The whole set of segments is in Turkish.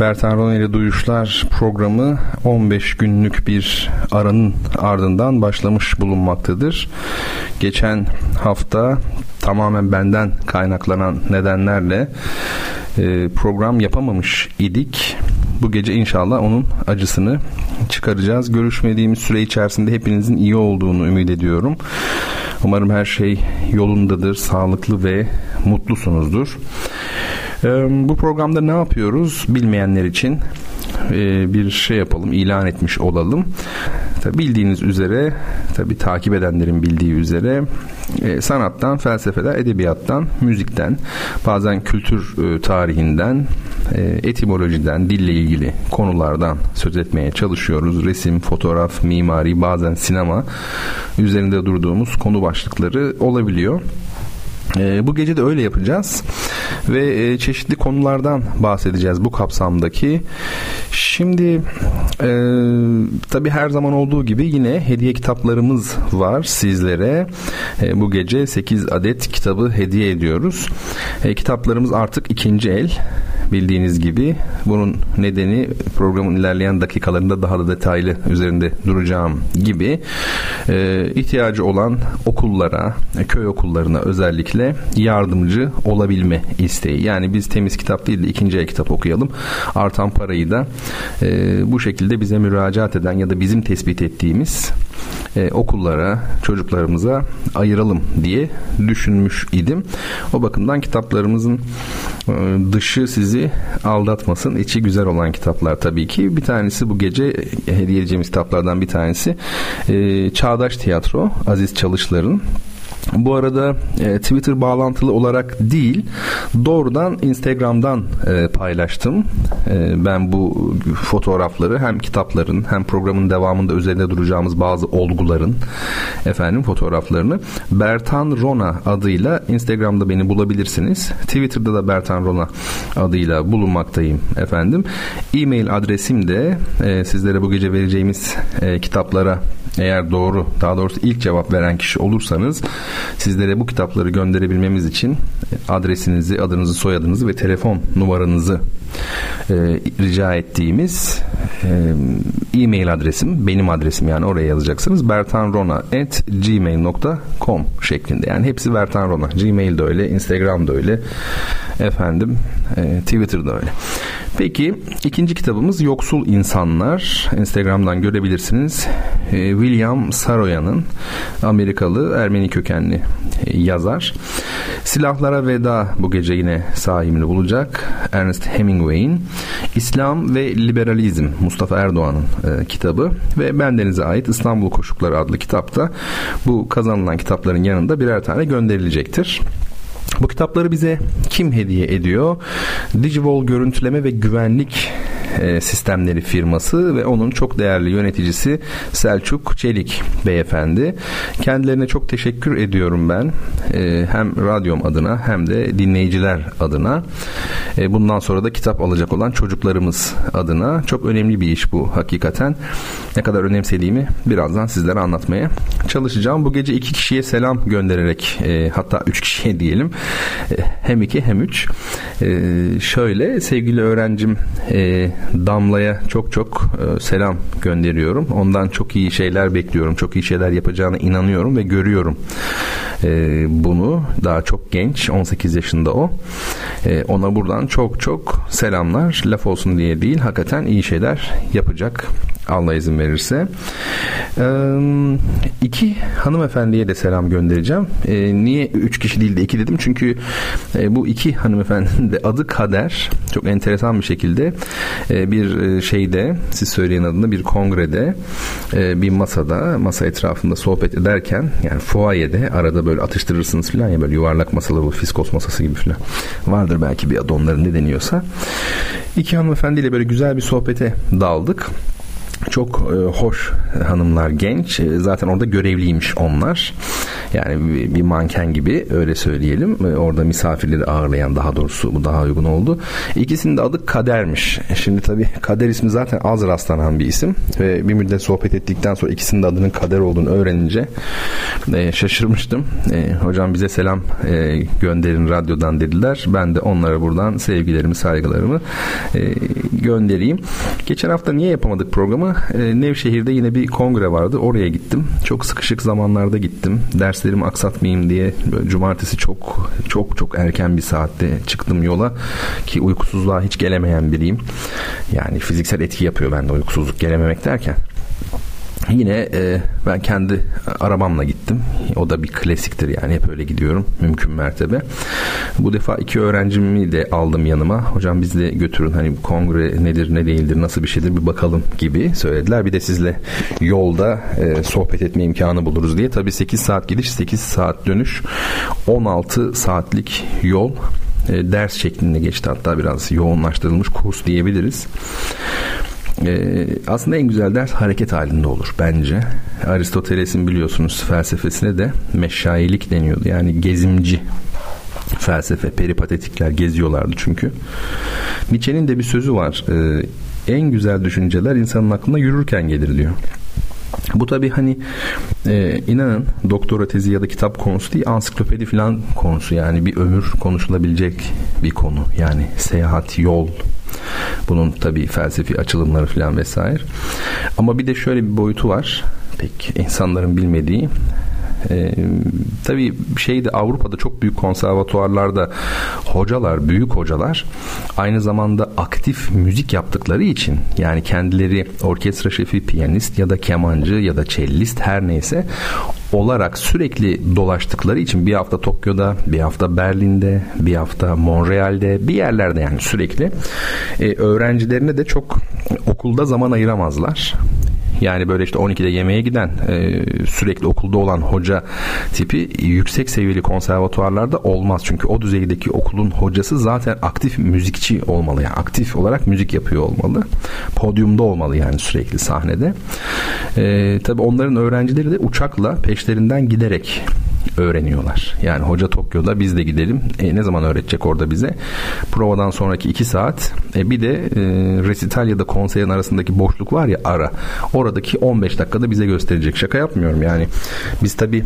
Bertan Rona ile Duyuşlar programı 15 günlük bir aranın ardından başlamış bulunmaktadır. Geçen hafta tamamen benden kaynaklanan nedenlerle e, program yapamamış idik. Bu gece inşallah onun acısını çıkaracağız. Görüşmediğimiz süre içerisinde hepinizin iyi olduğunu ümit ediyorum. Umarım her şey yolundadır, sağlıklı ve mutlusunuzdur. Bu programda ne yapıyoruz bilmeyenler için bir şey yapalım, ilan etmiş olalım. Tabii bildiğiniz üzere, tabi takip edenlerin bildiği üzere sanattan, felsefeden, edebiyattan, müzikten, bazen kültür tarihinden, etimolojiden, dille ilgili konulardan söz etmeye çalışıyoruz. Resim, fotoğraf, mimari, bazen sinema üzerinde durduğumuz konu başlıkları olabiliyor. E, bu gece de öyle yapacağız ve e, çeşitli konulardan bahsedeceğiz bu kapsamdaki. Şimdi e, tabii her zaman olduğu gibi yine hediye kitaplarımız var sizlere. E, bu gece 8 adet kitabı hediye ediyoruz. E, kitaplarımız artık ikinci el bildiğiniz gibi. Bunun nedeni programın ilerleyen dakikalarında daha da detaylı üzerinde duracağım gibi e, ihtiyacı olan okullara, köy okullarına özellikle yardımcı olabilme isteği. Yani biz temiz kitap değil de ikinci el kitap okuyalım. Artan parayı da e, bu şekilde bize müracaat eden ya da bizim tespit ettiğimiz e, okullara, çocuklarımıza ayıralım diye düşünmüş idim. O bakımdan kitaplarımızın e, dışı sizi aldatmasın. İçi güzel olan kitaplar tabii ki. Bir tanesi bu gece hediye edeceğimiz kitaplardan bir tanesi e, Çağdaş Tiyatro Aziz Çalışlar'ın bu arada e, Twitter bağlantılı olarak değil doğrudan Instagram'dan e, paylaştım. E, ben bu fotoğrafları hem kitapların hem programın devamında üzerinde duracağımız bazı olguların efendim fotoğraflarını Bertan Rona adıyla Instagram'da beni bulabilirsiniz. Twitter'da da Bertan Rona adıyla bulunmaktayım efendim. E-mail adresim de e, sizlere bu gece vereceğimiz e, kitaplara eğer doğru daha doğrusu ilk cevap veren kişi olursanız sizlere bu kitapları gönderebilmemiz için adresinizi, adınızı, soyadınızı ve telefon numaranızı e, rica ettiğimiz e, e-mail adresim, benim adresim yani oraya yazacaksınız. bertanrona@gmail.com şeklinde. Yani hepsi Bertan Rona. Gmail de öyle, Instagram da öyle. Efendim, e, Twitter'da öyle. Peki ikinci kitabımız Yoksul İnsanlar. Instagram'dan görebilirsiniz. E, William Saroyan'ın Amerikalı Ermeni kökenli e, yazar. Silahlara Veda bu gece yine sahibini bulacak. Ernest Hemingway'in İslam ve Liberalizm Mustafa Erdoğan'ın e, kitabı ve bendenize ait İstanbul Koşukları adlı kitapta bu kazanılan kitapların yanında birer tane gönderilecektir. Bu kitapları bize kim hediye ediyor? Digivol Görüntüleme ve Güvenlik e, sistemleri firması ve onun çok değerli yöneticisi Selçuk Çelik beyefendi. Kendilerine çok teşekkür ediyorum ben. E, hem radyom adına hem de dinleyiciler adına. E, bundan sonra da kitap alacak olan çocuklarımız adına. Çok önemli bir iş bu hakikaten. Ne kadar önemsediğimi birazdan sizlere anlatmaya çalışacağım. Bu gece iki kişiye selam göndererek hatta üç kişiye diyelim. hem iki hem üç. şöyle sevgili öğrencim Damla'ya çok çok e, selam gönderiyorum. Ondan çok iyi şeyler bekliyorum. Çok iyi şeyler yapacağına inanıyorum ve görüyorum e, bunu. Daha çok genç. 18 yaşında o. E, ona buradan çok çok selamlar. Laf olsun diye değil. Hakikaten iyi şeyler yapacak Allah izin verirse. Ee, iki hanımefendiye de selam göndereceğim. Ee, niye üç kişi değil de iki dedim? Çünkü e, bu iki hanımefendinin de adı Kader. Çok enteresan bir şekilde e, bir şeyde siz söyleyin adını bir kongrede e, bir masada masa etrafında sohbet ederken yani fuayede arada böyle atıştırırsınız falan ya böyle yuvarlak masalar bu fiskos masası gibi falan vardır belki bir adı onların ne deniyorsa. İki hanımefendiyle böyle güzel bir sohbete daldık. Çok e, hoş hanımlar genç. E, zaten orada görevliymiş onlar. Yani bir, bir manken gibi öyle söyleyelim. E, orada misafirleri ağırlayan daha doğrusu bu daha uygun oldu. İkisinin de adı Kader'miş. Şimdi tabii Kader ismi zaten az rastlanan bir isim. Ve bir müddet sohbet ettikten sonra ikisinin de adının Kader olduğunu öğrenince e, şaşırmıştım. E, hocam bize selam e, gönderin radyodan dediler. Ben de onlara buradan sevgilerimi, saygılarımı e, göndereyim. Geçen hafta niye yapamadık programı? E, Nevşehir'de yine bir kongre vardı. Oraya gittim. Çok sıkışık zamanlarda gittim. Derslerimi aksatmayayım diye cumartesi çok çok çok erken bir saatte çıktım yola ki uykusuzluğa hiç gelemeyen biriyim. Yani fiziksel etki yapıyor bende uykusuzluk gelememek derken. Yine e, ben kendi arabamla gittim. O da bir klasiktir yani hep öyle gidiyorum mümkün mertebe. Bu defa iki öğrencimi de aldım yanıma. Hocam biz de götürün hani kongre nedir ne değildir nasıl bir şeydir bir bakalım gibi söylediler. Bir de sizle yolda e, sohbet etme imkanı buluruz diye. Tabii 8 saat gidiş 8 saat dönüş 16 saatlik yol e, ders şeklinde geçti hatta biraz yoğunlaştırılmış kurs diyebiliriz. Ee, aslında en güzel ders hareket halinde olur bence. Aristoteles'in biliyorsunuz felsefesine de meşayilik deniyordu. Yani gezimci felsefe, peripatetikler geziyorlardı çünkü. Nietzsche'nin de bir sözü var. Ee, en güzel düşünceler insanın aklına yürürken gelir diyor. Bu tabi hani e, inanın doktora tezi ya da kitap konusu değil ansiklopedi falan konusu yani bir ömür konuşulabilecek bir konu yani seyahat yol bunun tabi felsefi açılımları falan vesaire. Ama bir de şöyle bir boyutu var. Pek insanların bilmediği e, tabii şeyde Avrupa'da çok büyük konservatuarlarda hocalar, büyük hocalar aynı zamanda aktif müzik yaptıkları için yani kendileri orkestra şefi, piyanist ya da kemancı ya da cellist her neyse olarak sürekli dolaştıkları için bir hafta Tokyo'da, bir hafta Berlin'de, bir hafta Montreal'de, bir yerlerde yani sürekli e, öğrencilerine de çok okulda zaman ayıramazlar. Yani böyle işte 12'de yemeğe giden e, sürekli okulda olan hoca tipi yüksek seviyeli konservatuarlarda olmaz. Çünkü o düzeydeki okulun hocası zaten aktif müzikçi olmalı. Yani aktif olarak müzik yapıyor olmalı. Podyumda olmalı yani sürekli sahnede. E, tabii onların öğrencileri de uçakla peşlerinden giderek öğreniyorlar. Yani hoca Tokyo'da biz de gidelim. E, ne zaman öğretecek orada bize? Provadan sonraki iki saat. E, bir de e, resital ya da konserin arasındaki boşluk var ya ara. Oradaki 15 dakikada bize gösterecek. Şaka yapmıyorum yani. Biz tabii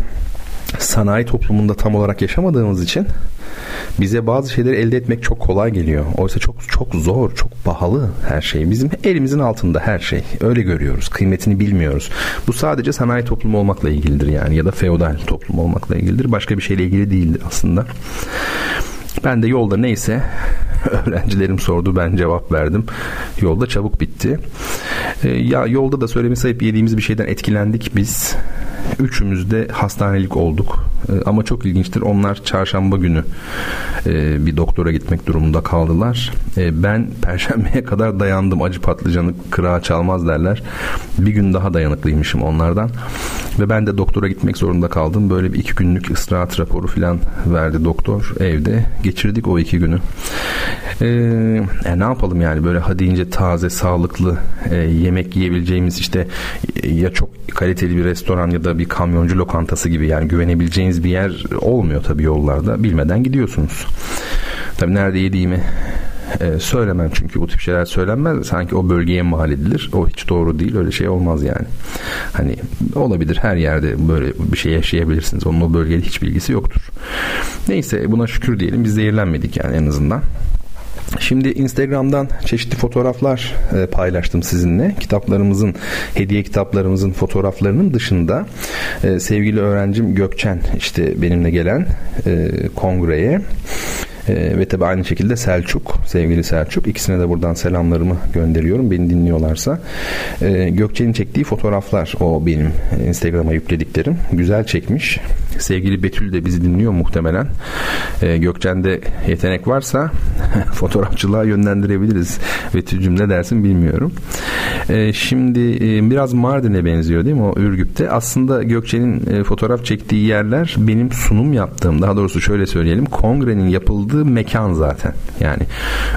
sanayi toplumunda tam olarak yaşamadığımız için bize bazı şeyleri elde etmek çok kolay geliyor. Oysa çok çok zor, çok pahalı her şey. Bizim elimizin altında her şey. Öyle görüyoruz. Kıymetini bilmiyoruz. Bu sadece sanayi toplumu olmakla ilgilidir yani ya da feodal toplum olmakla ilgilidir. Başka bir şeyle ilgili değildir aslında. Ben de yolda neyse öğrencilerim sordu ben cevap verdim. Yolda çabuk bitti. Ee, ya yolda da söylemi sayıp yediğimiz bir şeyden etkilendik biz. Üçümüz de hastanelik olduk. Ee, ama çok ilginçtir. Onlar çarşamba günü e, bir doktora gitmek durumunda kaldılar. E, ben perşembeye kadar dayandım. Acı patlıcanı kırağa çalmaz derler. Bir gün daha dayanıklıymışım onlardan. Ve ben de doktora gitmek zorunda kaldım. Böyle bir iki günlük istirahat raporu falan verdi doktor evde. Geçirdik o iki günü. Ee, ne yapalım yani böyle ha deyince taze, sağlıklı yemek yiyebileceğimiz işte ya çok kaliteli bir restoran ya da bir kamyoncu lokantası gibi yani güvenebileceğiniz bir yer olmuyor tabii yollarda. Bilmeden gidiyorsunuz. Tabii nerede yediğimi e, söylemem çünkü bu tip şeyler söylenmez. Sanki o bölgeye mal edilir. O hiç doğru değil. Öyle şey olmaz yani. Hani olabilir her yerde böyle bir şey yaşayabilirsiniz. Onun o bölgede hiç bilgisi yoktur. Neyse buna şükür diyelim. Biz zehirlenmedik yani en azından. Şimdi Instagram'dan çeşitli fotoğraflar e, paylaştım sizinle. Kitaplarımızın, hediye kitaplarımızın fotoğraflarının dışında e, sevgili öğrencim Gökçen işte benimle gelen e, kongreye E, ve tabi aynı şekilde Selçuk, sevgili Selçuk. ikisine de buradan selamlarımı gönderiyorum. Beni dinliyorlarsa. E, Gökçe'nin çektiği fotoğraflar o benim Instagram'a yüklediklerim. Güzel çekmiş. Sevgili Betül de bizi dinliyor muhtemelen. E, Gökçen'de yetenek varsa fotoğrafçılığa yönlendirebiliriz. Betül'cüm ne dersin bilmiyorum. E, şimdi e, biraz Mardin'e benziyor değil mi o Ürgüp'te? Aslında Gökçe'nin e, fotoğraf çektiği yerler benim sunum yaptığım daha doğrusu şöyle söyleyelim kongrenin yapıldığı mekan zaten. Yani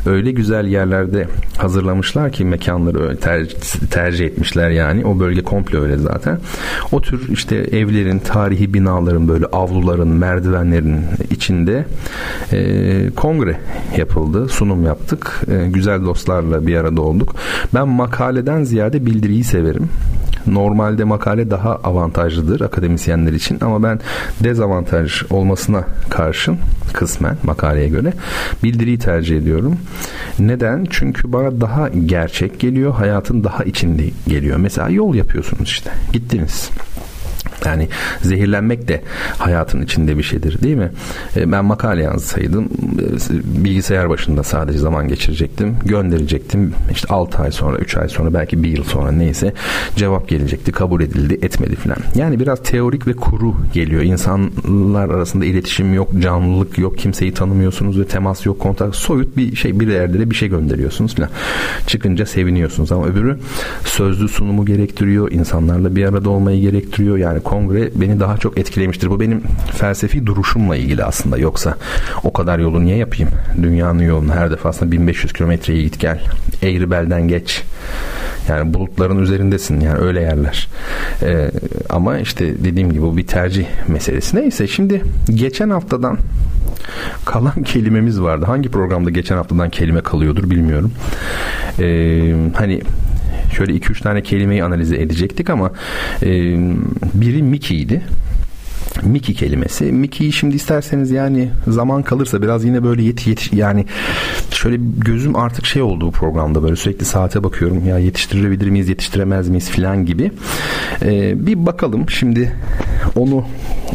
öyle güzel yerlerde hazırlamışlar ki mekanları ter, tercih etmişler yani. O bölge komple öyle zaten. O tür işte evlerin, tarihi binaların böyle avluların, merdivenlerin içinde e, kongre yapıldı. Sunum yaptık. E, güzel dostlarla bir arada olduk. Ben makaleden ziyade bildiriyi severim. Normalde makale daha avantajlıdır akademisyenler için ama ben dezavantaj olmasına karşın kısmen makaleye göre bildiriyi tercih ediyorum. Neden? Çünkü bana daha gerçek geliyor, hayatın daha içinde geliyor. Mesela yol yapıyorsunuz işte. Gittiniz. Yani zehirlenmek de hayatın içinde bir şeydir değil mi? E, ben makale yazsaydım e, bilgisayar başında sadece zaman geçirecektim. Gönderecektim. İşte 6 ay sonra 3 ay sonra belki 1 yıl sonra neyse cevap gelecekti. Kabul edildi etmedi filan. Yani biraz teorik ve kuru geliyor. İnsanlar arasında iletişim yok, canlılık yok, kimseyi tanımıyorsunuz ve temas yok, kontak. Soyut bir şey bir yerlere bir şey gönderiyorsunuz filan. Çıkınca seviniyorsunuz ama öbürü sözlü sunumu gerektiriyor. insanlarla bir arada olmayı gerektiriyor. Yani kongre beni daha çok etkilemiştir. Bu benim felsefi duruşumla ilgili aslında. Yoksa o kadar yolu niye yapayım? Dünyanın yolunu her defasında 1500 kilometreyi git gel. Eğri belden geç. Yani bulutların üzerindesin yani öyle yerler. Ee, ama işte dediğim gibi bu bir tercih meselesi. Neyse şimdi geçen haftadan kalan kelimemiz vardı. Hangi programda geçen haftadan kelime kalıyordur bilmiyorum. Ee, hani şöyle 2-3 tane kelimeyi analiz edecektik ama e, biri Mickey'di. Mickey kelimesi. Mickey'yi şimdi isterseniz yani zaman kalırsa biraz yine böyle yetiş yetiş yani şöyle gözüm artık şey oldu bu programda böyle sürekli saate bakıyorum ya yetiştirebilir miyiz yetiştiremez miyiz filan gibi. Ee, bir bakalım şimdi onu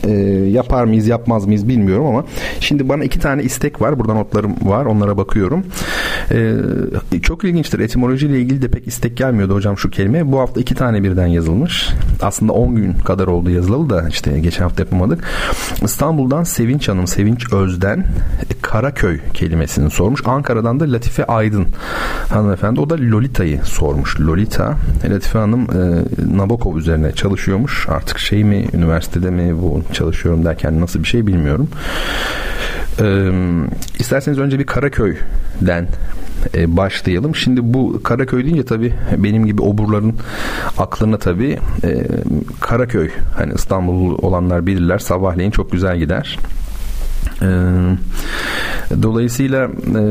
e, yapar mıyız yapmaz mıyız bilmiyorum ama şimdi bana iki tane istek var. Burada notlarım var. Onlara bakıyorum. E, çok ilginçtir. Etimolojiyle ilgili de pek istek gelmiyordu hocam şu kelime. Bu hafta iki tane birden yazılmış. Aslında 10 gün kadar oldu yazılalı da işte geçen hafta yapamadık. İstanbul'dan Sevinç Hanım, Sevinç Özden Karaköy kelimesini sormuş. Ankara'dan da Latife Aydın hanımefendi. O da Lolita'yı sormuş. Lolita. Latife Hanım e, Nabokov üzerine çalışıyormuş. Artık şey mi üniversitede mi bu çalışıyorum derken nasıl bir şey bilmiyorum. Ee, isterseniz önce bir Karaköy'den e, başlayalım. Şimdi bu Karaköy deyince tabii benim gibi oburların aklına tabii e, Karaköy hani İstanbul olanlar bilirler sabahleyin çok güzel gider. Ee, dolayısıyla e,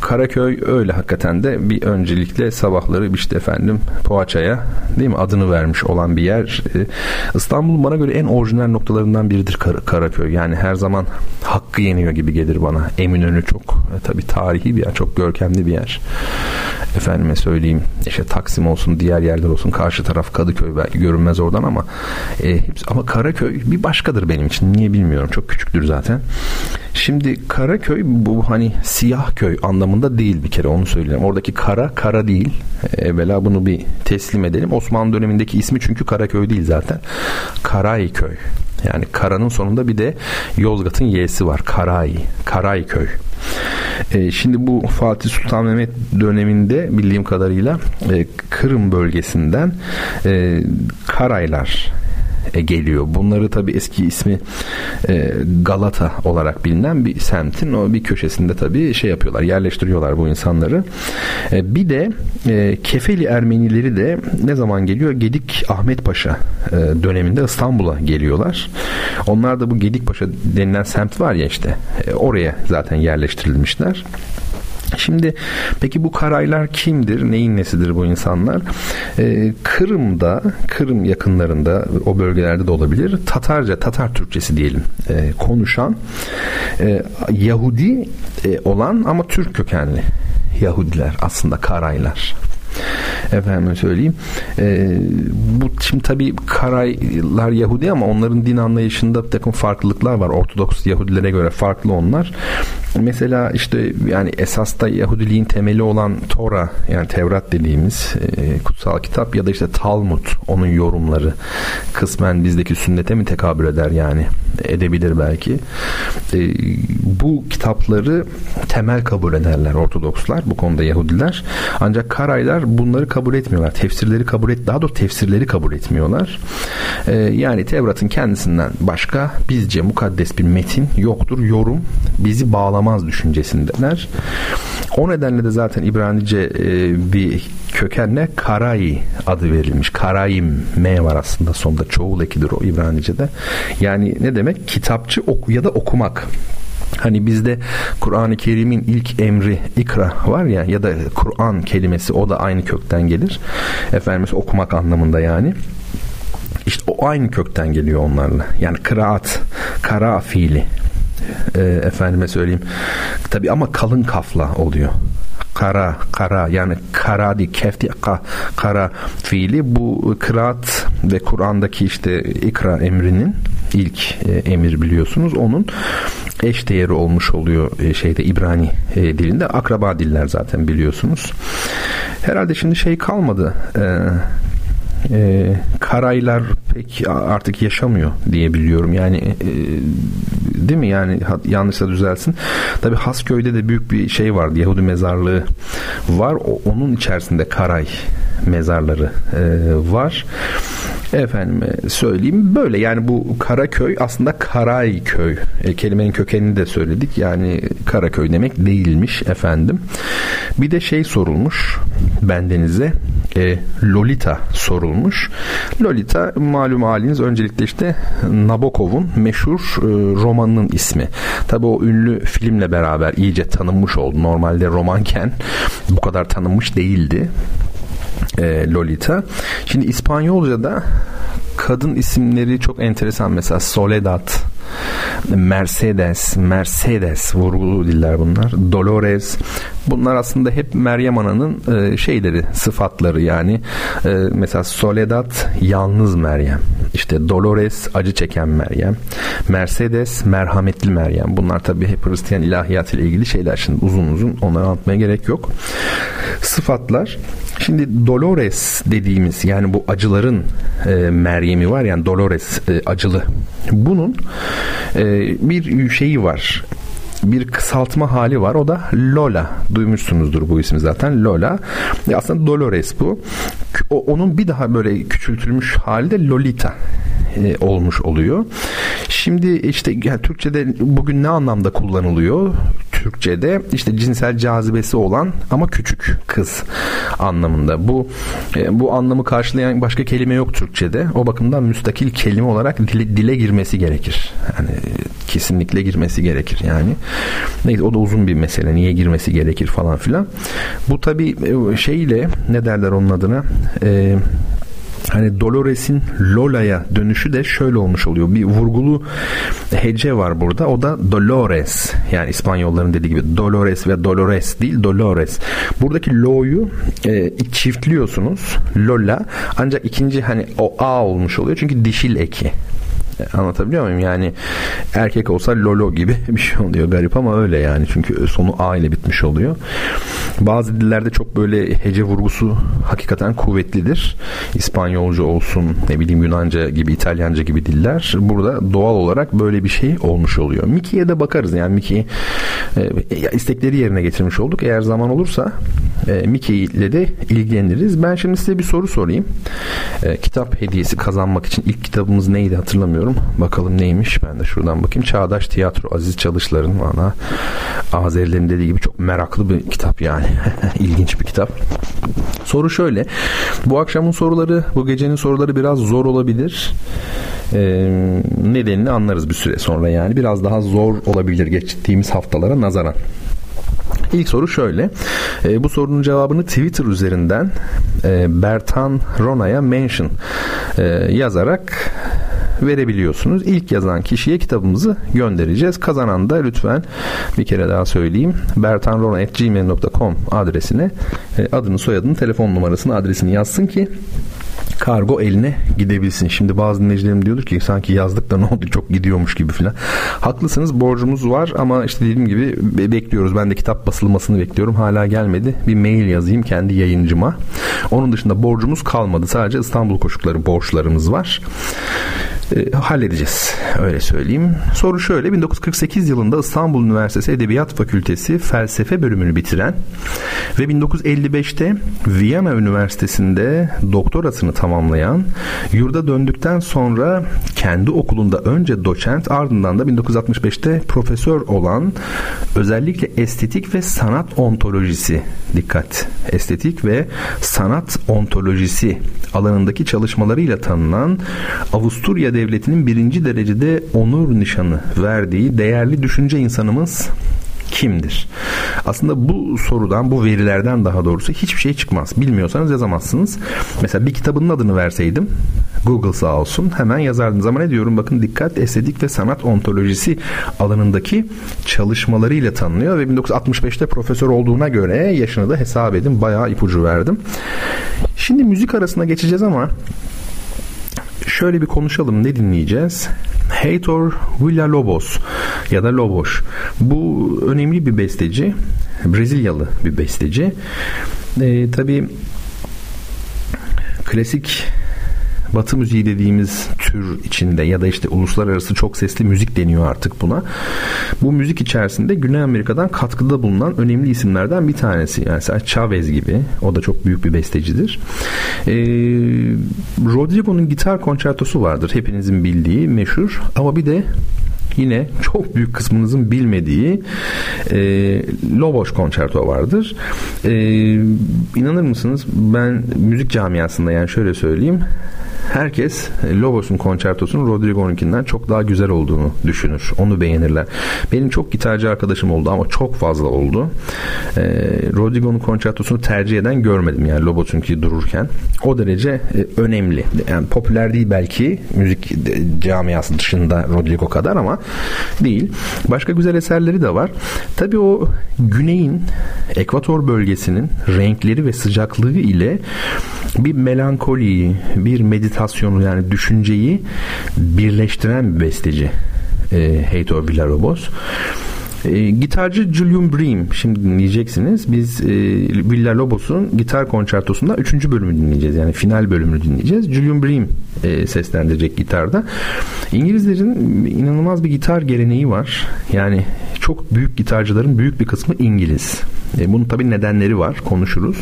Karaköy öyle hakikaten de bir öncelikle sabahları işte efendim Poğaça'ya değil mi adını vermiş olan bir yer. Ee, İstanbul'un bana göre en orijinal noktalarından biridir Kar- Karaköy. Yani her zaman hakkı yeniyor gibi gelir bana. Eminönü çok e, tabii tarihi bir yer, çok görkemli bir yer. Efendime söyleyeyim işte Taksim olsun, diğer yerler olsun, karşı taraf Kadıköy belki görünmez oradan ama e, ama Karaköy bir başkadır benim için. Niye bilmiyorum. Çok küçüktür zaten. Şimdi Karaköy bu hani siyah köy anlamında değil bir kere onu söyleyeyim. Oradaki kara kara değil. Evvela bunu bir teslim edelim. Osmanlı dönemindeki ismi çünkü Karaköy değil zaten. Karayköy. Yani karanın sonunda bir de Yozgat'ın y'si var. Karay. Karayköy. E, şimdi bu Fatih Sultan Mehmet döneminde bildiğim kadarıyla e, Kırım bölgesinden e, Karaylar geliyor. Bunları tabi eski ismi e, Galata olarak bilinen bir semtin o bir köşesinde tabi şey yapıyorlar yerleştiriyorlar bu insanları. E, bir de Kefeli Ermenileri de ne zaman geliyor? Gedik Ahmet Paşa döneminde İstanbul'a geliyorlar. Onlar da bu Gedik Paşa denilen semt var ya işte oraya zaten yerleştirilmişler. Şimdi peki bu karaylar kimdir? Neyin nesidir bu insanlar? Ee, Kırım'da, Kırım yakınlarında o bölgelerde de olabilir. Tatarca, Tatar Türkçesi diyelim e, konuşan e, Yahudi e, olan ama Türk kökenli Yahudiler aslında karaylar efendim söyleyeyim. E, bu şimdi tabii Karaylar Yahudi ama onların din anlayışında bir takım farklılıklar var. Ortodoks Yahudilere göre farklı onlar. Mesela işte yani esas da Yahudiliğin temeli olan Tora yani Tevrat dediğimiz e, kutsal kitap ya da işte Talmud onun yorumları kısmen bizdeki sünnete mi tekabül eder yani edebilir belki. E, bu kitapları temel kabul ederler Ortodokslar bu konuda Yahudiler. Ancak Karaylar bunları kabul etmiyorlar. Tefsirleri kabul et daha doğrusu tefsirleri kabul etmiyorlar. E, yani Tevrat'ın kendisinden başka bizce mukaddes bir metin yoktur. Yorum bizi bağlamaz düşüncesindeler. O nedenle de zaten İbranice e, bir kökenle Karay adı verilmiş. Karayim M var aslında sonunda çoğul ekidir o İbranice'de. Yani ne demek? Kitapçı oku ya da okumak. Hani bizde Kur'an-ı Kerim'in ilk emri ikra var ya ya da Kur'an kelimesi o da aynı kökten gelir. Efendimiz okumak anlamında yani. İşte o aynı kökten geliyor onlarla. Yani kıraat, kara fiili. E, efendime söyleyeyim. Tabi ama kalın kafla oluyor kara kara yani kara değil kefti ka, kara fiili bu kıraat ve Kur'an'daki işte ikra emrinin ilk e, emir biliyorsunuz onun eş değeri olmuş oluyor e, şeyde İbrani e, dilinde akraba diller zaten biliyorsunuz herhalde şimdi şey kalmadı e, e, karaylar pek artık yaşamıyor diye biliyorum. Yani e, değil mi? Yani yanlışsa düzelsin. Tabi Hasköy'de de büyük bir şey vardı. Yahudi mezarlığı var. O, onun içerisinde Karay mezarları e, var. Efendim söyleyeyim. Böyle yani bu Karaköy aslında Karayköy. E, kelimenin kökenini de söyledik. Yani Karaköy demek değilmiş efendim. Bir de şey sorulmuş bendenize. E, Lolita sorulmuş. Lolita malum haliniz öncelikle işte Nabokov'un meşhur e, romanının ismi. Tabi o ünlü filmle beraber iyice tanınmış oldu. Normalde romanken bu kadar tanınmış değildi e, Lolita. Şimdi İspanyolca'da kadın isimleri çok enteresan mesela Soledad, Mercedes, Mercedes vurgulu diller bunlar. Dolores. Bunlar aslında hep Meryem Ana'nın e, şeyleri, sıfatları yani. E, mesela Soledad yalnız Meryem. İşte Dolores acı çeken Meryem. Mercedes merhametli Meryem. Bunlar tabii hep Hristiyan ilahiyat ile ilgili şeyler. Şimdi uzun uzun onları anlatmaya gerek yok. Sıfatlar. Şimdi Dolores dediğimiz yani bu acıların e, Meryem'i var yani Dolores e, acılı. Bunun bir şeyi var bir kısaltma hali var. O da Lola. Duymuşsunuzdur bu ismi zaten. Lola. Aslında Dolores bu. O, onun bir daha böyle küçültülmüş hali de Lolita e, olmuş oluyor. Şimdi işte yani Türkçe'de bugün ne anlamda kullanılıyor? Türkçe'de işte cinsel cazibesi olan ama küçük kız anlamında. Bu e, bu anlamı karşılayan başka kelime yok Türkçe'de. O bakımdan müstakil kelime olarak dile, dile girmesi gerekir. Yani kesinlikle girmesi gerekir yani. Neyse o da uzun bir mesele. Niye girmesi gerekir falan filan. Bu tabi e, şeyle ne derler onun adına? Eee hani Dolores'in Lola'ya dönüşü de şöyle olmuş oluyor. Bir vurgulu hece var burada. O da Dolores. Yani İspanyolların dediği gibi Dolores ve Dolores değil Dolores. Buradaki lo'yu e, çiftliyorsunuz. Lola. Ancak ikinci hani o a olmuş oluyor. Çünkü dişil eki. Anlatabiliyor muyum? Yani erkek olsa Lolo gibi bir şey oluyor garip ama öyle yani. Çünkü sonu A ile bitmiş oluyor. Bazı dillerde çok böyle hece vurgusu hakikaten kuvvetlidir. İspanyolca olsun, ne bileyim Yunanca gibi, İtalyanca gibi diller. Burada doğal olarak böyle bir şey olmuş oluyor. Mickey'e de bakarız. Yani Mickey e, istekleri yerine getirmiş olduk. Eğer zaman olursa e, Mickey ile de ilgileniriz. Ben şimdi size bir soru sorayım. E, kitap hediyesi kazanmak için ilk kitabımız neydi hatırlamıyorum Bakalım neymiş. Ben de şuradan bakayım. Çağdaş Tiyatro Aziz Çalışlar'ın bana Azerilerin dediği gibi çok meraklı bir kitap yani. İlginç bir kitap. Soru şöyle. Bu akşamın soruları, bu gecenin soruları biraz zor olabilir. Ee, nedenini anlarız bir süre sonra yani. Biraz daha zor olabilir geçtiğimiz haftalara nazaran. İlk soru şöyle. E, bu sorunun cevabını Twitter üzerinden e, Bertan Rona'ya mention e, yazarak verebiliyorsunuz. İlk yazan kişiye kitabımızı göndereceğiz. Kazanan da lütfen bir kere daha söyleyeyim. bertanrona.gmail.com adresine e, adını, soyadını, telefon numarasını, adresini yazsın ki kargo eline gidebilsin. Şimdi bazı dinleyicilerim diyordur ki sanki yazdık da ne oldu çok gidiyormuş gibi filan. Haklısınız borcumuz var ama işte dediğim gibi bekliyoruz. Ben de kitap basılmasını bekliyorum. Hala gelmedi. Bir mail yazayım kendi yayıncıma. Onun dışında borcumuz kalmadı. Sadece İstanbul koşukları borçlarımız var e, halledeceğiz. Öyle söyleyeyim. Soru şöyle. 1948 yılında İstanbul Üniversitesi Edebiyat Fakültesi felsefe bölümünü bitiren ve 1955'te Viyana Üniversitesi'nde doktorasını tamamlayan, yurda döndükten sonra kendi okulunda önce doçent ardından da 1965'te profesör olan özellikle estetik ve sanat ontolojisi dikkat estetik ve sanat ontolojisi alanındaki çalışmalarıyla tanınan Avusturya Devleti'nin birinci derecede onur nişanı verdiği değerli düşünce insanımız kimdir? Aslında bu sorudan, bu verilerden daha doğrusu hiçbir şey çıkmaz. Bilmiyorsanız yazamazsınız. Mesela bir kitabının adını verseydim Google sağ olsun hemen yazardınız ama ne diyorum bakın dikkat estetik ve sanat ontolojisi alanındaki çalışmalarıyla tanınıyor ve 1965'te profesör olduğuna göre yaşını da hesap edin bayağı ipucu verdim. Şimdi müzik arasına geçeceğiz ama şöyle bir konuşalım ne dinleyeceğiz? Heitor Villa-Lobos ya da Lobos. Bu önemli bir besteci. Brezilyalı bir besteci. E, tabii klasik Batı müziği dediğimiz tür içinde ya da işte uluslararası çok sesli müzik deniyor artık buna. Bu müzik içerisinde Güney Amerika'dan katkıda bulunan önemli isimlerden bir tanesi. Yani mesela Chavez gibi. O da çok büyük bir bestecidir. Ee, Rodrigo'nun gitar konçertosu vardır. Hepinizin bildiği meşhur. Ama bir de yine çok büyük kısmınızın bilmediği e, Lobos konçerto vardır. E, inanır mısınız ben müzik camiasında yani şöyle söyleyeyim herkes e, Lobos'un konçertosunun Rodrigo'nunkinden çok daha güzel olduğunu düşünür. Onu beğenirler. Benim çok gitarcı arkadaşım oldu ama çok fazla oldu. Ee, Rodrigo'nun konçertosunu tercih eden görmedim yani Lobos'unki dururken. O derece e, önemli. Yani popüler değil belki müzik camiası dışında Rodrigo kadar ama değil. Başka güzel eserleri de var. Tabii o güneyin ekvator bölgesinin renkleri ve sıcaklığı ile bir melankoli, bir meditasyonu yani düşünceyi birleştiren bir besteci e, Heitor Villalobos. E, gitarcı Julian Bream şimdi dinleyeceksiniz. Biz e, Villa Lobos'un gitar konçertosunda 3. bölümü dinleyeceğiz. Yani final bölümünü dinleyeceğiz. Julian Bream e, seslendirecek gitarda. İngilizlerin inanılmaz bir gitar geleneği var. Yani çok büyük gitarcıların büyük bir kısmı İngiliz. E, bunun tabii nedenleri var. Konuşuruz.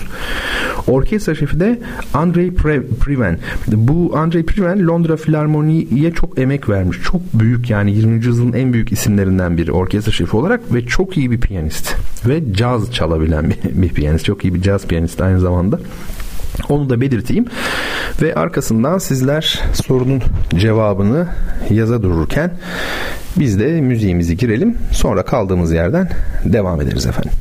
Orkestra şefi de Andrei Priven. Bu Andrei Priven Londra Filarmoni'ye çok emek vermiş. Çok büyük yani 20. yüzyılın en büyük isimlerinden biri orkestra şefi olarak ve çok iyi bir piyanist. Ve caz çalabilen bir, bir piyanist. Çok iyi bir caz piyanist aynı zamanda. Onu da belirteyim. Ve arkasından sizler sorunun cevabını yaza dururken biz de müziğimizi girelim. Sonra kaldığımız yerden devam ederiz efendim.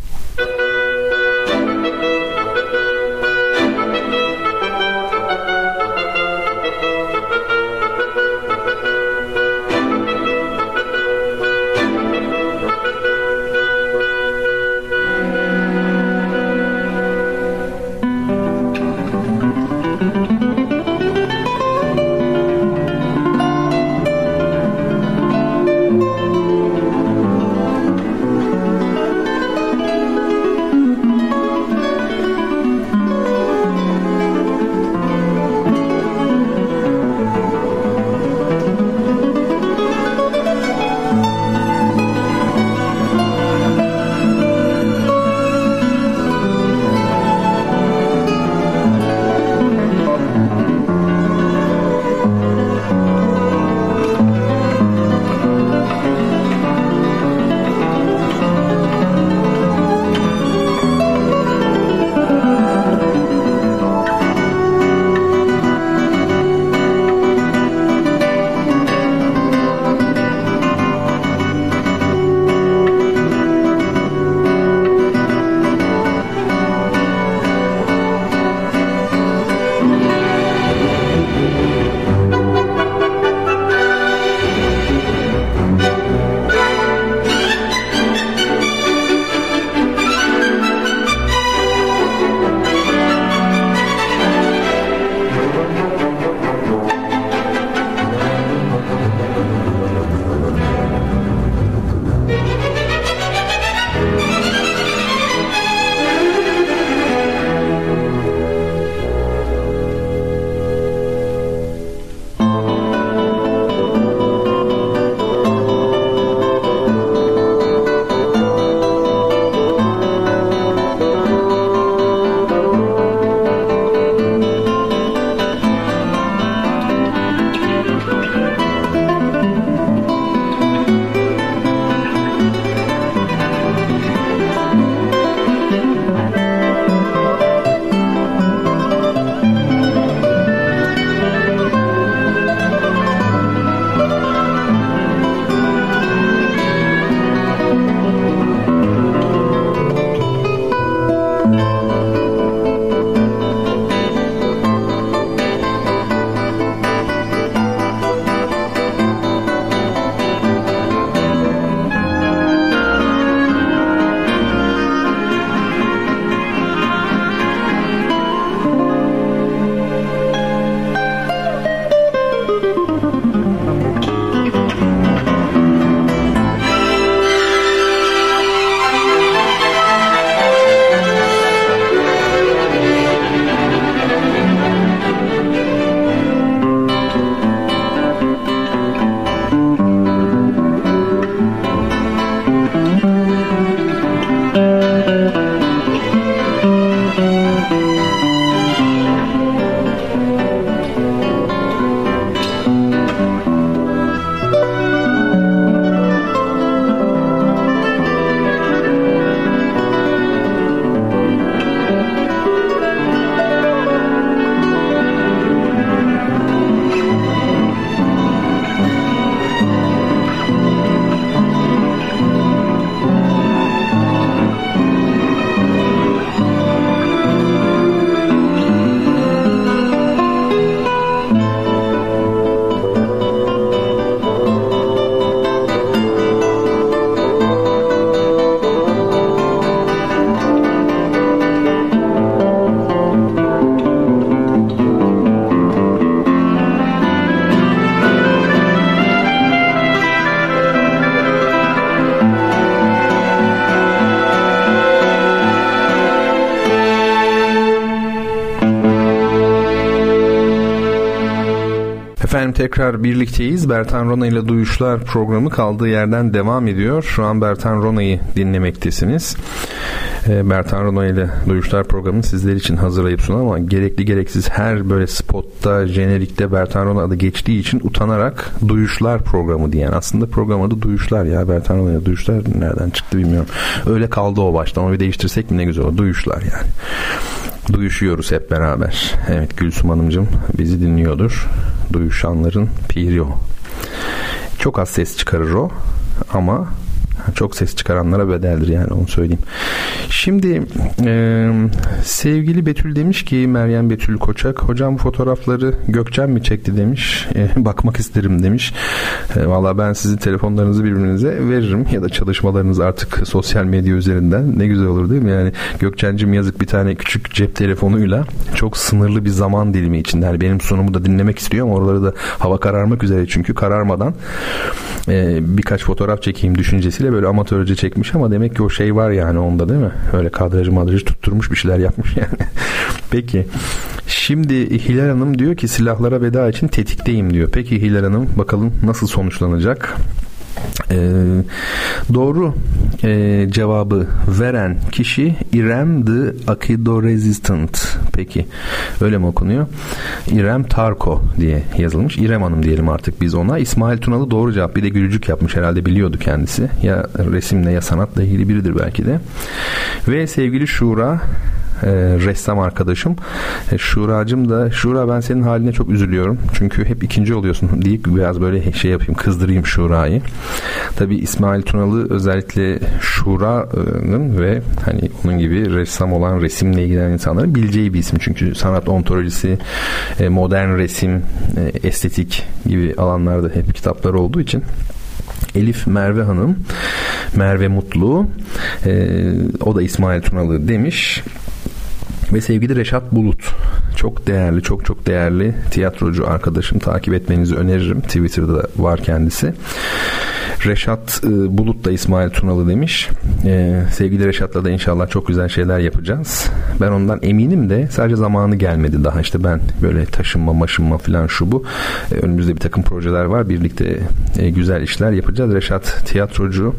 Tekrar birlikteyiz. Bertan Rona ile Duyuşlar programı kaldığı yerden devam ediyor. Şu an Bertan Rona'yı dinlemektesiniz. Ee, Bertan Rona ile Duyuşlar programını sizler için hazırlayıp sunan ama gerekli gereksiz her böyle spotta, jenerikte Bertan Rona adı geçtiği için utanarak Duyuşlar programı diyen. Aslında program adı Duyuşlar ya. Bertan Rona ile Duyuşlar nereden çıktı bilmiyorum. Öyle kaldı o baştan. Onu bir değiştirsek mi ne güzel olur. Duyuşlar yani duyuşuyoruz hep beraber. Evet Gülsüm Hanımcığım bizi dinliyordur. Duyuşanların piri o. Çok az ses çıkarır o ama çok ses çıkaranlara bedeldir yani onu söyleyeyim. Şimdi e, sevgili Betül demiş ki Meryem Betül Koçak hocam fotoğrafları Gökçen mi çekti demiş. E, bakmak isterim demiş. E, Valla ben sizin telefonlarınızı birbirinize veririm ya da çalışmalarınız artık sosyal medya üzerinden ne güzel olur değil mi? Yani Gökçen'cim yazık bir tane küçük cep telefonuyla çok sınırlı bir zaman dilimi içinde. Yani benim sunumu da dinlemek istiyor ama oraları da hava kararmak üzere çünkü kararmadan e, birkaç fotoğraf çekeyim düşüncesiyle böyle amatörce çekmiş ama demek ki o şey var yani onda değil mi? Öyle kadrajı madrajı tutturmuş bir şeyler yapmış yani. Peki. Şimdi Hilal Hanım diyor ki silahlara veda için tetikteyim diyor. Peki Hilal Hanım bakalım nasıl sonuçlanacak? Ee, doğru e, cevabı veren kişi İrem the Akido Resistant. Peki öyle mi okunuyor? İrem Tarko diye yazılmış. İrem Hanım diyelim artık biz ona. İsmail Tunalı doğru cevap. Bir de gülücük yapmış herhalde biliyordu kendisi. Ya resimle ya sanatla ilgili biridir belki de. Ve sevgili Şura e, ressam arkadaşım. E, Şuracım da Şura ben senin haline çok üzülüyorum. Çünkü hep ikinci oluyorsun deyip biraz böyle şey yapayım kızdırayım Şura'yı. Tabi İsmail Tunalı özellikle Şura'nın ve hani onun gibi ressam olan resimle ilgilenen insanların bileceği bir isim. Çünkü sanat ontolojisi, e, modern resim, e, estetik gibi alanlarda hep kitaplar olduğu için Elif Merve Hanım, Merve Mutlu, e, o da İsmail Tunalı demiş ve sevgili Reşat Bulut çok değerli çok çok değerli tiyatrocu arkadaşım takip etmenizi öneririm. Twitter'da var kendisi. Reşat e, Bulut da İsmail Tunalı demiş. E, sevgili Reşat'la da inşallah çok güzel şeyler yapacağız. Ben ondan eminim de sadece zamanı gelmedi daha. İşte ben böyle taşınma maşınma falan şu bu. E, önümüzde bir takım projeler var. Birlikte e, güzel işler yapacağız. Reşat tiyatrocu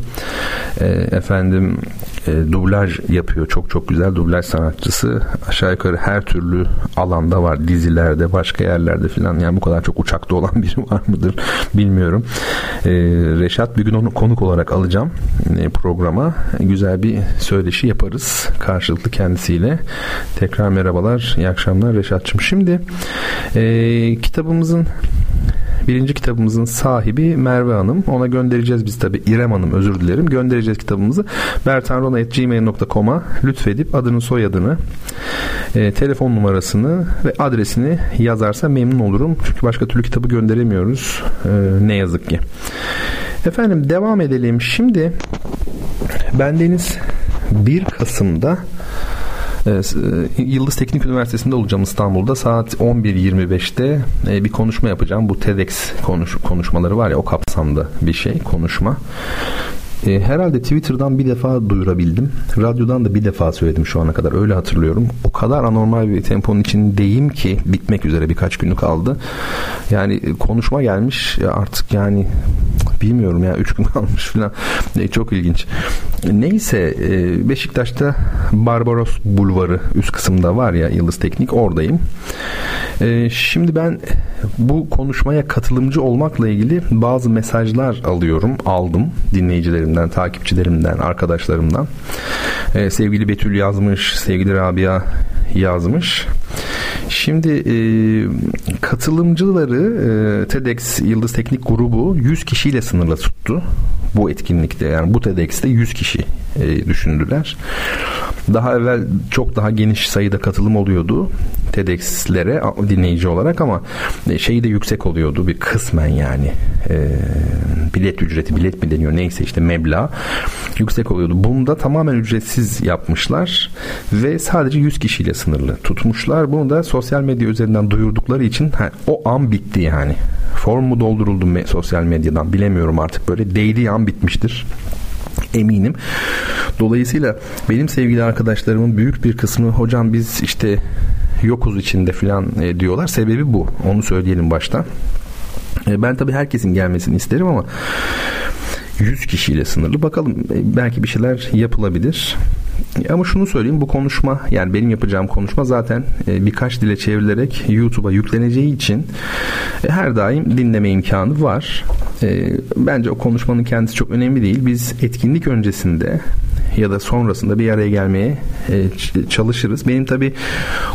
e, efendim e, dublaj yapıyor çok çok güzel dublaj sanatçısı aşağı yukarı her türlü alanda var. Dizilerde, başka yerlerde filan. Yani bu kadar çok uçakta olan biri var mıdır bilmiyorum. Ee, Reşat bir gün onu konuk olarak alacağım e, programa. Güzel bir söyleşi yaparız karşılıklı kendisiyle. Tekrar merhabalar, iyi akşamlar Reşat'cığım. Şimdi e, kitabımızın Birinci kitabımızın sahibi Merve Hanım. Ona göndereceğiz biz tabi İrem Hanım özür dilerim. Göndereceğiz kitabımızı. bertanrona.gmail.com'a lütfedip adını soyadını e, telefon numarasını ve adresini yazarsa memnun olurum. Çünkü başka türlü kitabı gönderemiyoruz. E, ne yazık ki. Efendim devam edelim. Şimdi bendeniz 1 Kasım'da Yıldız Teknik Üniversitesi'nde olacağım İstanbul'da. Saat 11.25'te e, bir konuşma yapacağım. Bu TEDx konuş, konuşmaları var ya o kapsamda bir şey konuşma. E, herhalde Twitter'dan bir defa duyurabildim. Radyodan da bir defa söyledim şu ana kadar. Öyle hatırlıyorum. O kadar anormal bir temponun içindeyim ki bitmek üzere birkaç günlük kaldı. Yani e, konuşma gelmiş artık yani bilmiyorum ya 3 gün kalmış falan. E, çok ilginç. Neyse e, Beşiktaş'ta Barbaros Bulvarı üst kısımda var ya Yıldız Teknik oradayım. E, şimdi ben bu konuşmaya katılımcı olmakla ilgili bazı mesajlar alıyorum. Aldım dinleyicilerimden, takipçilerimden, arkadaşlarımdan. E, sevgili Betül yazmış, sevgili Rabia yazmış. Şimdi e, katılımcıları e, TEDx Yıldız Teknik Grubu 100 kişiyle sınırla tuttu. Bu etkinlikte yani bu TEDx'te 100 kişi e, düşündüler. Daha evvel çok daha geniş sayıda katılım oluyordu TEDx'lere dinleyici olarak ama e, şeyi de yüksek oluyordu bir kısmen yani e, bilet ücreti bilet mi deniyor neyse işte meblağ yüksek oluyordu. Bunda tamamen ücretsiz yapmışlar ve sadece 100 kişiyle sınırlı tutmuşlar. Bunu da sosyal medya üzerinden duyurdukları için ha, o an bitti yani. Form mu dolduruldu me- sosyal medyadan bilemiyorum artık böyle değdiği an bitmiştir eminim. Dolayısıyla benim sevgili arkadaşlarımın büyük bir kısmı hocam biz işte yokuz içinde filan e, diyorlar. Sebebi bu. Onu söyleyelim başta. E, ben tabii herkesin gelmesini isterim ama 100 kişiyle sınırlı. Bakalım e, belki bir şeyler yapılabilir. Ama şunu söyleyeyim bu konuşma yani benim yapacağım konuşma zaten e, birkaç dile çevrilerek YouTube'a yükleneceği için e, her daim dinleme imkanı var. Bence o konuşmanın kendisi çok önemli değil. Biz etkinlik öncesinde ya da sonrasında bir araya gelmeye e, çalışırız. Benim tabi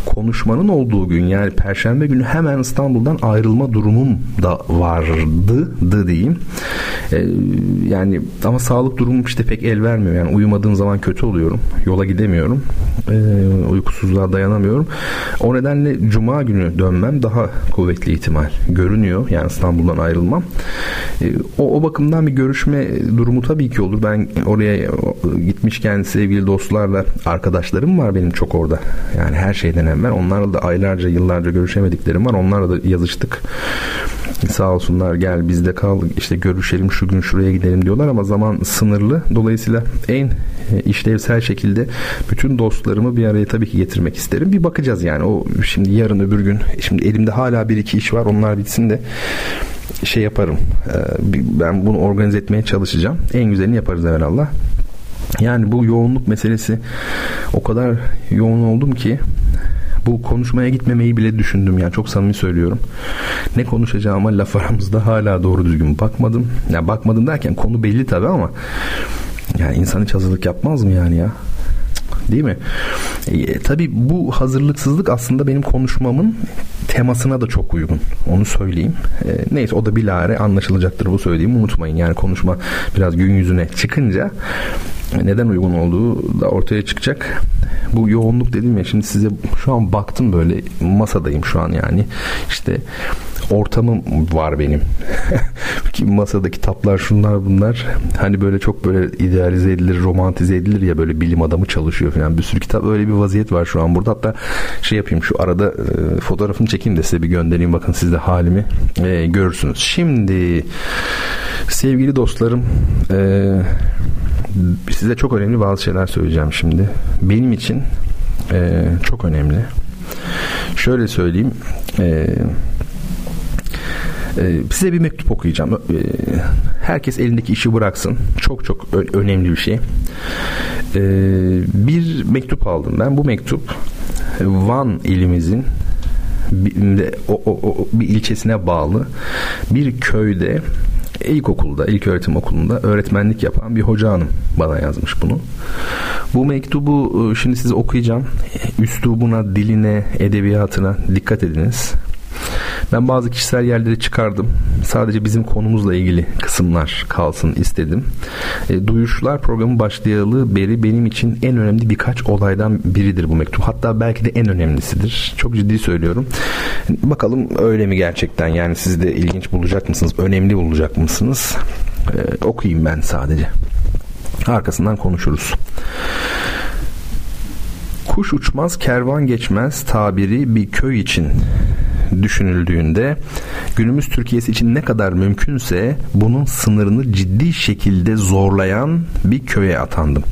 konuşmanın olduğu gün yani Perşembe günü hemen İstanbul'dan ayrılma durumum da vardı dı diyeyim. E, yani ama sağlık durumum işte pek el vermiyor. Yani uyumadığım zaman kötü oluyorum. Yola gidemiyorum. E, uykusuzluğa dayanamıyorum. O nedenle Cuma günü dönmem daha kuvvetli ihtimal görünüyor. Yani İstanbul'dan ayrılmam. O, o bakımdan bir görüşme durumu tabii ki olur. Ben oraya gitmişken sevgili dostlarla arkadaşlarım var benim çok orada. Yani her şeyden evvel onlarla da aylarca yıllarca görüşemediklerim var. Onlarla da yazıştık. Sağ olsunlar gel bizde kal işte görüşelim şu gün şuraya gidelim diyorlar ama zaman sınırlı. Dolayısıyla en e, işlevsel şekilde bütün dostlarımı bir araya tabii ki getirmek isterim. Bir bakacağız yani o şimdi yarın öbür gün şimdi elimde hala bir iki iş var onlar bitsin de şey yaparım. Ee, ben bunu organize etmeye çalışacağım. En güzelini yaparız evvelallah. Yani bu yoğunluk meselesi o kadar yoğun oldum ki bu konuşmaya gitmemeyi bile düşündüm yani çok samimi söylüyorum. Ne konuşacağıma laf aramızda hala doğru düzgün bakmadım. Ya yani bakmadım derken konu belli tabii ama yani insan hiç hazırlık yapmaz mı yani ya? Değil mi? E, tabii bu hazırlıksızlık aslında benim konuşmamın temasına da çok uygun. Onu söyleyeyim. E, neyse o da bilare anlaşılacaktır bu söylediğimi unutmayın. Yani konuşma biraz gün yüzüne çıkınca neden uygun olduğu da ortaya çıkacak. Bu yoğunluk dedim ya şimdi size şu an baktım böyle masadayım şu an yani işte ortamım var benim. Masada kitaplar şunlar bunlar. Hani böyle çok böyle idealize edilir, romantize edilir ya böyle bilim adamı çalışıyor falan. Bir sürü kitap öyle bir vaziyet var şu an burada. Hatta şey yapayım şu arada e, fotoğrafını çekeyim de size bir göndereyim. Bakın siz de halimi e, görürsünüz. Şimdi sevgili dostlarım e, size çok önemli bazı şeyler söyleyeceğim şimdi. Benim için e, çok önemli. Şöyle söyleyeyim. E, e, size bir mektup okuyacağım. E, herkes elindeki işi bıraksın. Çok çok önemli bir şey. E, bir mektup aldım ben. Bu mektup Van ilimizin bir, o, o, o, bir ilçesine bağlı bir köyde ilkokulda, ilk öğretim okulunda öğretmenlik yapan bir hoca hanım bana yazmış bunu. Bu mektubu şimdi size okuyacağım. Üslubuna, diline, edebiyatına dikkat ediniz. Ben bazı kişisel yerleri çıkardım. Sadece bizim konumuzla ilgili kısımlar kalsın istedim. E, Duyuşlar programı başlayalı beri benim için en önemli birkaç olaydan biridir bu mektup. Hatta belki de en önemlisidir. Çok ciddi söylüyorum. Bakalım öyle mi gerçekten? Yani siz de ilginç bulacak mısınız? Önemli bulacak mısınız? E, okuyayım ben sadece. Arkasından konuşuruz. Kuş uçmaz kervan geçmez tabiri bir köy için düşünüldüğünde günümüz Türkiye'si için ne kadar mümkünse bunun sınırını ciddi şekilde zorlayan bir köye atandım.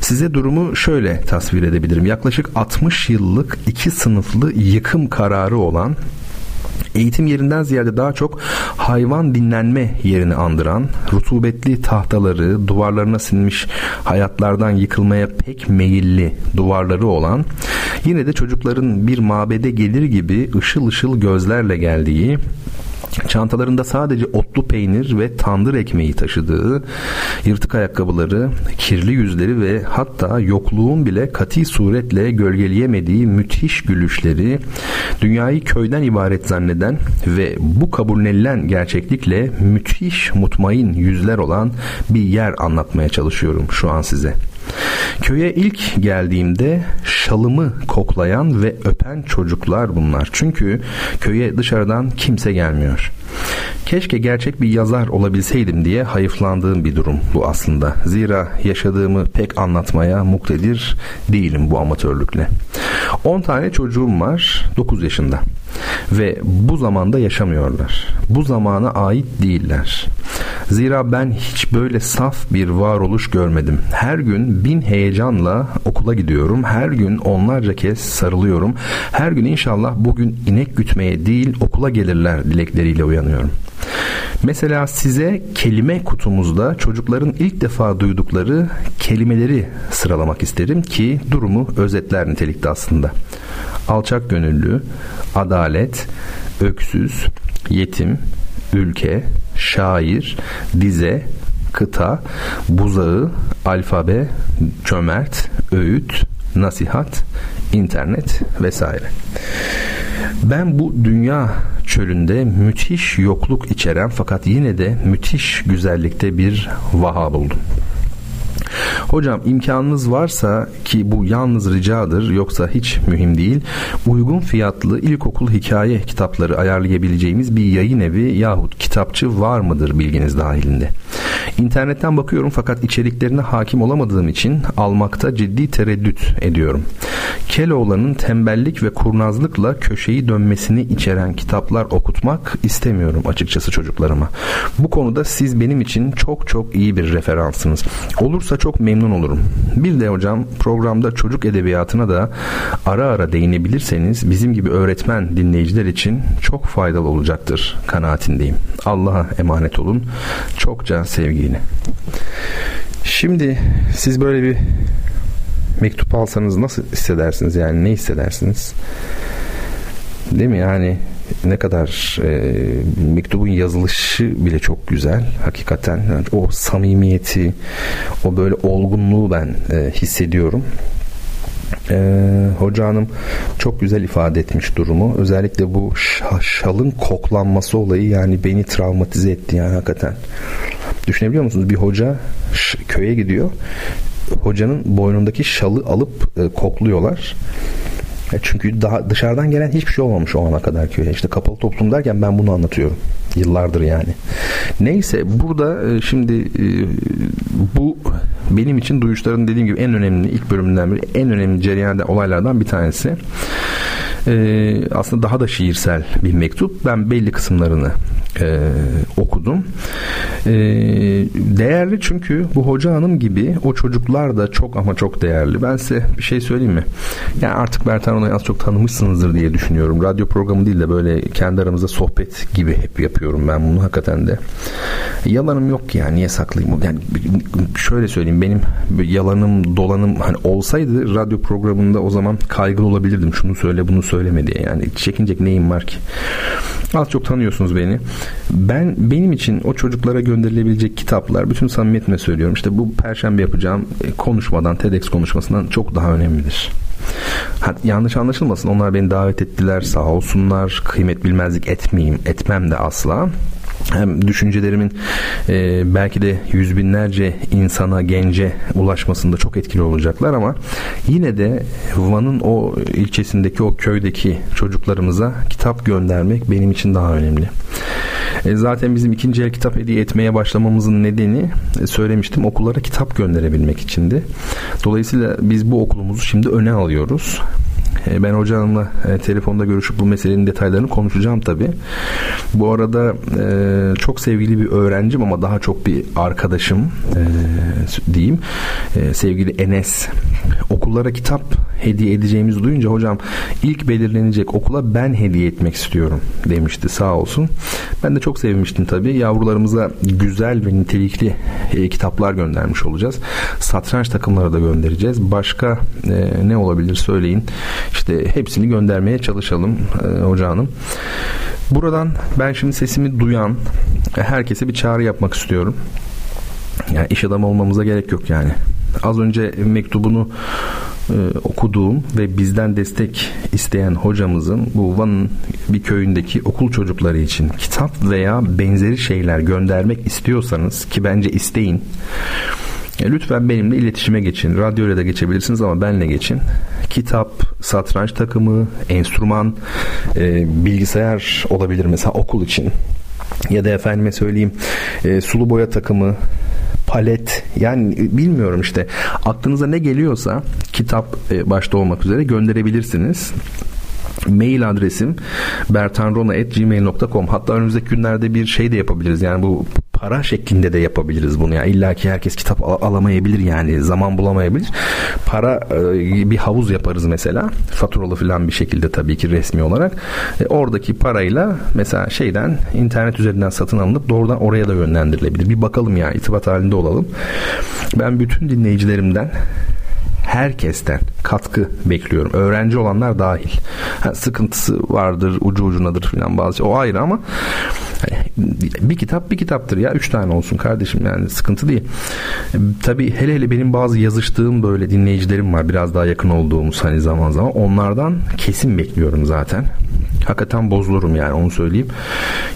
Size durumu şöyle tasvir edebilirim. Yaklaşık 60 yıllık iki sınıflı yıkım kararı olan eğitim yerinden ziyade daha çok hayvan dinlenme yerini andıran, rutubetli tahtaları, duvarlarına sinmiş hayatlardan yıkılmaya pek meyilli duvarları olan, yine de çocukların bir mabede gelir gibi ışıl ışıl gözlerle geldiği, Çantalarında sadece otlu peynir ve tandır ekmeği taşıdığı, yırtık ayakkabıları, kirli yüzleri ve hatta yokluğun bile kati suretle gölgeleyemediği müthiş gülüşleri, dünyayı köyden ibaret zanneden ve bu kabullenilen gerçeklikle müthiş mutmain yüzler olan bir yer anlatmaya çalışıyorum şu an size. Köye ilk geldiğimde şalımı koklayan ve öpen çocuklar bunlar. Çünkü köye dışarıdan kimse gelmiyor. Keşke gerçek bir yazar olabilseydim diye hayıflandığım bir durum bu aslında. Zira yaşadığımı pek anlatmaya muktedir değilim bu amatörlükle. 10 tane çocuğum var 9 yaşında ve bu zamanda yaşamıyorlar. Bu zamana ait değiller. Zira ben hiç böyle saf bir varoluş görmedim. Her gün bin heyecanla okula gidiyorum. Her gün onlarca kez sarılıyorum. Her gün inşallah bugün inek gütmeye değil okula gelirler dilekleriyle uyanıyorum. Mesela size kelime kutumuzda çocukların ilk defa duydukları kelimeleri sıralamak isterim ki durumu özetler nitelikte aslında. Alçak gönüllü, adalet, öksüz, yetim, ülke, şair, dize, kıta, buzağı, alfabe, cömert, öğüt, nasihat, internet vesaire. Ben bu dünya çölünde müthiş yokluk içeren fakat yine de müthiş güzellikte bir vaha buldum. Hocam imkanınız varsa ki bu yalnız ricadır yoksa hiç mühim değil. Uygun fiyatlı ilkokul hikaye kitapları ayarlayabileceğimiz bir yayın evi yahut kitapçı var mıdır bilginiz dahilinde? İnternetten bakıyorum fakat içeriklerine hakim olamadığım için almakta ciddi tereddüt ediyorum. Keloğlan'ın tembellik ve kurnazlıkla köşeyi dönmesini içeren kitaplar okutmak istemiyorum açıkçası çocuklarıma. Bu konuda siz benim için çok çok iyi bir referansınız. Olursa çok memnun olurum. Bir de hocam programda çocuk edebiyatına da ara ara değinebilirseniz bizim gibi öğretmen dinleyiciler için çok faydalı olacaktır kanaatindeyim. Allah'a emanet olun. Çokça sevgiyle. Şimdi siz böyle bir mektup alsanız nasıl hissedersiniz yani ne hissedersiniz? Değil mi yani ne kadar e, mektubun yazılışı bile çok güzel hakikaten yani o samimiyeti o böyle olgunluğu ben e, hissediyorum ee, hoca hanım çok güzel ifade etmiş durumu. Özellikle bu şalın koklanması olayı yani beni travmatize etti yani hakikaten. Düşünebiliyor musunuz? Bir hoca köye gidiyor. Hocanın boynundaki şalı alıp e, kokluyorlar. E, çünkü daha dışarıdan gelen hiçbir şey olmamış o ana kadar köye. İşte kapalı toplum derken ben bunu anlatıyorum. Yıllardır yani. Neyse burada e, şimdi e, bu benim için duyuşların dediğim gibi en önemli ilk bölümünden biri en önemli cereyan olaylardan bir tanesi. Aslında daha da şiirsel bir mektup. Ben belli kısımlarını e, okudum. E, değerli çünkü bu hoca hanım gibi o çocuklar da çok ama çok değerli. Ben size bir şey söyleyeyim mi? Yani artık Bertan Onay'ı az çok tanımışsınızdır diye düşünüyorum. Radyo programı değil de böyle kendi aramızda sohbet gibi hep yapıyorum ben bunu hakikaten de. Yalanım yok ki yani niye saklayayım? Yani şöyle söyleyeyim benim yalanım dolanım hani olsaydı radyo programında o zaman kaygılı olabilirdim. Şunu söyle bunu söyleme diye. Yani çekinecek neyim var ki? Az çok tanıyorsunuz beni. Ben benim için o çocuklara gönderilebilecek kitaplar bütün samimiyetle söylüyorum. İşte bu perşembe yapacağım e, konuşmadan TEDx konuşmasından çok daha önemlidir. Ha, yanlış anlaşılmasın onlar beni davet ettiler sağ olsunlar kıymet bilmezlik etmeyeyim etmem de asla hem düşüncelerimin e, belki de yüz binlerce insana, gence ulaşmasında çok etkili olacaklar ama yine de Van'ın o ilçesindeki o köydeki çocuklarımıza kitap göndermek benim için daha önemli. E, zaten bizim ikinci el kitap hediye etmeye başlamamızın nedeni e, söylemiştim okullara kitap gönderebilmek içindi. Dolayısıyla biz bu okulumuzu şimdi öne alıyoruz. E, ben hocamla e, telefonda görüşüp bu meselenin detaylarını konuşacağım tabii. Bu arada e, çok sevgili bir öğrencim ama daha çok bir arkadaşım diyeyim. Sevgili Enes okullara kitap hediye edeceğimizi duyunca hocam ilk belirlenecek okula ben hediye etmek istiyorum demişti sağ olsun. Ben de çok sevmiştim tabii. Yavrularımıza güzel ve nitelikli kitaplar göndermiş olacağız. Satranç takımları da göndereceğiz. Başka ne olabilir söyleyin. İşte hepsini göndermeye çalışalım e, hoca hanım. Buradan ben şimdi sesimi duyan herkese bir çağrı yapmak istiyorum. Yani iş adamı olmamıza gerek yok yani. Az önce mektubunu e, okuduğum ve bizden destek isteyen hocamızın bu Van'ın bir köyündeki okul çocukları için kitap veya benzeri şeyler göndermek istiyorsanız ki bence isteyin. E, lütfen benimle iletişime geçin. Radyoyla da geçebilirsiniz ama benle geçin. Kitap, satranç takımı, enstrüman, e, bilgisayar olabilir mesela okul için. Ya da efendime söyleyeyim e, sulu boya takımı, palet yani bilmiyorum işte aklınıza ne geliyorsa kitap e, başta olmak üzere gönderebilirsiniz. Mail adresim bertanrona.gmail.com hatta önümüzdeki günlerde bir şey de yapabiliriz. Yani bu para şeklinde de yapabiliriz bunu. Yani İlla ki herkes kitap al- alamayabilir yani zaman bulamayabilir. Para e, bir havuz yaparız mesela. Faturalı falan bir şekilde tabii ki resmi olarak. E, oradaki parayla mesela şeyden internet üzerinden satın alınıp doğrudan oraya da yönlendirilebilir. Bir bakalım ya itibat halinde olalım. Ben bütün dinleyicilerimden herkesten katkı bekliyorum. Öğrenci olanlar dahil. Ha, sıkıntısı vardır, ucu ucunadır falan bazı şey. O ayrı ama bir kitap bir kitaptır ya. Üç tane olsun kardeşim yani sıkıntı değil. Tabii hele hele benim bazı yazıştığım böyle dinleyicilerim var. Biraz daha yakın olduğumuz hani zaman zaman. Onlardan kesin bekliyorum zaten. Hakikaten bozulurum yani onu söyleyeyim.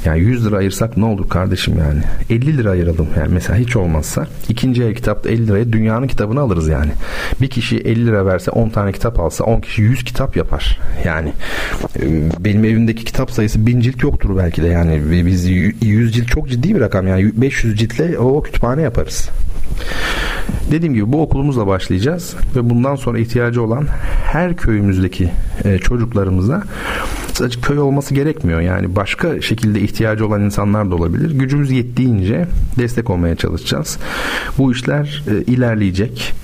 Yani 100 lira ayırsak ne olur kardeşim yani. 50 lira ayıralım yani mesela hiç olmazsa. ikinci el kitapta 50 liraya dünyanın kitabını alırız yani. Bir kişi 50 lira verse 10 tane kitap alsa 10 kişi 100 kitap yapar. Yani e, benim evimdeki kitap sayısı 1000 cilt yoktur belki de yani. Biz 100 cilt çok ciddi bir rakam yani 500 ciltle o kütüphane yaparız. Dediğim gibi bu okulumuzla başlayacağız ve bundan sonra ihtiyacı olan her köyümüzdeki e, çocuklarımıza sadece köy olması gerekmiyor. Yani başka şekilde ihtiyacı olan insanlar da olabilir. Gücümüz yettiğince destek olmaya çalışacağız. Bu işler e, ilerleyecek.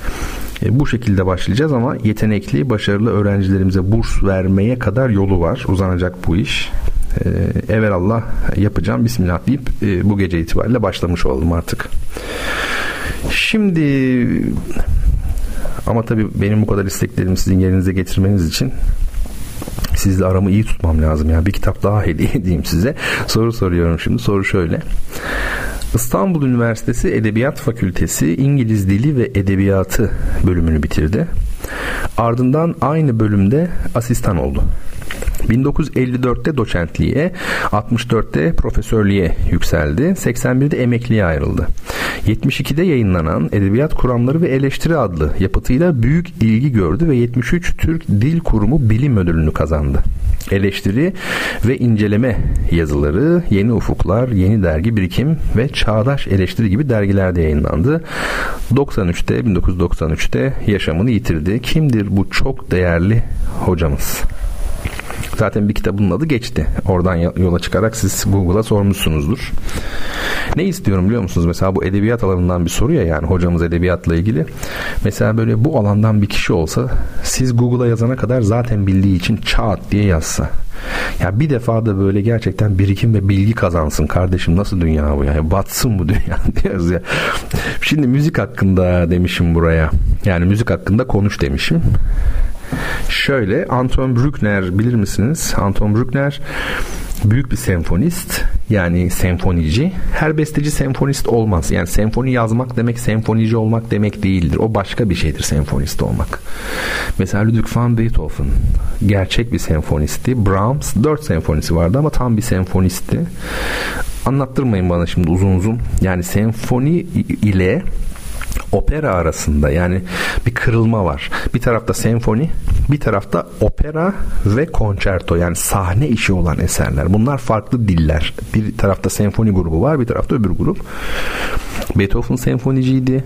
E, bu şekilde başlayacağız ama yetenekli, başarılı öğrencilerimize burs vermeye kadar yolu var. Uzanacak bu iş. E, Allah yapacağım bismillah deyip e, bu gece itibariyle başlamış oldum artık. Şimdi ama tabii benim bu kadar isteklerimi sizin yerinize getirmeniz için sizle aramı iyi tutmam lazım. Yani bir kitap daha hediye edeyim size. Soru soruyorum şimdi. Soru şöyle. İstanbul Üniversitesi Edebiyat Fakültesi İngiliz Dili ve Edebiyatı bölümünü bitirdi. Ardından aynı bölümde asistan oldu. 1954'te doçentliğe, 64'te profesörlüğe yükseldi. 81'de emekliye ayrıldı. 72'de yayınlanan Edebiyat Kuramları ve Eleştiri adlı yapıtıyla büyük ilgi gördü ve 73 Türk Dil Kurumu Bilim Ödülünü kazandı. Eleştiri ve inceleme yazıları Yeni Ufuklar, Yeni Dergi Birikim ve Çağdaş Eleştiri gibi dergilerde yayınlandı. 93'te 1993'te yaşamını yitirdi. Kimdir bu çok değerli hocamız? Zaten bir kitabın adı geçti. Oradan yola çıkarak siz Google'a sormuşsunuzdur. Ne istiyorum biliyor musunuz? Mesela bu edebiyat alanından bir soru ya yani hocamız edebiyatla ilgili. Mesela böyle bu alandan bir kişi olsa siz Google'a yazana kadar zaten bildiği için çat diye yazsa. Ya bir defa da böyle gerçekten birikim ve bilgi kazansın kardeşim nasıl dünya bu yani batsın bu dünya diyoruz ya. Şimdi müzik hakkında demişim buraya. Yani müzik hakkında konuş demişim. Şöyle Anton Bruckner bilir misiniz? Anton Bruckner büyük bir senfonist yani senfonici. Her besteci senfonist olmaz. Yani senfoni yazmak demek senfonici olmak demek değildir. O başka bir şeydir senfonist olmak. Mesela Ludwig van Beethoven gerçek bir senfonisti. Brahms dört senfonisi vardı ama tam bir senfonisti. Anlattırmayın bana şimdi uzun uzun. Yani senfoni ile opera arasında yani bir kırılma var. Bir tarafta senfoni, bir tarafta opera ve konçerto yani sahne işi olan eserler. Bunlar farklı diller. Bir tarafta senfoni grubu var, bir tarafta öbür grup. Beethoven senfoniciydi.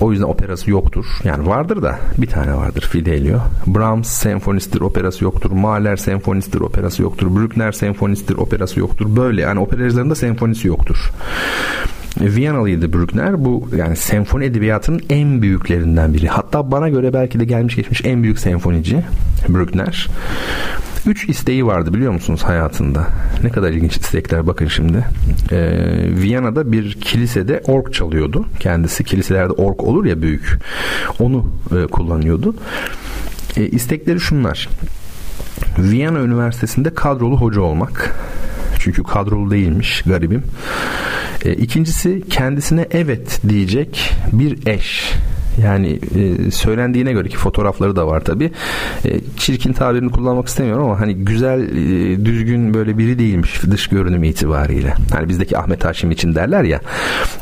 O yüzden operası yoktur. Yani vardır da bir tane vardır Fidelio. Brahms senfonistir, operası yoktur. Mahler senfonistir, operası yoktur. Bruckner senfonistir, operası yoktur. Böyle yani opera senfonisi yoktur. Viyanalıydı Bruckner. Bu yani senfoni edebiyatının en büyüklerinden biri. Hatta bana göre belki de gelmiş geçmiş en büyük senfonici Bruckner. Üç isteği vardı biliyor musunuz hayatında? Ne kadar ilginç istekler bakın şimdi. Ee, Viyana'da bir kilisede ork çalıyordu. Kendisi kiliselerde ork olur ya büyük. Onu e, kullanıyordu. E, istekleri şunlar. Viyana Üniversitesi'nde kadrolu hoca olmak. Çünkü kadrolu değilmiş garibim. E, ikincisi kendisine evet diyecek bir eş. Yani e, söylendiğine göre ki fotoğrafları da var tabi. E, çirkin tabirini kullanmak istemiyorum ama hani güzel, e, düzgün böyle biri değilmiş dış görünüm itibariyle. Hani bizdeki Ahmet Haşim için derler ya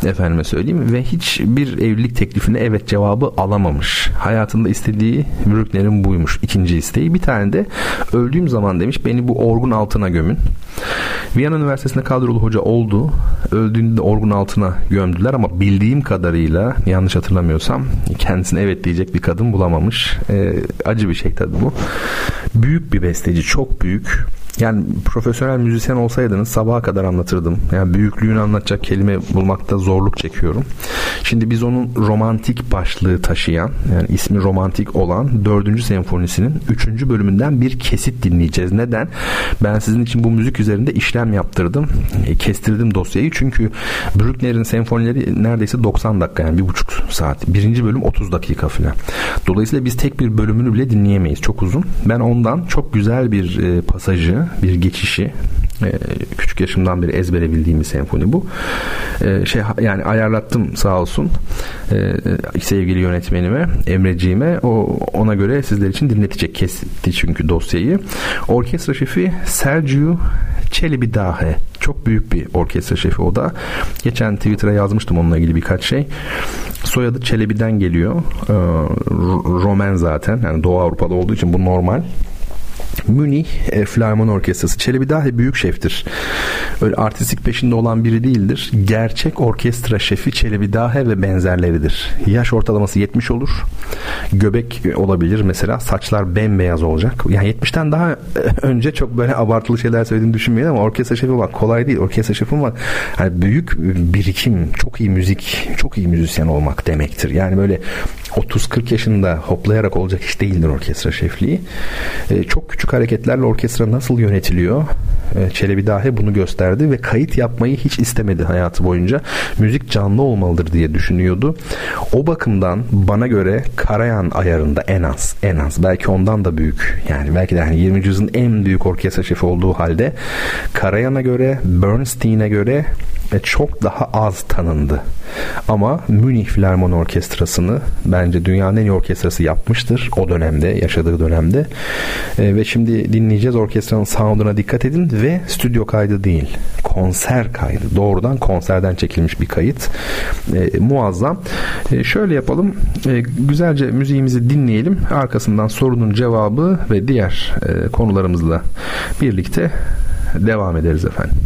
efendime söyleyeyim ve hiç bir evlilik teklifine evet cevabı alamamış. Hayatında istediği Brückner'in buymuş. ikinci isteği. Bir tane de öldüğüm zaman demiş beni bu orgun altına gömün. Viyana Üniversitesi'nde kadrolu hoca oldu. Öldüğünde de orgun altına gömdüler ama bildiğim kadarıyla yanlış hatırlamıyorsam kendisine evet diyecek bir kadın bulamamış. E, acı bir şey tabii bu. Büyük bir besteci, çok büyük. Yani profesyonel müzisyen olsaydınız sabaha kadar anlatırdım. Yani büyüklüğünü anlatacak kelime bulmakta zorluk çekiyorum. Şimdi biz onun romantik başlığı taşıyan yani ismi romantik olan 4. senfonisinin 3. bölümünden bir kesit dinleyeceğiz. Neden? Ben sizin için bu müzik üzerinde işlem yaptırdım. E, kestirdim dosyayı. Çünkü Bruckner'in senfonileri neredeyse 90 dakika yani bir buçuk saat. Birinci bölüm 30 dakika falan. Dolayısıyla biz tek bir bölümünü bile dinleyemeyiz. Çok uzun. Ben ondan çok güzel bir e, pasajı, bir geçişi e, küçük yaşımdan beri ezbere bildiğim bir senfoni bu. E, şey yani ayarlattım sağ olsun e, sevgili yönetmenime, Emreciğime. O ona göre sizler için dinletecek kesti çünkü dosyayı. Orkestra şefi Sergio Celibidache. Çok büyük bir orkestra şefi o da. Geçen Twitter'a yazmıştım onunla ilgili birkaç şey. Soyadı Çelebi'den geliyor. Ee, Roman zaten. Yani Doğu Avrupa'da olduğu için bu normal. Münih e, Filarmon Orkestrası. Çelebi dahi büyük şeftir. Öyle artistik peşinde olan biri değildir. Gerçek orkestra şefi Çelebi Dahe ve benzerleridir. Yaş ortalaması 70 olur. Göbek olabilir mesela. Saçlar bembeyaz olacak. Yani 70'ten daha önce çok böyle abartılı şeyler söylediğini düşünmeyin ama orkestra şefi olmak kolay değil. Orkestra şefi olmak yani büyük birikim, çok iyi müzik, çok iyi müzisyen olmak demektir. Yani böyle 30-40 yaşında hoplayarak olacak iş değildir orkestra şefliği. E, çok küçük hareketlerle orkestra nasıl yönetiliyor? E, Çelebi dahi bunu gösterdi ve kayıt yapmayı hiç istemedi hayatı boyunca. Müzik canlı olmalıdır diye düşünüyordu. O bakımdan bana göre Karayan ayarında en az en az belki ondan da büyük yani belki de yani 20. yüzyılın en büyük orkestra şefi olduğu halde Karayan'a göre Bernstein'e göre ve çok daha az tanındı. Ama Münih Filarmon Orkestrası'nı bence dünyanın en iyi orkestrası yapmıştır o dönemde, yaşadığı dönemde. E, ve şimdi dinleyeceğiz orkestranın sound'una dikkat edin ve stüdyo kaydı değil. Konser kaydı. Doğrudan konserden çekilmiş bir kayıt. E, muazzam. E, şöyle yapalım. E, güzelce müziğimizi dinleyelim. Arkasından sorunun cevabı ve diğer e, konularımızla birlikte devam ederiz efendim.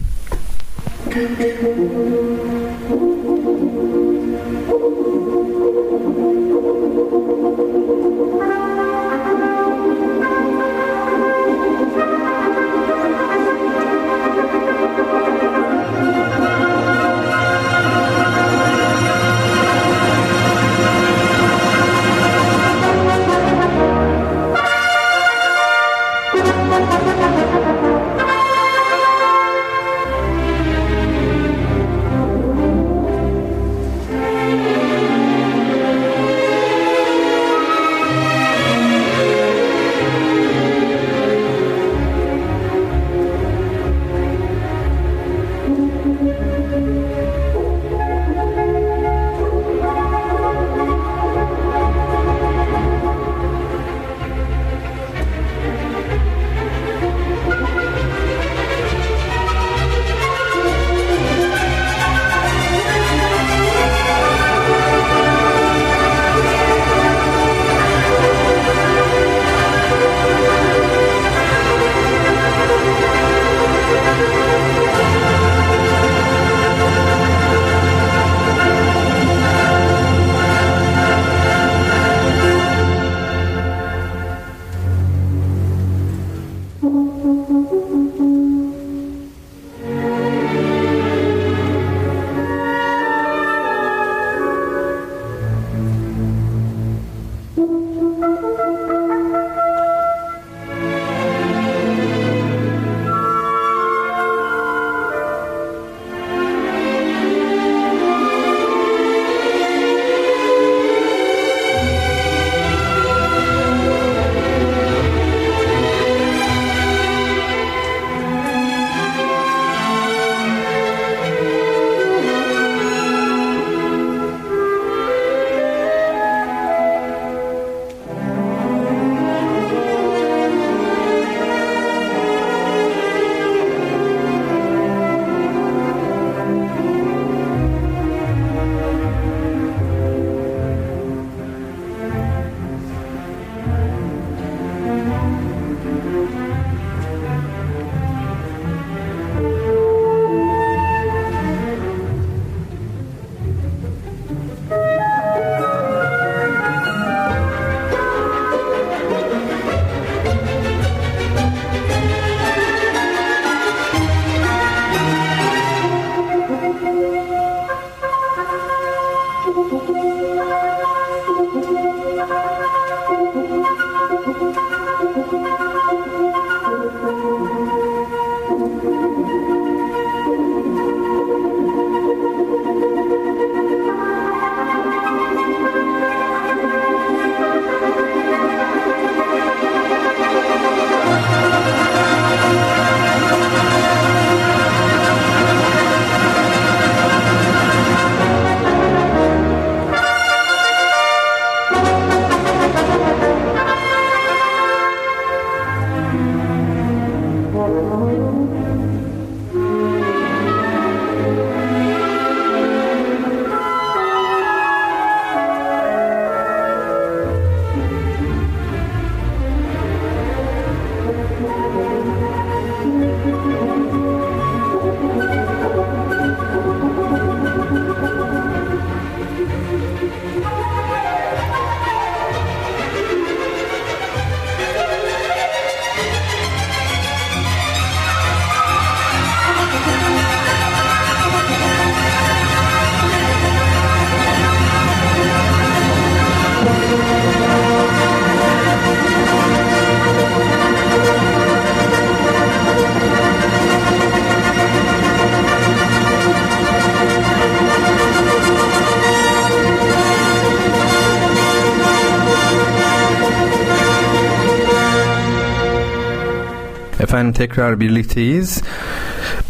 Tekrar birlikteyiz.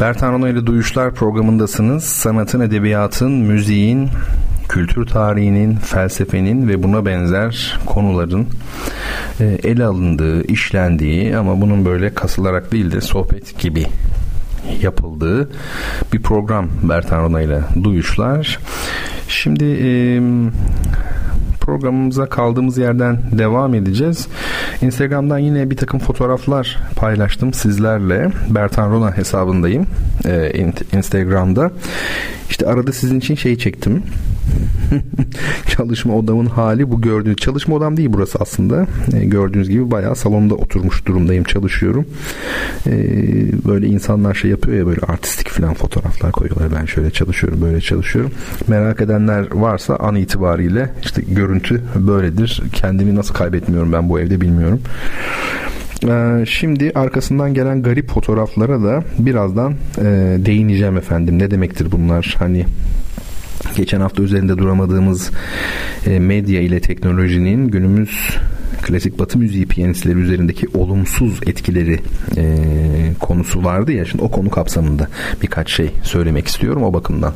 Bertan Rona ile Duyuşlar programındasınız. Sanatın, edebiyatın, müziğin, kültür tarihinin, felsefenin ve buna benzer konuların e, ele alındığı, işlendiği ama bunun böyle kasılarak değil de sohbet gibi yapıldığı bir program Bertan Rona ile Duyuşlar. Şimdi e, programımıza kaldığımız yerden devam edeceğiz. Instagram'dan yine bir takım fotoğraflar paylaştım sizlerle. Bertan Rona hesabındayım e, Instagram'da. İşte arada sizin için şey çektim. çalışma odamın hali bu gördüğünüz çalışma odam değil burası aslında. E, gördüğünüz gibi bayağı salonda oturmuş durumdayım çalışıyorum. E, böyle insanlar şey yapıyor ya böyle artistik falan fotoğraflar koyuyorlar. Ben şöyle çalışıyorum böyle çalışıyorum. Merak edenler varsa an itibariyle işte görüntü böyledir. Kendimi nasıl kaybetmiyorum ben bu evde bilmiyorum. Ee, şimdi arkasından gelen garip fotoğraflara da birazdan e, değineceğim efendim. Ne demektir bunlar? Hani geçen hafta üzerinde duramadığımız e, medya ile teknolojinin günümüz klasik batı müziği piyanistleri üzerindeki olumsuz etkileri e, konusu vardı ya. Şimdi o konu kapsamında birkaç şey söylemek istiyorum. O bakımdan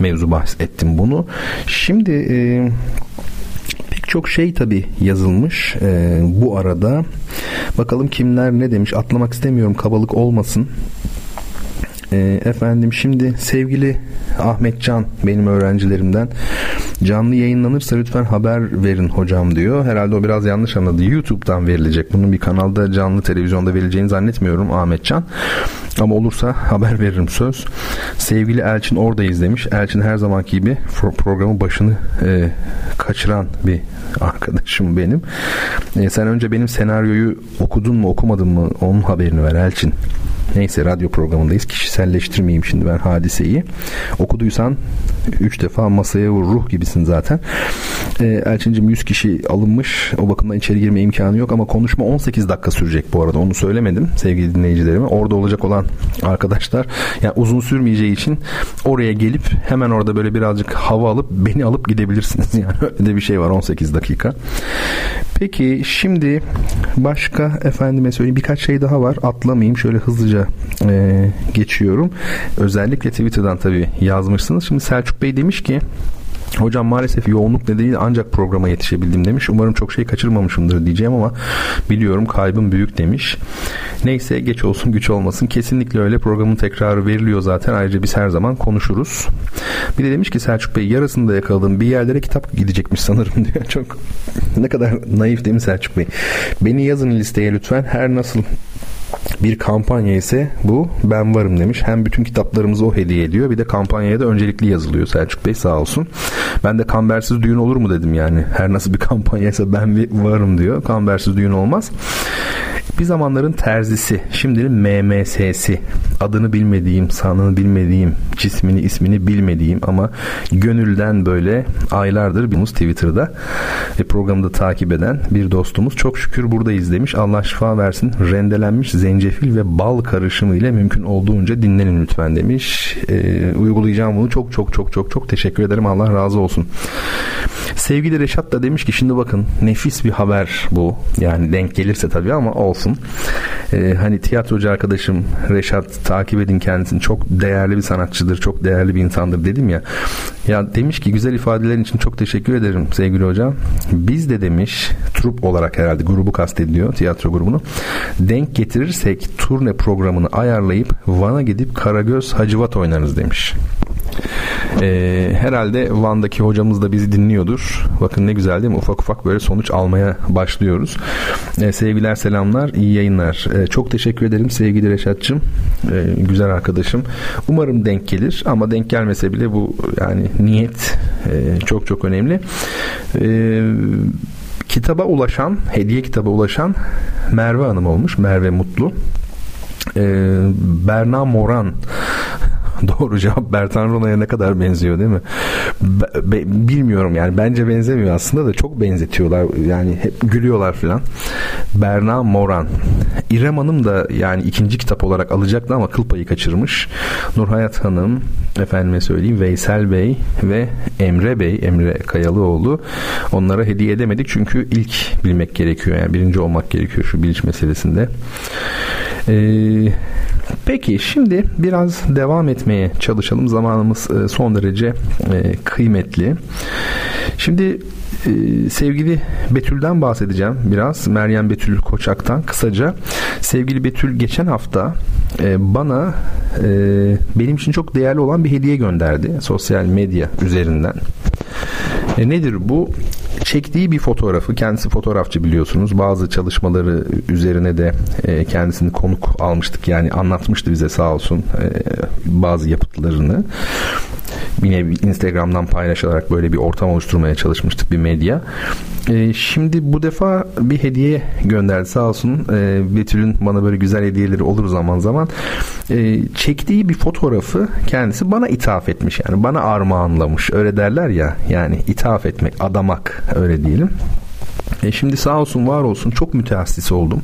mevzu bahs ettim bunu. Şimdi e, pek çok şey tabi yazılmış e, bu arada. Bakalım kimler ne demiş? Atlamak istemiyorum kabalık olmasın e, efendim şimdi sevgili Ahmet Can benim öğrencilerimden canlı yayınlanırsa lütfen haber verin hocam diyor. Herhalde o biraz yanlış anladı. YouTube'dan verilecek. Bunun bir kanalda canlı televizyonda verileceğini zannetmiyorum Ahmet Can. Ama olursa haber veririm söz. Sevgili Elçin orada izlemiş. Elçin her zamanki gibi programın başını e, kaçıran bir arkadaşım benim. E, sen önce benim senaryoyu okudun mu okumadın mı onun haberini ver Elçin. Neyse radyo programındayız. Kişiselleştirmeyeyim şimdi ben hadiseyi. Okuduysan 3 defa masaya vur ruh gibisin zaten. E, Elçincim 100 kişi alınmış. O bakımdan içeri girme imkanı yok ama konuşma 18 dakika sürecek bu arada. Onu söylemedim sevgili dinleyicilerime. Orada olacak olan arkadaşlar yani uzun sürmeyeceği için oraya gelip hemen orada böyle birazcık hava alıp beni alıp gidebilirsiniz. Yani öyle de bir şey var 18 dakika. Peki şimdi başka efendime söyleyeyim birkaç şey daha var. Atlamayayım. Şöyle hızlıca e, geçiyorum. Özellikle Twitter'dan tabii yazmışsınız. Şimdi Selçuk Bey demiş ki Hocam maalesef yoğunluk nedeniyle ancak programa yetişebildim demiş. Umarım çok şey kaçırmamışımdır diyeceğim ama biliyorum kaybım büyük demiş. Neyse geç olsun güç olmasın. Kesinlikle öyle programın tekrarı veriliyor zaten. Ayrıca biz her zaman konuşuruz. Bir de demiş ki Selçuk Bey yarısında yakaladım. Bir yerlere kitap gidecekmiş sanırım diyor. Çok ne kadar naif değil mi Selçuk Bey? Beni yazın listeye lütfen. Her nasıl bir kampanya ise bu ben varım demiş. Hem bütün kitaplarımızı o hediye ediyor bir de kampanyaya da öncelikli yazılıyor Selçuk Bey sağ olsun. Ben de kambersiz düğün olur mu dedim yani. Her nasıl bir kampanya ise ben varım diyor. Kambersiz düğün olmaz. Bir zamanların terzisi, şimdinin MMS'si, adını bilmediğim, sanını bilmediğim, cismini, ismini bilmediğim ama gönülden böyle aylardır bir Twitter'da ve programda takip eden bir dostumuz. Çok şükür burada izlemiş. Allah şifa versin. Rendelenmiş zencefil ve bal karışımı ile mümkün olduğunca dinlenin lütfen demiş. Ee, uygulayacağım bunu. Çok çok çok çok çok teşekkür ederim. Allah razı olsun. Sevgili Reşat da demiş ki şimdi bakın nefis bir haber bu. Yani denk gelirse tabii ama olsun. Ee, hani tiyatrocu arkadaşım Reşat takip edin kendisini. Çok değerli bir sanatçıdır. Çok değerli bir insandır dedim ya. Ya demiş ki güzel ifadelerin için çok teşekkür ederim sevgili hocam. Biz de demiş trup olarak herhalde grubu kastediliyor tiyatro grubunu. Denk getirirsek turne programını ayarlayıp Van'a gidip Karagöz Hacivat oynarız demiş. Ee, herhalde Van'daki hocamız da bizi dinliyordur. Bakın ne güzel değil mi? Ufak ufak böyle sonuç almaya başlıyoruz. Ee, sevgiler selamlar iyi yayınlar. Ee, çok teşekkür ederim sevgili Reşat'cığım. Ee, güzel arkadaşım. Umarım denk gelir ama denk gelmese bile bu yani niyet e, çok çok önemli. Ee, kitaba ulaşan, hediye kitaba ulaşan Merve Hanım olmuş. Merve Mutlu. Ee, Berna Moran Doğru cevap Bertan Rona'ya ne kadar benziyor değil mi? Be, be, bilmiyorum yani bence benzemiyor aslında da çok benzetiyorlar yani hep gülüyorlar filan. Berna Moran. İrem Hanım da yani ikinci kitap olarak alacaktı ama kıl payı kaçırmış. Nurhayat Hanım, efendime söyleyeyim Veysel Bey ve Emre Bey, Emre Kayalıoğlu onlara hediye edemedik çünkü ilk bilmek gerekiyor yani birinci olmak gerekiyor şu biliş meselesinde. Ee, peki şimdi biraz devam etmeye çalışalım. Zamanımız e, son derece e, kıymetli. Şimdi e, sevgili Betül'den bahsedeceğim biraz. Meryem Betül Koçak'tan kısaca. Sevgili Betül geçen hafta bana benim için çok değerli olan bir hediye gönderdi sosyal medya üzerinden. Nedir bu? Çektiği bir fotoğrafı, kendisi fotoğrafçı biliyorsunuz. Bazı çalışmaları üzerine de e, kendisini konuk almıştık. Yani anlatmıştı bize sağ olsun e, bazı yapıtlarını yine Instagram'dan paylaşarak böyle bir ortam oluşturmaya çalışmıştık bir medya. E, şimdi bu defa bir hediye gönderdi sağ olsun. E, Betül'ün bana böyle güzel hediyeleri olur zaman zaman. E, çektiği bir fotoğrafı kendisi bana ithaf etmiş. Yani bana armağanlamış. Öyle derler ya yani ithaf etmek, adamak öyle diyelim. E şimdi sağ olsun var olsun çok müteassis oldum.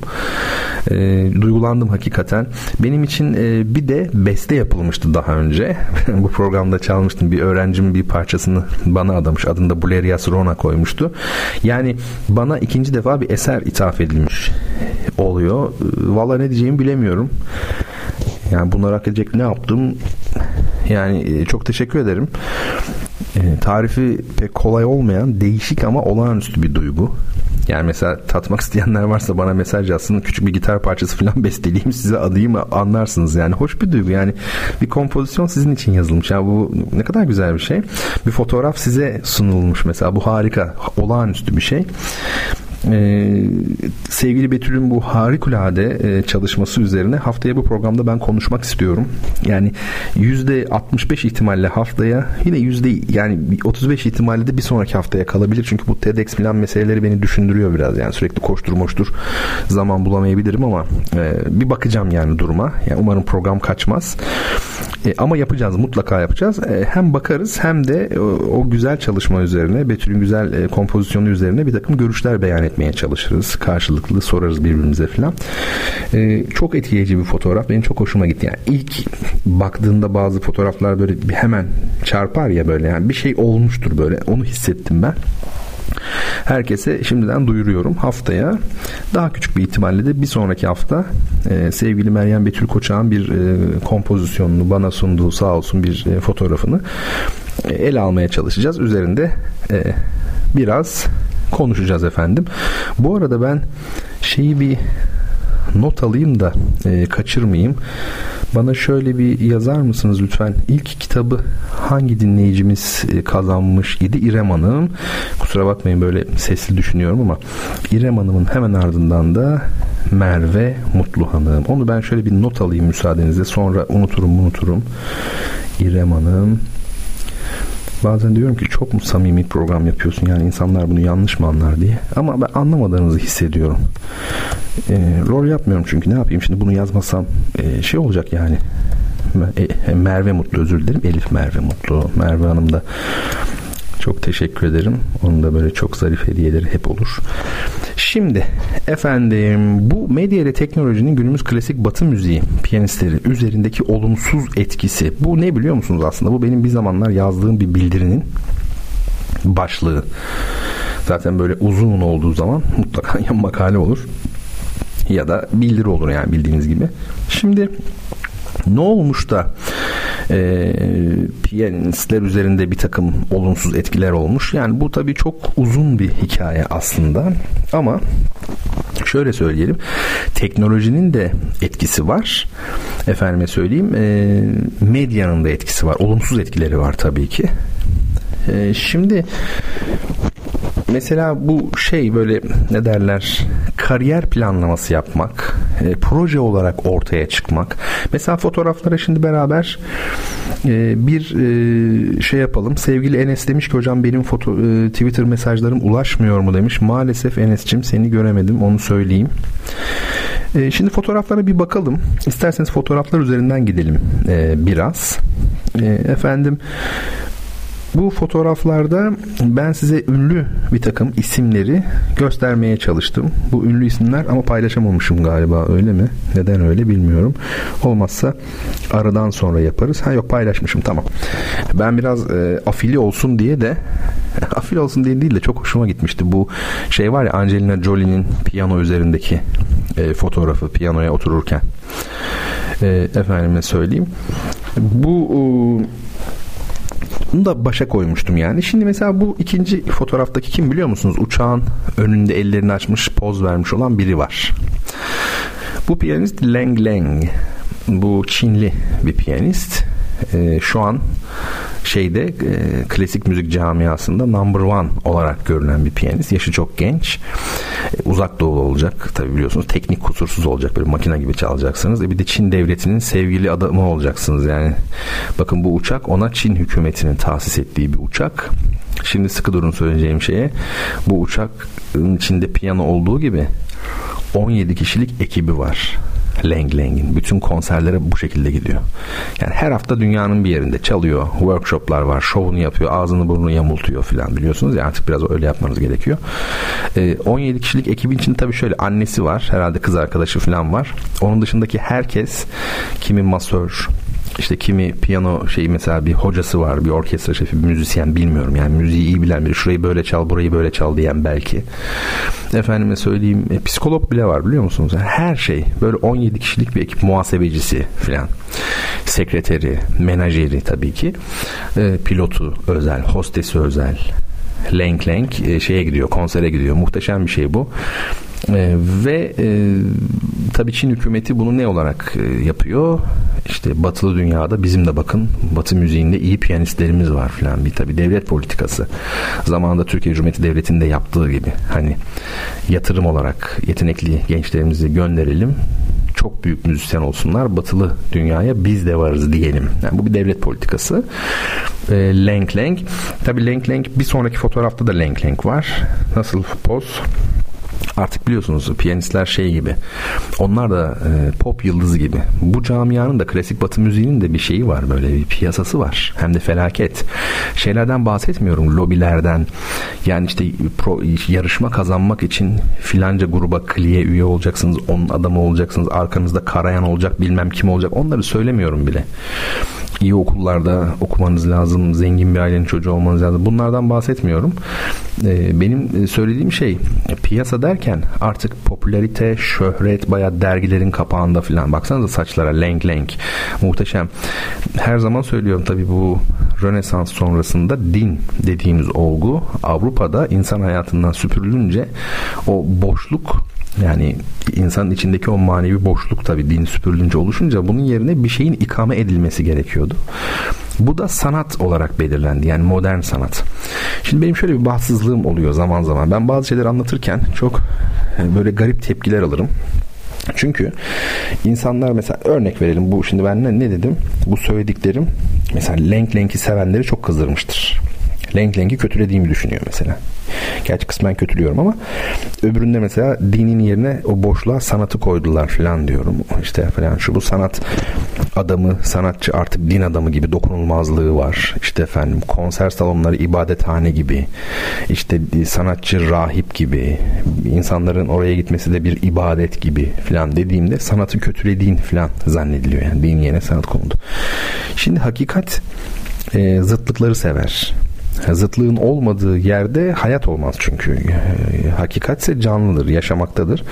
E, duygulandım hakikaten. Benim için e, bir de beste yapılmıştı daha önce. Bu programda çalmıştım. Bir öğrencim bir parçasını bana adamış. Adını da Bulerias Rona koymuştu. Yani bana ikinci defa bir eser ithaf edilmiş oluyor. E, Valla ne diyeceğimi bilemiyorum. Yani bunları hak edecek ne yaptım? Yani e, çok teşekkür ederim. E, tarifi pek kolay olmayan değişik ama olağanüstü bir duygu. Yani mesela tatmak isteyenler varsa bana mesaj yazsın. Küçük bir gitar parçası falan besteleyeyim size adayım anlarsınız. Yani hoş bir duygu. Yani bir kompozisyon sizin için yazılmış. Yani bu ne kadar güzel bir şey. Bir fotoğraf size sunulmuş mesela. Bu harika. Olağanüstü bir şey e, sevgili Betül'ün bu harikulade e, çalışması üzerine haftaya bu programda ben konuşmak istiyorum. Yani yüzde 65 ihtimalle haftaya yine yüzde yani 35 ihtimalle de bir sonraki haftaya kalabilir. Çünkü bu TEDx falan meseleleri beni düşündürüyor biraz. Yani sürekli koştur moştur zaman bulamayabilirim ama e, bir bakacağım yani duruma. Yani umarım program kaçmaz. E, ama yapacağız mutlaka yapacağız. E, hem bakarız hem de o, o güzel çalışma üzerine Betül'ün güzel e, kompozisyonu üzerine bir takım görüşler beyan etmeye çalışırız. Karşılıklı sorarız birbirimize falan. E, çok etkileyici bir fotoğraf. Benim çok hoşuma gitti. Yani ilk baktığında bazı fotoğraflar böyle hemen çarpar ya böyle yani bir şey olmuştur böyle. Onu hissettim ben. Herkese şimdiden duyuruyorum. Haftaya daha küçük bir ihtimalle de bir sonraki hafta e, sevgili Meryem Betül Koçak'ın bir e, kompozisyonunu bana sunduğu sağ olsun bir e, fotoğrafını e, ele almaya çalışacağız. Üzerinde e, biraz konuşacağız efendim. Bu arada ben şeyi bir not alayım da e, kaçırmayayım. Bana şöyle bir yazar mısınız lütfen? İlk kitabı hangi dinleyicimiz e, kazanmış idi? İrem Hanım. Kusura bakmayın böyle sesli düşünüyorum ama İrem Hanım'ın hemen ardından da Merve Mutlu Hanım. Onu ben şöyle bir not alayım müsaadenizle. Sonra unuturum unuturum. İrem Hanım Bazen diyorum ki çok mu samimi program yapıyorsun yani insanlar bunu yanlış mı anlar diye. Ama ben anlamadığınızı hissediyorum. E, rol yapmıyorum çünkü ne yapayım şimdi bunu yazmasam e, şey olacak yani. E, Merve Mutlu özür dilerim. Elif Merve Mutlu. Merve Hanım da çok teşekkür ederim. Onun da böyle çok zarif hediyeleri hep olur. Şimdi efendim bu medya ile teknolojinin günümüz klasik batı müziği piyanistleri üzerindeki olumsuz etkisi. Bu ne biliyor musunuz aslında? Bu benim bir zamanlar yazdığım bir bildirinin başlığı. Zaten böyle uzun olduğu zaman mutlaka ya makale olur ya da bildiri olur yani bildiğiniz gibi. Şimdi ne olmuş da e, piyanistler üzerinde bir takım olumsuz etkiler olmuş. Yani bu tabii çok uzun bir hikaye aslında ama şöyle söyleyelim teknolojinin de etkisi var efendime söyleyeyim e, medyanın da etkisi var olumsuz etkileri var tabii ki e, şimdi mesela bu şey böyle ne derler kariyer planlaması yapmak e, proje olarak ortaya çıkmak. Mesela fotoğraflara şimdi beraber e, bir e, şey yapalım. Sevgili Enes demiş ki hocam benim foto e, Twitter mesajlarım ulaşmıyor mu? demiş. Maalesef Enes'cim seni göremedim onu söyleyeyim. E, şimdi fotoğraflara bir bakalım. İsterseniz fotoğraflar üzerinden gidelim e, biraz. E, efendim bu fotoğraflarda ben size ünlü bir takım isimleri göstermeye çalıştım. Bu ünlü isimler ama paylaşamamışım galiba öyle mi? Neden öyle bilmiyorum. Olmazsa aradan sonra yaparız. Ha yok paylaşmışım tamam. Ben biraz e, afili olsun diye de afili olsun diye değil de çok hoşuma gitmişti. Bu şey var ya Angelina Jolie'nin piyano üzerindeki e, fotoğrafı piyanoya otururken. E, efendime söyleyeyim. Bu e, bunu da başa koymuştum yani. Şimdi mesela bu ikinci fotoğraftaki kim biliyor musunuz? Uçağın önünde ellerini açmış poz vermiş olan biri var. Bu piyanist Leng Leng. Bu Çinli bir piyanist. Ee, şu an şeyde e, klasik müzik camiasında number one olarak görülen bir piyanist. Yaşı çok genç. E, uzak doğulu olacak. Tabi biliyorsunuz teknik kusursuz olacak. Böyle makine gibi çalacaksınız. E bir de Çin devletinin sevgili adamı olacaksınız. Yani bakın bu uçak ona Çin hükümetinin tahsis ettiği bir uçak. Şimdi sıkı durun söyleyeceğim şeye. Bu uçakın içinde piyano olduğu gibi 17 kişilik ekibi var. Lang Lang'in. Bütün konserlere bu şekilde gidiyor. Yani her hafta dünyanın bir yerinde çalıyor. Workshoplar var. Şovunu yapıyor. Ağzını burnunu yamultuyor filan biliyorsunuz. Ya artık biraz öyle yapmanız gerekiyor. E, 17 kişilik ekibin içinde tabii şöyle annesi var. Herhalde kız arkadaşı filan var. Onun dışındaki herkes kimi masör, işte kimi piyano şeyi mesela bir hocası var, bir orkestra şefi, bir müzisyen bilmiyorum. Yani müziği iyi bilen biri. Şurayı böyle çal, burayı böyle çal diyen belki. Efendime söyleyeyim e, psikolog bile var biliyor musunuz? Yani her şey böyle 17 kişilik bir ekip muhasebecisi filan. Sekreteri, menajeri tabii ki. E, pilotu özel, hostesi özel. Lenk Lenk e, şeye gidiyor, konsere gidiyor. Muhteşem bir şey bu. E, ve e, tabii Çin hükümeti bunu ne olarak e, yapıyor? İşte batılı dünyada bizim de bakın batı müziğinde iyi piyanistlerimiz var filan bir tabii devlet politikası. Zamanında Türkiye Cumhuriyeti Devleti'nde yaptığı gibi hani yatırım olarak yetenekli gençlerimizi gönderelim çok büyük müzisyen olsunlar batılı dünyaya biz de varız diyelim. Yani bu bir devlet politikası. E, Lenk Lenk. Tabii Lenk Lenk bir sonraki fotoğrafta da Lenk Lenk var. Nasıl poz? Artık biliyorsunuz piyanistler şey gibi. Onlar da e, pop yıldızı gibi. Bu camianın da klasik batı müziğinin de bir şeyi var böyle bir piyasası var. Hem de felaket. Şeylerden bahsetmiyorum. Lobilerden. Yani işte pro, yarışma kazanmak için filanca gruba kliye üye olacaksınız. Onun adamı olacaksınız. Arkanızda karayan olacak bilmem kim olacak. Onları söylemiyorum bile iyi okullarda okumanız lazım, zengin bir ailenin çocuğu olmanız lazım. Bunlardan bahsetmiyorum. Ee, benim söylediğim şey piyasa derken artık popülarite, şöhret baya dergilerin kapağında filan. Baksanıza saçlara lenk lenk. Muhteşem. Her zaman söylüyorum tabii bu Rönesans sonrasında din dediğimiz olgu Avrupa'da insan hayatından süpürülünce o boşluk yani insanın içindeki o manevi boşluk tabii din süpürülünce oluşunca bunun yerine bir şeyin ikame edilmesi gerekiyordu. Bu da sanat olarak belirlendi. Yani modern sanat. Şimdi benim şöyle bir bahtsızlığım oluyor zaman zaman. Ben bazı şeyler anlatırken çok e, böyle garip tepkiler alırım. Çünkü insanlar mesela örnek verelim bu şimdi ben ne, ne dedim? Bu söylediklerim mesela Lenk Lenk'i sevenleri çok kızdırmıştır. Lenk Lenk'i kötülediğimi düşünüyor mesela. Gerçi kısmen kötülüyorum ama öbüründe mesela dinin yerine o boşluğa sanatı koydular falan diyorum. İşte falan şu bu sanat adamı, sanatçı artık din adamı gibi dokunulmazlığı var. İşte efendim konser salonları ibadethane gibi. İşte sanatçı rahip gibi. insanların oraya gitmesi de bir ibadet gibi falan dediğimde sanatı kötülediğin falan zannediliyor. Yani din yerine sanat konuldu. Şimdi hakikat e, zıtlıkları sever. Zıtlığın olmadığı yerde hayat olmaz çünkü. E, hakikatse canlıdır, yaşamaktadır.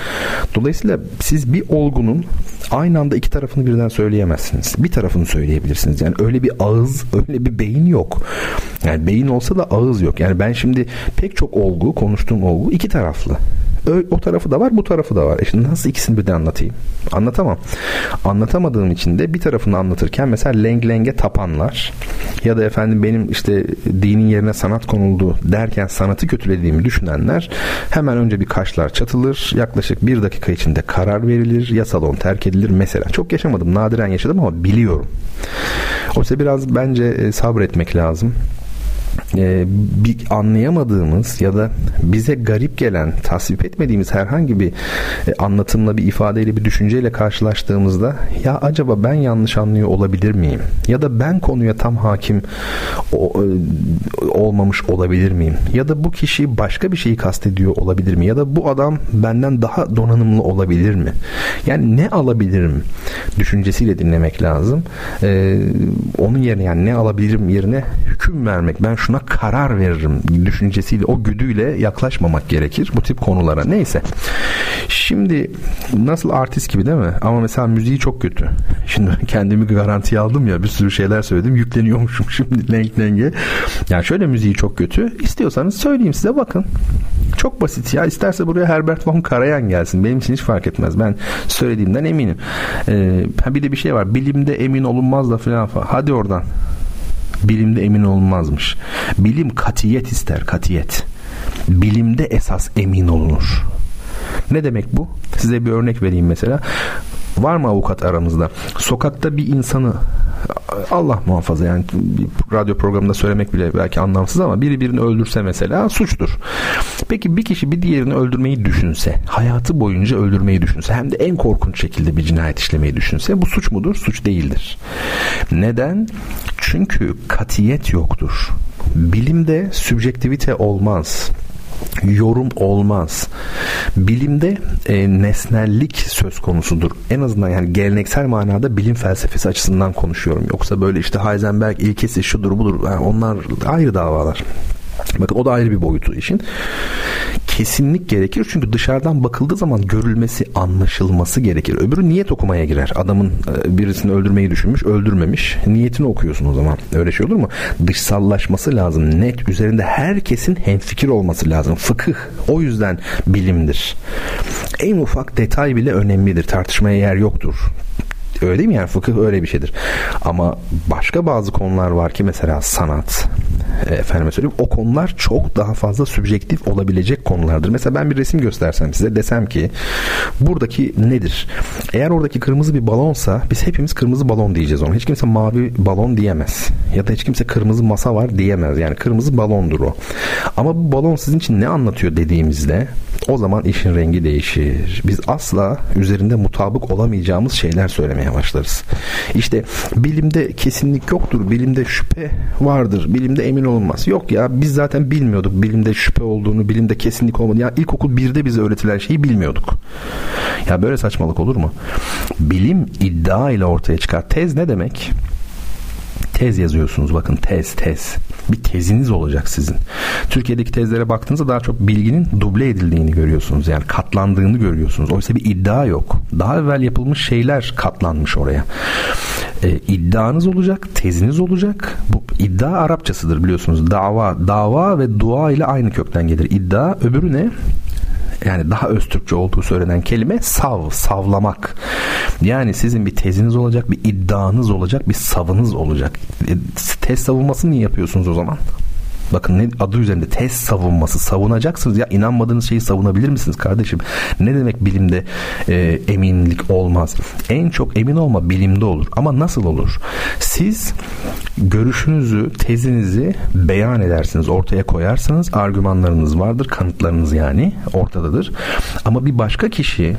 Dolayısıyla siz bir olgunun aynı anda iki tarafını birden söyleyemezsiniz. Bir tarafını söyleyebilirsiniz. Yani öyle bir ağız, öyle bir beyin yok. Yani beyin olsa da ağız yok. Yani ben şimdi pek çok olgu, konuştuğum olgu iki taraflı o tarafı da var bu tarafı da var. E şimdi nasıl ikisini birden anlatayım? Anlatamam. Anlatamadığım için de bir tarafını anlatırken mesela leng lenge tapanlar ya da efendim benim işte dinin yerine sanat konuldu derken sanatı kötülediğimi düşünenler hemen önce bir kaşlar çatılır. Yaklaşık bir dakika içinde karar verilir. Ya salon terk edilir mesela. Çok yaşamadım. Nadiren yaşadım ama biliyorum. Oysa biraz bence e, sabretmek lazım e, bir anlayamadığımız ya da bize garip gelen, tasvip etmediğimiz herhangi bir e, anlatımla, bir ifadeyle, bir düşünceyle karşılaştığımızda ya acaba ben yanlış anlıyor olabilir miyim? Ya da ben konuya tam hakim o, e, olmamış olabilir miyim? Ya da bu kişi başka bir şeyi kastediyor olabilir mi? Ya da bu adam benden daha donanımlı olabilir mi? Yani ne alabilirim düşüncesiyle dinlemek lazım. E, onun yerine yani ne alabilirim yerine hüküm vermek. Ben şuna karar veririm düşüncesiyle o güdüyle yaklaşmamak gerekir bu tip konulara. Neyse. Şimdi nasıl artist gibi değil mi? Ama mesela müziği çok kötü. Şimdi kendimi garantiye aldım ya bir sürü şeyler söyledim. Yükleniyormuşum şimdi lenk lenge. Yani şöyle müziği çok kötü. İstiyorsanız söyleyeyim size bakın. Çok basit ya. İsterse buraya Herbert von Karajan gelsin. Benim için hiç fark etmez. Ben söylediğimden eminim. Ee, bir de bir şey var. Bilimde emin olunmaz da falan. Hadi oradan. Bilimde emin olunmazmış. Bilim katiyet ister katiyet. Bilimde esas emin olunur. Ne demek bu? Size bir örnek vereyim mesela. Var mı avukat aramızda? Sokakta bir insanı Allah muhafaza yani radyo programında söylemek bile belki anlamsız ama biri birini öldürse mesela suçtur. Peki bir kişi bir diğerini öldürmeyi düşünse, hayatı boyunca öldürmeyi düşünse hem de en korkunç şekilde bir cinayet işlemeyi düşünse bu suç mudur? Suç değildir. Neden? Çünkü katiyet yoktur. Bilimde sübjektivite olmaz yorum olmaz. Bilimde e, nesnellik söz konusudur. En azından yani geleneksel manada bilim felsefesi açısından konuşuyorum. Yoksa böyle işte Heisenberg ilkesi şudur budur. Yani onlar ayrı davalar. Bakın o da ayrı bir boyutu işin. Kesinlik gerekir çünkü dışarıdan bakıldığı zaman görülmesi, anlaşılması gerekir. Öbürü niyet okumaya girer. Adamın e, birisini öldürmeyi düşünmüş, öldürmemiş. Niyetini okuyorsun o zaman. Öyle şey olur mu? Dışsallaşması lazım. Net. Üzerinde herkesin hemfikir olması lazım. Fıkıh. O yüzden bilimdir. En ufak detay bile önemlidir. Tartışmaya yer yoktur. Öyle değil mi yani fıkıh öyle bir şeydir. Ama başka bazı konular var ki mesela sanat, efendime söyleyeyim o konular çok daha fazla sübjektif olabilecek konulardır. Mesela ben bir resim göstersem size desem ki buradaki nedir? Eğer oradaki kırmızı bir balonsa biz hepimiz kırmızı balon diyeceğiz ona. Hiç kimse mavi balon diyemez. Ya da hiç kimse kırmızı masa var diyemez. Yani kırmızı balondur o. Ama bu balon sizin için ne anlatıyor dediğimizde o zaman işin rengi değişir. Biz asla üzerinde mutabık olamayacağımız şeyler söylemeye başlarız. İşte bilimde kesinlik yoktur. Bilimde şüphe vardır. Bilimde emin olunmaz. Yok ya biz zaten bilmiyorduk bilimde şüphe olduğunu, bilimde kesinlik olmadığını. Ya ilkokul birde bize öğretilen şeyi bilmiyorduk. Ya böyle saçmalık olur mu? Bilim iddia ile ortaya çıkar. Tez ne demek? Tez yazıyorsunuz bakın tez tez bir teziniz olacak sizin. Türkiye'deki tezlere baktığınızda daha çok bilginin duble edildiğini görüyorsunuz. Yani katlandığını görüyorsunuz. Oysa bir iddia yok. Daha evvel yapılmış şeyler katlanmış oraya. E, iddianız olacak, teziniz olacak. Bu iddia Arapçasıdır biliyorsunuz. Dava, dava ve dua ile aynı kökten gelir. İddia öbürü ne? Yani daha öz Türkçe olduğu söylenen kelime sav, savlamak. Yani sizin bir teziniz olacak, bir iddianız olacak, bir savınız olacak. E, tez savunması niye yapıyorsunuz o zaman? Bakın ne adı üzerinde test savunması savunacaksınız ya inanmadığınız şeyi savunabilir misiniz kardeşim? Ne demek bilimde e, eminlik olmaz? En çok emin olma bilimde olur. Ama nasıl olur? Siz görüşünüzü, tezinizi beyan edersiniz, ortaya koyarsınız. Argümanlarınız vardır, kanıtlarınız yani ortadadır. Ama bir başka kişi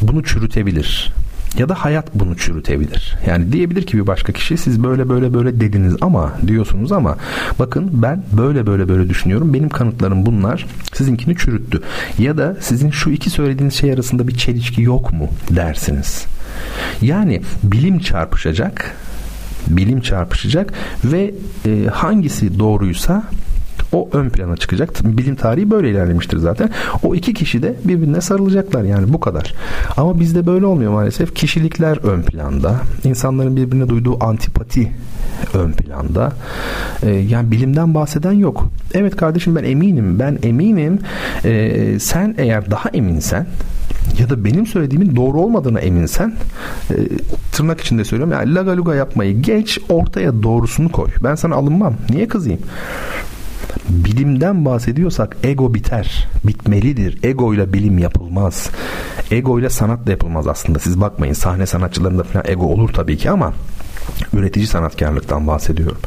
bunu çürütebilir ya da hayat bunu çürütebilir. Yani diyebilir ki bir başka kişi siz böyle böyle böyle dediniz ama diyorsunuz ama bakın ben böyle böyle böyle düşünüyorum. Benim kanıtlarım bunlar. Sizinkini çürüttü. Ya da sizin şu iki söylediğiniz şey arasında bir çelişki yok mu dersiniz. Yani bilim çarpışacak bilim çarpışacak ve e, hangisi doğruysa o ön plana çıkacak. Bilim tarihi böyle ilerlemiştir zaten. O iki kişi de birbirine sarılacaklar yani bu kadar. Ama bizde böyle olmuyor maalesef. Kişilikler ön planda. İnsanların birbirine duyduğu antipati ön planda. Ee, yani bilimden bahseden yok. Evet kardeşim ben eminim. Ben eminim. Ee, sen eğer daha eminsen ya da benim söylediğimin doğru olmadığına eminsen e, tırnak içinde söylüyorum yani lagaluga yapmayı geç ortaya doğrusunu koy. Ben sana alınmam. Niye kızayım? Bilimden bahsediyorsak ego biter. Bitmelidir. Ego ile bilim yapılmaz. Ego ile sanat da yapılmaz aslında. Siz bakmayın sahne sanatçılarında falan ego olur tabii ki ama üretici sanatkarlıktan bahsediyorum.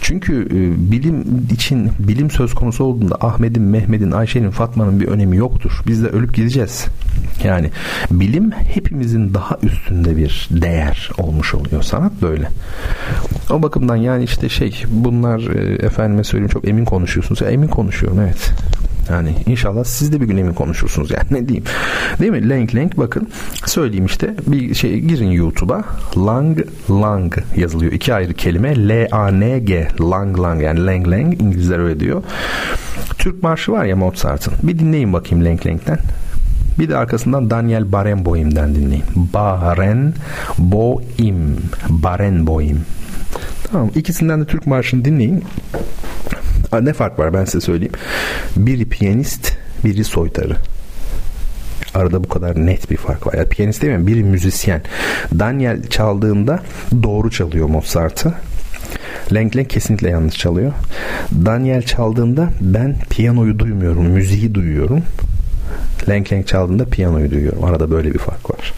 Çünkü e, bilim için bilim söz konusu olduğunda Ahmet'in, Mehmet'in, Ayşe'nin, Fatma'nın bir önemi yoktur. Biz de ölüp gideceğiz. Yani bilim hepimizin daha üstünde bir değer olmuş oluyor. Sanat böyle. O bakımdan yani işte şey bunlar e, efendime söyleyeyim çok emin konuşuyorsunuz. Emin konuşuyorum evet. Yani inşallah siz de bir gün emin konuşursunuz yani ne diyeyim. Değil mi? Lang Lang bakın söyleyeyim işte bir şey girin YouTube'a Lang Lang yazılıyor. iki ayrı kelime L-A-N-G Lang Lang yani Lang Lang İngilizler öyle diyor. Türk marşı var ya Mozart'ın. Bir dinleyin bakayım Lang Lang'den. Bir de arkasından Daniel Barenboim'den dinleyin. Barenboim. Barenboim. Tamam ikisinden de Türk Marşı'nı dinleyin. Ne fark var ben size söyleyeyim. Biri piyanist, biri soytarı. Arada bu kadar net bir fark var. Ya piyanist demiyorum, biri müzisyen. Daniel çaldığında doğru çalıyor Mozart'ı. Lenk kesinlikle yanlış çalıyor. Daniel çaldığında ben piyanoyu duymuyorum, müziği duyuyorum. Lenk çaldığında piyanoyu duyuyorum. Arada böyle bir fark var.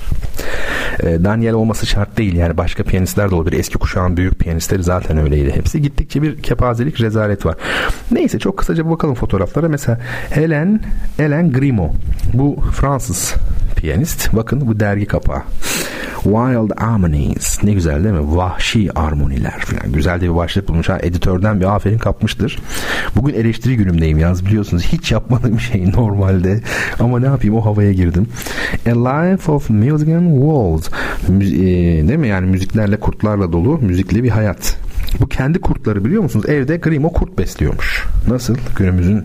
E, Daniel olması şart değil. Yani başka piyanistler de olabilir. Eski kuşağın büyük piyanistleri zaten öyleydi. Hepsi gittikçe bir kepazelik, rezalet var. Neyse çok kısaca bakalım fotoğraflara. Mesela Helen, Helen Grimaud. Bu Fransız piyanist. Bakın bu dergi kapağı. Wild Harmonies. Ne güzel değil mi? Vahşi armoniler falan. Güzel de bir başlık bulmuş. Ha, editörden bir aferin kapmıştır. Bugün eleştiri günümdeyim yaz biliyorsunuz. Hiç yapmadığım şey normalde. Ama ne yapayım o havaya girdim. A Life of Music and Walls. Müzi- e, değil mi? Yani müziklerle kurtlarla dolu müzikli bir hayat. Bu kendi kurtları biliyor musunuz? Evde Grimo kurt besliyormuş. Nasıl? Günümüzün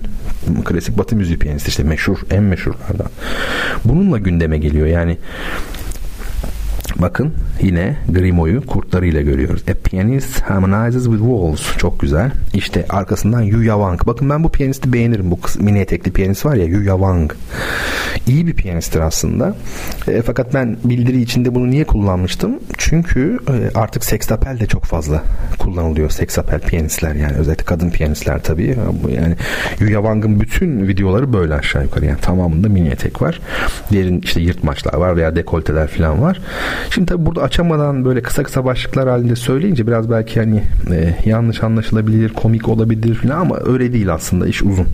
klasik batı müziği piyanisti işte meşhur, en meşhurlardan. Bununla gündeme geliyor. Yani Bakın yine Grimo'yu kurtlarıyla görüyoruz. A pianist harmonizes with walls. Çok güzel. İşte arkasından Yu Yawang. Bakın ben bu piyanisti beğenirim. Bu mini etekli piyanist var ya Yu Yawang. İyi bir piyanisttir aslında. E, fakat ben bildiri içinde bunu niye kullanmıştım? Çünkü e, artık sekstapel de çok fazla kullanılıyor. Sekstapel piyanistler yani özellikle kadın piyanistler tabii. Yani Yu Yawang'ın bütün videoları böyle aşağı yukarı. Yani tamamında mini etek var. Diğerin işte yırtmaçlar var veya dekolteler falan var. Şimdi tabii burada açamadan böyle kısa kısa başlıklar halinde söyleyince biraz belki hani e, yanlış anlaşılabilir, komik olabilir falan ama öyle değil aslında iş uzun.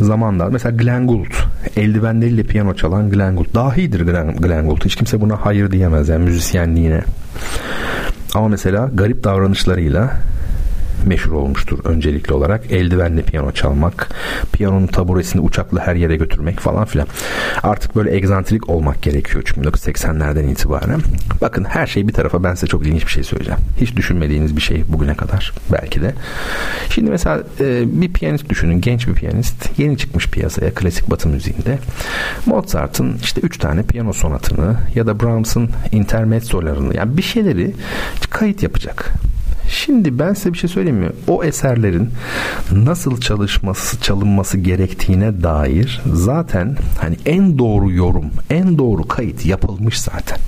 Zamanlar mesela Glenn Gould eldivenleriyle piyano çalan Glenn Gould dahidir Glenn, Glenn Gould. Hiç kimse buna hayır diyemez yani müzisyenliğine. Ama mesela garip davranışlarıyla meşhur olmuştur öncelikli olarak. Eldivenle piyano çalmak, piyanonun taburesini uçakla her yere götürmek falan filan. Artık böyle egzantrik olmak gerekiyor çünkü 1980'lerden itibaren. Bakın her şey bir tarafa ben size çok ilginç bir şey söyleyeceğim. Hiç düşünmediğiniz bir şey bugüne kadar belki de. Şimdi mesela e, bir piyanist düşünün. Genç bir piyanist. Yeni çıkmış piyasaya klasik batı müziğinde. Mozart'ın işte üç tane piyano sonatını ya da Brahms'ın intermezzolarını yani bir şeyleri kayıt yapacak. Şimdi ben size bir şey söyleyeyim mi? O eserlerin nasıl çalışması, çalınması gerektiğine dair zaten hani en doğru yorum, en doğru kayıt yapılmış zaten.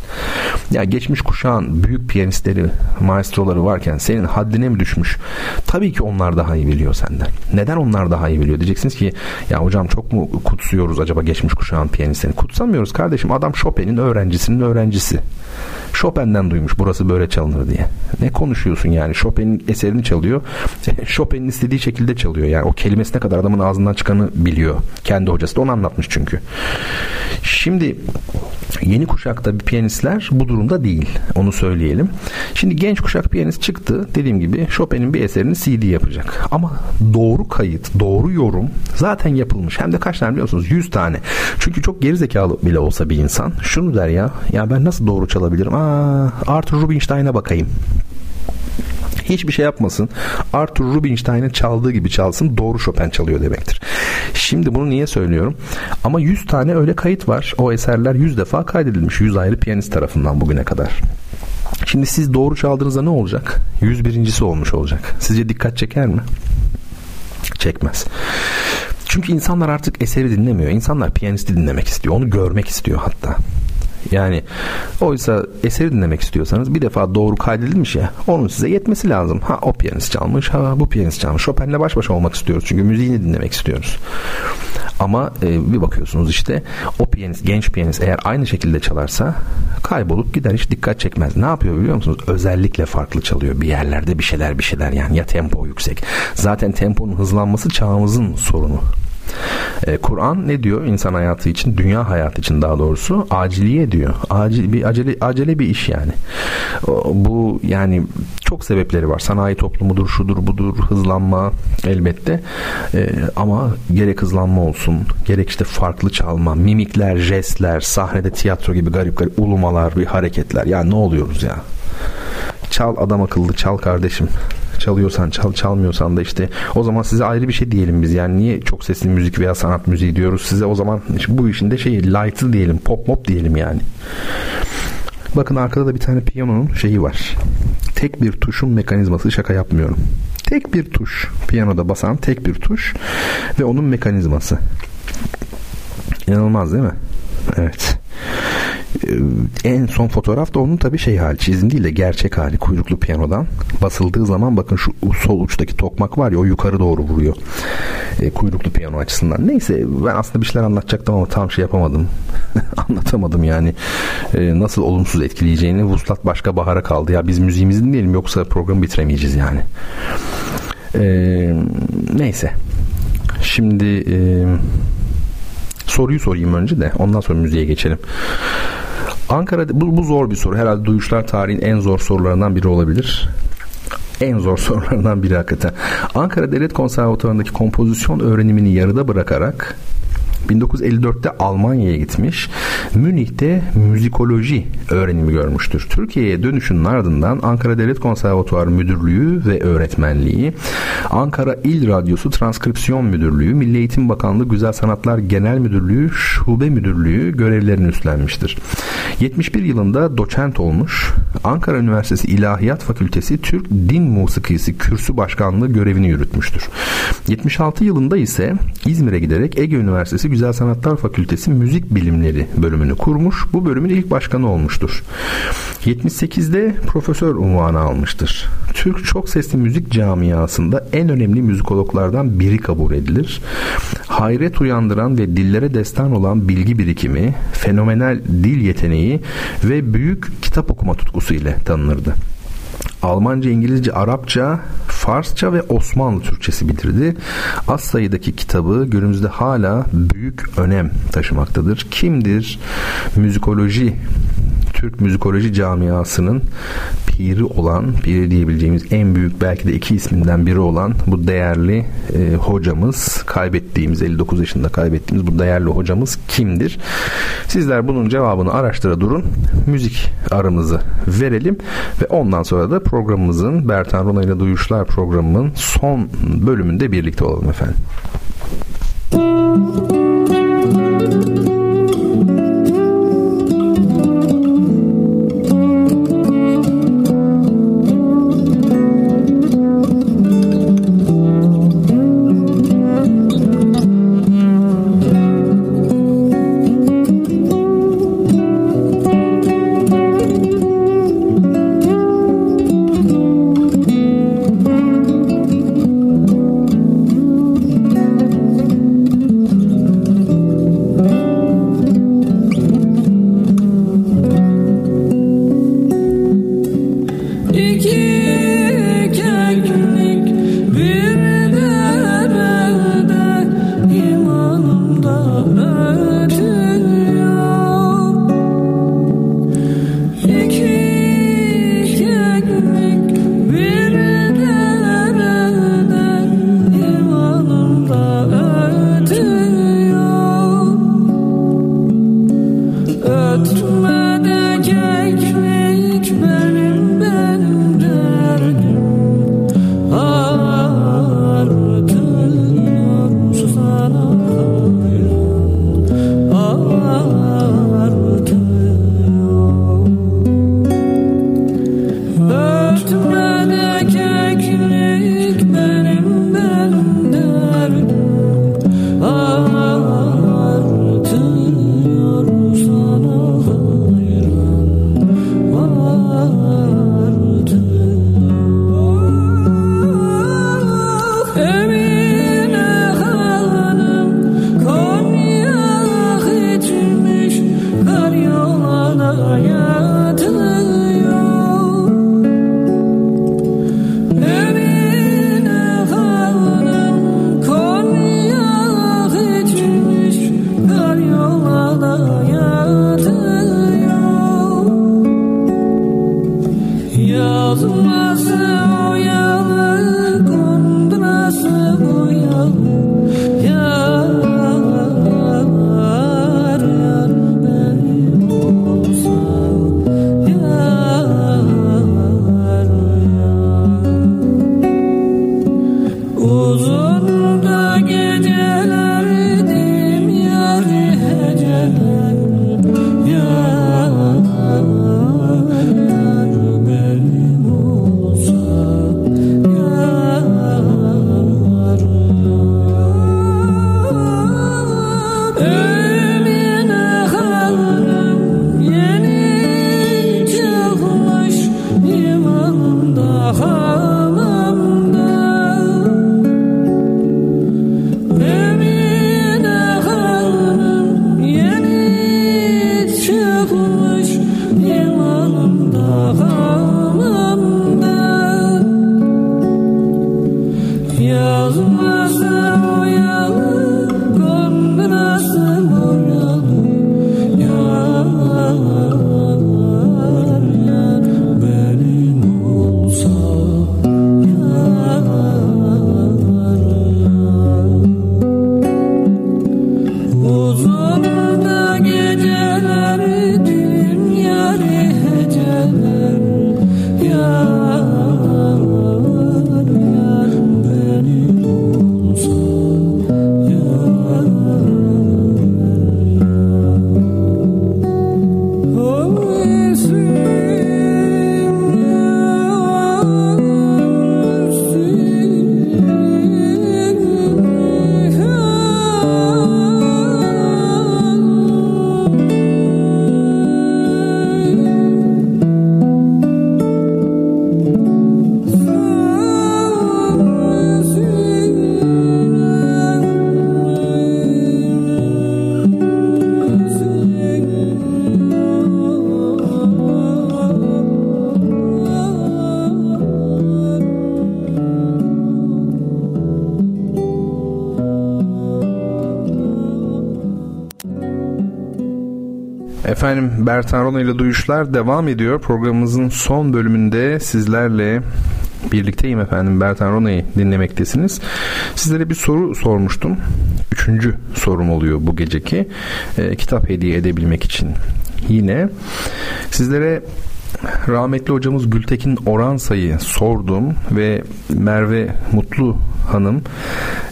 Ya geçmiş kuşağın büyük piyanistleri, maestroları varken senin haddine mi düşmüş? Tabii ki onlar daha iyi biliyor senden. Neden onlar daha iyi biliyor? Diyeceksiniz ki ya hocam çok mu kutsuyoruz acaba geçmiş kuşağın piyanistlerini? Kutsamıyoruz kardeşim. Adam Chopin'in öğrencisinin öğrencisi. Chopin'den duymuş burası böyle çalınır diye. Ne konuşuyorsun yani? Chopin'in eserini çalıyor. Chopin'in istediği şekilde çalıyor. Yani o kelimesine kadar adamın ağzından çıkanı biliyor. Kendi hocası da onu anlatmış çünkü. Şimdi yeni kuşakta piyanistler bu durumda değil. Onu söyleyelim. Şimdi genç kuşak piyanist çıktı. Dediğim gibi Chopin'in bir eserini CD yapacak. Ama doğru kayıt, doğru yorum zaten yapılmış. Hem de kaç tane biliyor musunuz? 100 tane. Çünkü çok gerizekalı bile olsa bir insan şunu der ya. Ya ben nasıl doğru çalabilirim? Aa, Arthur Rubinstein'e bakayım hiçbir şey yapmasın. Arthur Rubinstein'in çaldığı gibi çalsın. Doğru Chopin çalıyor demektir. Şimdi bunu niye söylüyorum? Ama 100 tane öyle kayıt var. O eserler 100 defa kaydedilmiş. 100 ayrı piyanist tarafından bugüne kadar. Şimdi siz doğru çaldığınızda ne olacak? 101.si olmuş olacak. Sizce dikkat çeker mi? Çekmez. Çünkü insanlar artık eseri dinlemiyor. İnsanlar piyanisti dinlemek istiyor. Onu görmek istiyor hatta. Yani oysa eseri dinlemek istiyorsanız bir defa doğru kaydedilmiş ya onun size yetmesi lazım. Ha o piyanist çalmış ha bu piyanist çalmış. Chopin'le baş başa olmak istiyoruz çünkü müziğini dinlemek istiyoruz. Ama e, bir bakıyorsunuz işte o piyanist genç piyanist eğer aynı şekilde çalarsa kaybolup gider hiç dikkat çekmez. Ne yapıyor biliyor musunuz? Özellikle farklı çalıyor bir yerlerde bir şeyler bir şeyler yani ya tempo yüksek. Zaten temponun hızlanması çağımızın sorunu. E, Kur'an ne diyor insan hayatı için, dünya hayatı için daha doğrusu aciliye diyor. Acil bir acele acele bir iş yani. O, bu yani çok sebepleri var. Sanayi toplumudur, şudur, budur, hızlanma elbette. E, ama gerek hızlanma olsun, gerek işte farklı çalma, mimikler, jestler, sahnede tiyatro gibi garip garip ulumalar, bir hareketler. Ya ne oluyoruz ya? Çal adam akıllı, çal kardeşim çalıyorsan çal çalmıyorsan da işte o zaman size ayrı bir şey diyelim biz. Yani niye çok sesli müzik veya sanat müziği diyoruz size o zaman işte bu işin de şey light'ı diyelim pop mop diyelim yani. Bakın arkada da bir tane piyanonun şeyi var. Tek bir tuşun mekanizması şaka yapmıyorum. Tek bir tuş. Piyanoda basan tek bir tuş ve onun mekanizması. İnanılmaz değil mi? Evet. Ee, en son fotoğraf da onun tabii şey hali çizim değil de gerçek hali kuyruklu piyanodan basıldığı zaman bakın şu sol uçtaki tokmak var ya o yukarı doğru vuruyor. E, kuyruklu piyano açısından. Neyse ben aslında bir şeyler anlatacaktım ama tam şey yapamadım. Anlatamadım yani. E, nasıl olumsuz etkileyeceğini. Vuslat başka bahara kaldı. Ya biz müziğimizi dinleyelim yoksa programı bitiremeyeceğiz yani. E, neyse. Şimdi e, soruyu sorayım önce de ondan sonra müziğe geçelim. Ankara'da bu, bu zor bir soru. Herhalde duyuşlar tarihin en zor sorularından biri olabilir en zor sorularından biri hakikaten. Ankara Devlet Konservatuvarı'ndaki kompozisyon öğrenimini yarıda bırakarak 1954'te Almanya'ya gitmiş. Münih'te müzikoloji öğrenimi görmüştür. Türkiye'ye dönüşünün ardından Ankara Devlet Konservatuarı Müdürlüğü ve Öğretmenliği, Ankara İl Radyosu Transkripsiyon Müdürlüğü, Milli Eğitim Bakanlığı Güzel Sanatlar Genel Müdürlüğü, Şube Müdürlüğü görevlerini üstlenmiştir. 71 yılında doçent olmuş. Ankara Üniversitesi İlahiyat Fakültesi Türk Din Musikisi Kürsü Başkanlığı görevini yürütmüştür. 76 yılında ise İzmir'e giderek Ege Üniversitesi Güzel Sanatlar Fakültesi Müzik Bilimleri bölümünü kurmuş. Bu bölümün ilk başkanı olmuştur. 78'de profesör unvanı almıştır. Türk çok sesli müzik camiasında en önemli müzikologlardan biri kabul edilir. Hayret uyandıran ve dillere destan olan bilgi birikimi, fenomenal dil yeteneği ve büyük kitap okuma tutkusu ile tanınırdı. Almanca, İngilizce, Arapça, Farsça ve Osmanlı Türkçesi bitirdi. Az sayıdaki kitabı günümüzde hala büyük önem taşımaktadır. Kimdir? Müzikoloji Türk müzikoloji camiasının piri olan, piri diyebileceğimiz en büyük belki de iki isminden biri olan bu değerli e, hocamız, kaybettiğimiz 59 yaşında kaybettiğimiz bu değerli hocamız kimdir? Sizler bunun cevabını araştıra durun. Müzik aramızı verelim ve ondan sonra da programımızın Bertan Rona ile Duyuşlar programının son bölümünde birlikte olalım efendim. Bertan ile Duyuşlar devam ediyor. Programımızın son bölümünde sizlerle birlikteyim efendim. Bertan Rona'yı dinlemektesiniz. Sizlere bir soru sormuştum. Üçüncü sorum oluyor bu geceki. E, kitap hediye edebilmek için. Yine sizlere rahmetli hocamız Gültekin Oransa'yı sordum ve Merve Mutlu Hanım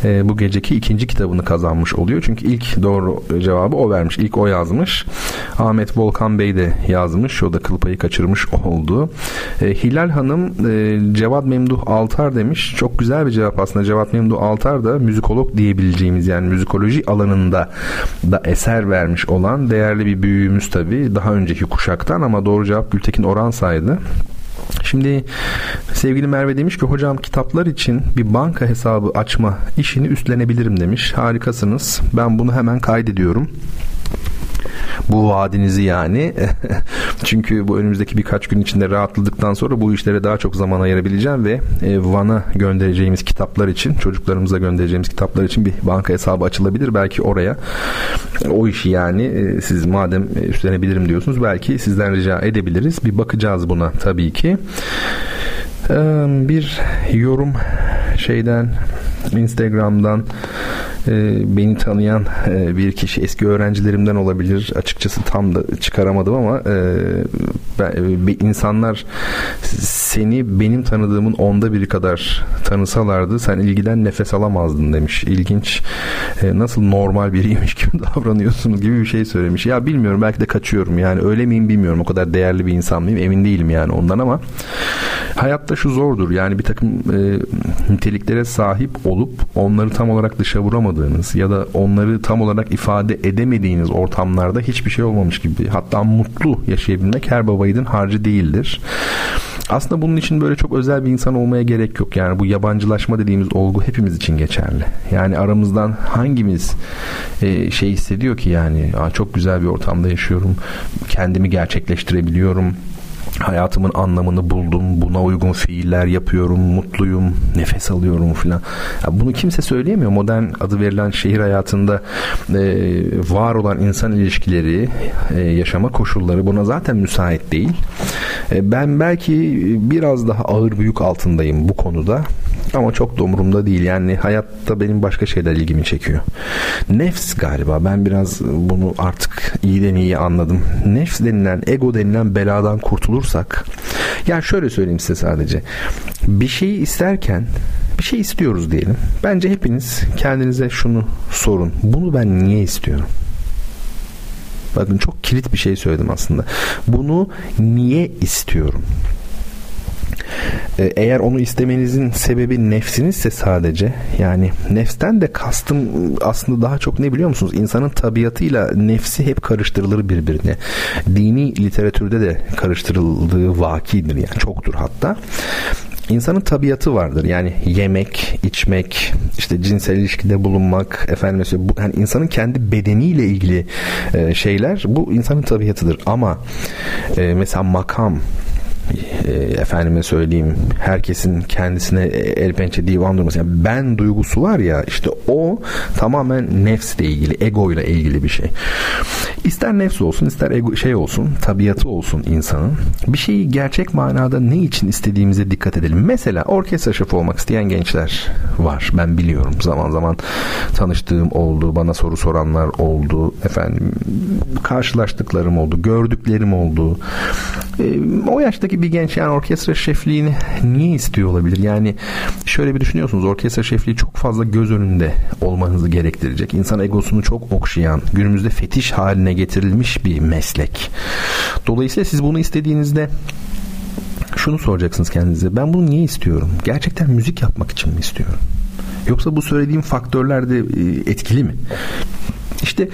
e, bu geceki ikinci kitabını kazanmış oluyor. Çünkü ilk doğru cevabı o vermiş. İlk o yazmış. Ahmet Volkan Bey de yazmış. O da kıl payı kaçırmış oldu. E, Hilal Hanım e, Cevat Memduh Altar demiş. Çok güzel bir cevap aslında. Cevat Memduh Altar da müzikolog diyebileceğimiz yani müzikoloji alanında da eser vermiş olan değerli bir büyüğümüz tabii. Daha önceki kuşaktan ama doğru cevap Gültekin Oransa'ydı. Şimdi sevgili Merve demiş ki hocam kitaplar için bir banka hesabı açma işini üstlenebilirim demiş. Harikasınız. Ben bunu hemen kaydediyorum bu vaadinizi yani. Çünkü bu önümüzdeki birkaç gün içinde rahatladıktan sonra bu işlere daha çok zaman ayırabileceğim ve e, Van'a göndereceğimiz kitaplar için, çocuklarımıza göndereceğimiz kitaplar için bir banka hesabı açılabilir. Belki oraya o işi yani e, siz madem üstlenebilirim diyorsunuz belki sizden rica edebiliriz. Bir bakacağız buna tabii ki. Bir yorum şeyden Instagram'dan e, beni tanıyan e, bir kişi eski öğrencilerimden olabilir. Açıkçası tam da çıkaramadım ama e, ben, e, insanlar seni benim tanıdığımın onda biri kadar tanısalardı sen ilgiden nefes alamazdın demiş. İlginç. Nasıl normal biriymiş gibi davranıyorsunuz gibi bir şey söylemiş. Ya bilmiyorum belki de kaçıyorum yani öyle miyim bilmiyorum. O kadar değerli bir insan mıyım emin değilim yani ondan ama hayatta şu zordur. Yani bir takım e, niteliklere sahip olup onları tam olarak dışa vuramadığınız ya da onları tam olarak ifade edemediğiniz ortamlarda hiçbir şey olmamış gibi hatta mutlu yaşayabilmek her babayiğidin harcı değildir. Aslında bunun için böyle çok özel bir insan olmaya gerek yok. Yani bu yabancılaşma dediğimiz olgu hepimiz için geçerli. Yani aramızdan hangimiz e, şey hissediyor ki yani çok güzel bir ortamda yaşıyorum. Kendimi gerçekleştirebiliyorum hayatımın anlamını buldum. Buna uygun fiiller yapıyorum. Mutluyum. Nefes alıyorum filan. Bunu kimse söyleyemiyor. Modern adı verilen şehir hayatında e, var olan insan ilişkileri, e, yaşama koşulları buna zaten müsait değil. E, ben belki biraz daha ağır büyük altındayım bu konuda. Ama çok da umurumda değil. Yani hayatta benim başka şeyler ilgimi çekiyor. Nefs galiba. Ben biraz bunu artık iyiden iyi anladım. Nefs denilen, ego denilen beladan kurtulursak yani şöyle söyleyeyim size sadece. Bir şeyi isterken bir şey istiyoruz diyelim. Bence hepiniz kendinize şunu sorun. Bunu ben niye istiyorum? Bakın çok kilit bir şey söyledim aslında. Bunu niye istiyorum? Ee, eğer onu istemenizin sebebi nefsinizse sadece yani nefsten de kastım aslında daha çok ne biliyor musunuz? İnsanın tabiatıyla nefsi hep karıştırılır birbirine. Dini literatürde de karıştırıldığı vakidir yani çoktur hatta. İnsanın tabiatı vardır. Yani yemek, içmek, işte cinsel ilişkide bulunmak, efendim mesela bu yani insanın kendi bedeniyle ilgili e, şeyler bu insanın tabiatıdır. Ama e, mesela makam e, efendime söyleyeyim herkesin kendisine el pençe divan durması. Yani ben duygusu var ya işte o tamamen nefsle ilgili ego ile ilgili bir şey. İster nefs olsun ister ego şey olsun tabiatı olsun insanın bir şeyi gerçek manada ne için istediğimize dikkat edelim. Mesela orkestra şefi olmak isteyen gençler var ben biliyorum. Zaman zaman tanıştığım oldu bana soru soranlar oldu efendim karşılaştıklarım oldu gördüklerim oldu. E, o yaştaki bir genç yani orkestra şefliğini niye istiyor olabilir? Yani şöyle bir düşünüyorsunuz orkestra şefliği çok fazla göz önünde olmanızı gerektirecek. İnsan egosunu çok okşayan, günümüzde fetiş haline getirilmiş bir meslek. Dolayısıyla siz bunu istediğinizde şunu soracaksınız kendinize. Ben bunu niye istiyorum? Gerçekten müzik yapmak için mi istiyorum? Yoksa bu söylediğim faktörler de etkili mi? İşte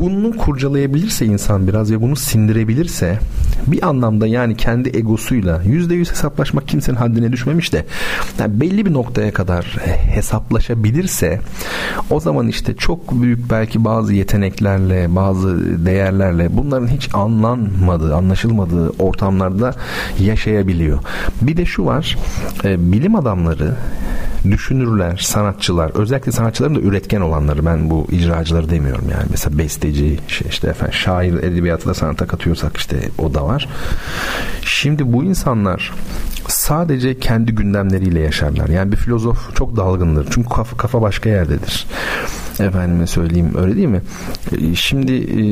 bunu kurcalayabilirse insan biraz ve bunu sindirebilirse bir anlamda yani kendi egosuyla yüzde yüz hesaplaşmak kimsenin haddine düşmemiş de yani belli bir noktaya kadar hesaplaşabilirse o zaman işte çok büyük belki bazı yeteneklerle bazı değerlerle bunların hiç anlanmadığı anlaşılmadığı ortamlarda yaşayabiliyor. Bir de şu var bilim adamları düşünürler, sanatçılar, özellikle sanatçıların da üretken olanları ben bu icracıları demiyorum yani. Mesela besteci, şey işte efendim şair edebiyatı da sanata katıyorsak işte o da var. Şimdi bu insanlar sadece kendi gündemleriyle yaşarlar. Yani bir filozof çok dalgındır. Çünkü kafa, kafa başka yerdedir. Efendime söyleyeyim öyle değil mi? E, şimdi e,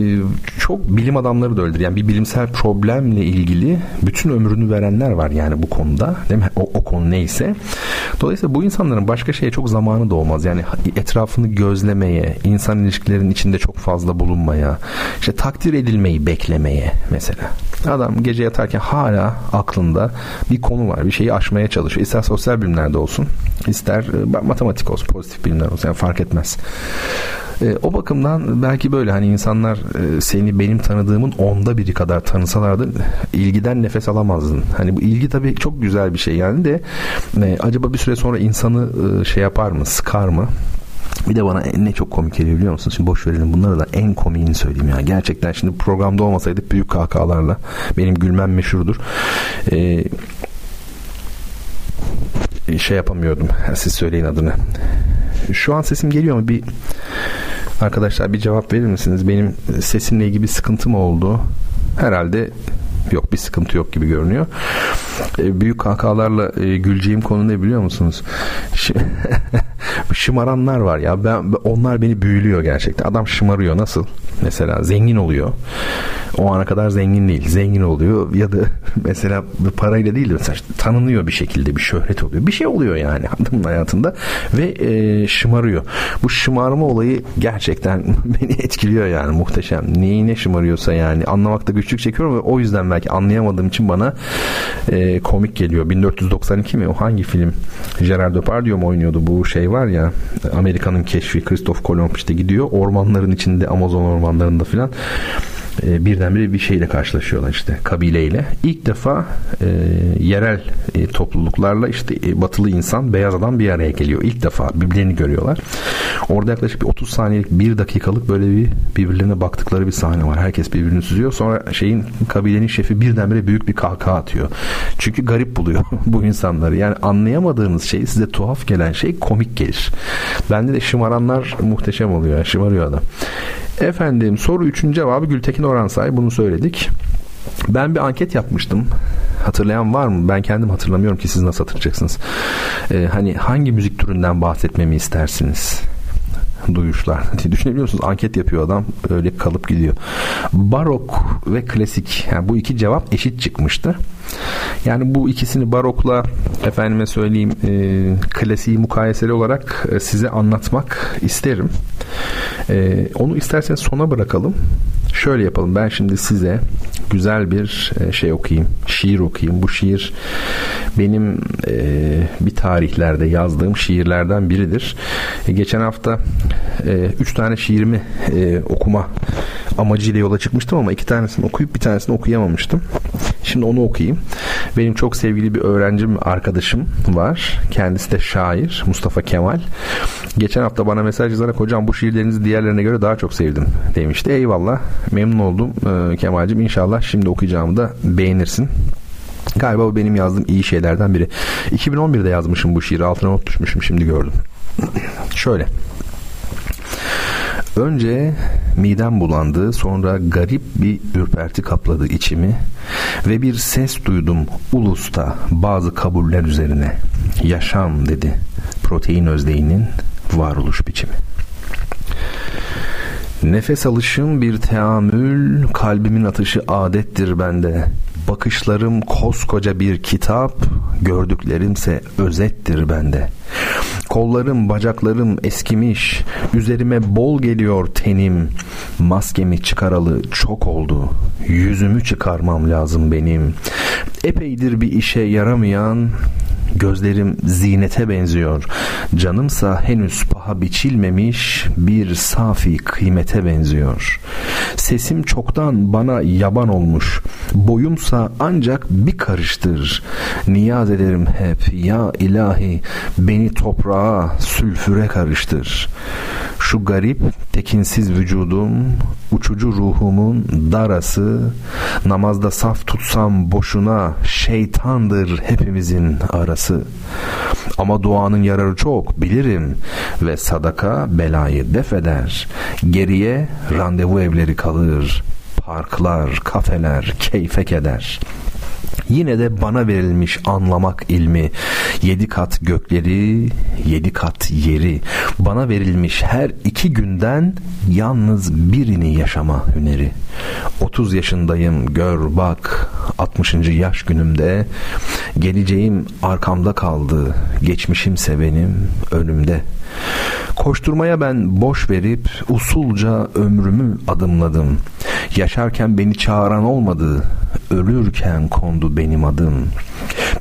çok bilim adamları da öyledir. Yani bir bilimsel problemle ilgili bütün ömrünü verenler var yani bu konuda. Değil mi? O, o konu neyse. Dolayısıyla bu insanların başka şeye çok zamanı da olmaz. Yani etrafını gözlemeye, insan ilişkilerinin içinde çok fazla bulunmaya, işte takdir edilmeyi beklemeye mesela. Adam gece yatarken hala aklında bir konu var. Bir şeyi aşmaya çalışıyor. İster sosyal bilimlerde olsun, ister e, matematik olsun, pozitif bilimler olsun. Yani fark etmez. E, o bakımdan belki böyle hani insanlar e, seni benim tanıdığımın onda biri kadar tanısalardı ilgiden nefes alamazdın. Hani bu ilgi tabii çok güzel bir şey yani de acaba bir süre sonra insanı şey yapar mı, sıkar mı? Bir de bana ne çok komik geliyor biliyor musun? Şimdi boş verelim bunları da en komiğini söyleyeyim ya. Gerçekten şimdi programda olmasaydık büyük kahkahalarla benim gülmem meşhurdur. Ee, şey yapamıyordum. Siz söyleyin adını. Şu an sesim geliyor mu? Bir arkadaşlar bir cevap verir misiniz? Benim sesimle ilgili bir sıkıntı oldu? Herhalde yok bir sıkıntı yok gibi görünüyor. E, büyük kahkahalarla e, güleceğim konu ne biliyor musunuz? Şımaranlar var ya ben onlar beni büyülüyor gerçekten. Adam şımarıyor nasıl? Mesela zengin oluyor. O ana kadar zengin değil. Zengin oluyor ya da mesela parayla değil de mesela tanınıyor bir şekilde bir şöhret oluyor. Bir şey oluyor yani adamın hayatında ve e, şımarıyor. Bu şımarma olayı gerçekten beni etkiliyor yani muhteşem. Neyine şımarıyorsa yani anlamakta güçlük çekiyorum ve o yüzden belki anlayamadığım için bana e, komik geliyor. 1492 mi? O hangi film? Gerard Depardieu mu oynuyordu? Bu şey var ya Amerika'nın keşfi Christoph Kolomb işte gidiyor ormanların içinde Amazon ormanlarında filan e, birdenbire bir şeyle karşılaşıyorlar işte kabileyle. İlk defa e, yerel e, topluluklarla işte e, batılı insan beyaz adam bir araya geliyor. İlk defa birbirlerini görüyorlar. Orada yaklaşık bir 30 saniyelik bir dakikalık böyle bir birbirlerine baktıkları bir sahne var. Herkes birbirini süzüyor. Sonra şeyin kabilenin şefi birdenbire büyük bir kahkaha atıyor. Çünkü garip buluyor bu insanları. Yani anlayamadığınız şey size tuhaf gelen şey komik gelir. Bende de şımaranlar muhteşem oluyor. Yani şımarıyor adam. Efendim soru 3'ün cevabı Gültekin Oransay. Bunu söyledik. Ben bir anket yapmıştım. Hatırlayan var mı? Ben kendim hatırlamıyorum ki siz nasıl hatırlayacaksınız. Ee, hani hangi müzik türünden bahsetmemi istersiniz? duyuşlar diye düşünebiliyor musunuz? Anket yapıyor adam öyle kalıp gidiyor. Barok ve klasik yani bu iki cevap eşit çıkmıştı. Yani bu ikisini barokla efendime söyleyeyim e, klasiği mukayeseli olarak e, size anlatmak isterim. E, onu isterseniz sona bırakalım. Şöyle yapalım. Ben şimdi size güzel bir e, şey okuyayım. Şiir okuyayım. Bu şiir benim e, bir tarihlerde yazdığım şiirlerden biridir. E, geçen hafta e, üç tane şiirimi e, okuma amacıyla yola çıkmıştım ama iki tanesini okuyup bir tanesini okuyamamıştım. Şimdi onu okuyayım. Benim çok sevgili bir öğrencim, arkadaşım var. Kendisi de şair Mustafa Kemal. Geçen hafta bana mesaj yazarak hocam bu şiirlerinizi diğerlerine göre daha çok sevdim demişti. Eyvallah. Memnun oldum ee, Kemal'cim. İnşallah şimdi okuyacağımı da beğenirsin. Galiba bu benim yazdığım iyi şeylerden biri. 2011'de yazmışım bu şiiri. Altına not düşmüşüm şimdi gördüm. Şöyle. Önce midem bulandı, sonra garip bir ürperti kapladı içimi ve bir ses duydum ulusta bazı kabuller üzerine. Yaşam dedi protein özdeğinin varoluş biçimi. Nefes alışım bir teamül, kalbimin atışı adettir bende. Bakışlarım koskoca bir kitap, gördüklerimse özettir bende. Kollarım, bacaklarım eskimiş, üzerime bol geliyor tenim. Maskemi çıkaralı çok oldu, yüzümü çıkarmam lazım benim. Epeydir bir işe yaramayan, Gözlerim zinete benziyor. Canımsa henüz paha biçilmemiş bir safi kıymete benziyor. Sesim çoktan bana yaban olmuş. Boyumsa ancak bir karıştır. Niyaz ederim hep ya ilahi beni toprağa sülfüre karıştır. Şu garip tekinsiz vücudum Uçucu ruhumun darası Namazda saf tutsam boşuna Şeytandır hepimizin arası Ama duanın yararı çok bilirim. Ve sadaka belayı def eder. Geriye randevu evleri kalır. Parklar, kafeler keyfek eder Yine de bana verilmiş anlamak ilmi Yedi kat gökleri Yedi kat yeri Bana verilmiş her iki günden Yalnız birini yaşama hüneri 30 yaşındayım gör bak 60. yaş günümde Geleceğim arkamda kaldı Geçmişimse benim önümde Koşturmaya ben boş verip usulca ömrümü adımladım. Yaşarken beni çağıran olmadı, ölürken kondu benim adım.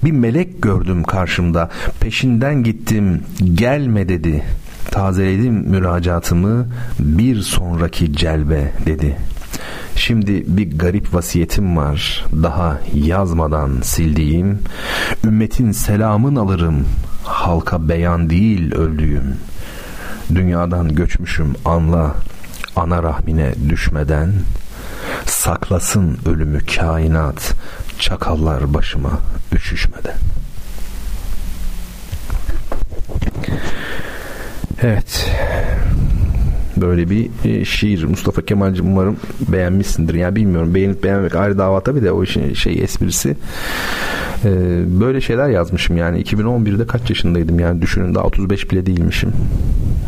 Bir melek gördüm karşımda, peşinden gittim, gelme dedi. Tazeledim müracaatımı, bir sonraki celbe dedi. Şimdi bir garip vasiyetim var daha yazmadan sildiğim ümmetin selamın alırım halka beyan değil öldüğüm Dünyadan göçmüşüm anla ana rahmine düşmeden saklasın ölümü kainat çakallar başıma üşüşmeden. Evet. Böyle bir e, şiir. Mustafa Kemal'cim umarım beğenmişsindir. Yani bilmiyorum beğenip beğenmemek ayrı dava tabii de o işin şey esprisi. Ee, böyle şeyler yazmışım yani 2011'de kaç yaşındaydım yani düşünün daha 35 bile değilmişim.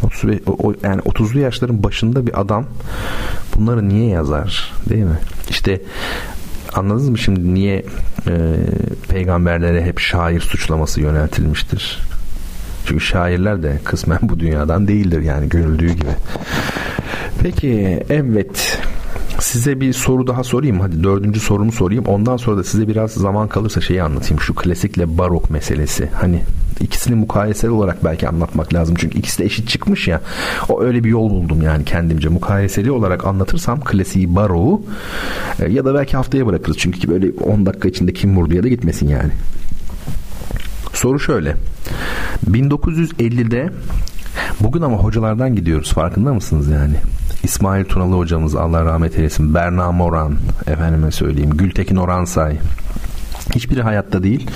35, o, yani 30'lu yaşların başında bir adam bunları niye yazar değil mi? İşte anladınız mı şimdi niye e, peygamberlere hep şair suçlaması yöneltilmiştir? Çünkü şairler de kısmen bu dünyadan değildir yani görüldüğü gibi. Peki evet size bir soru daha sorayım. Hadi dördüncü sorumu sorayım. Ondan sonra da size biraz zaman kalırsa şeyi anlatayım. Şu klasikle barok meselesi. Hani ikisini mukayeseli olarak belki anlatmak lazım. Çünkü ikisi de eşit çıkmış ya. O öyle bir yol buldum yani kendimce. Mukayeseli olarak anlatırsam klasiği baroğu e, ya da belki haftaya bırakırız. Çünkü böyle 10 dakika içinde kim vurdu ya da gitmesin yani. Soru şöyle. 1950'de bugün ama hocalardan gidiyoruz farkında mısınız yani? İsmail Tunalı hocamız Allah rahmet eylesin. Berna Moran efendime söyleyeyim. Gültekin Oransay. Hiçbiri hayatta değil.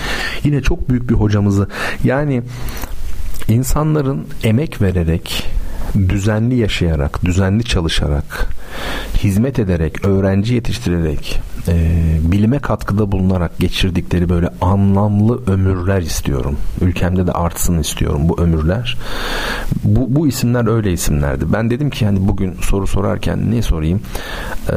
Yine çok büyük bir hocamızı yani insanların emek vererek düzenli yaşayarak, düzenli çalışarak, hizmet ederek, öğrenci yetiştirerek, e, bilime katkıda bulunarak geçirdikleri böyle anlamlı ömürler istiyorum. Ülkemde de artsın istiyorum bu ömürler. Bu, bu isimler öyle isimlerdi. Ben dedim ki hani bugün soru sorarken ne sorayım? Ee,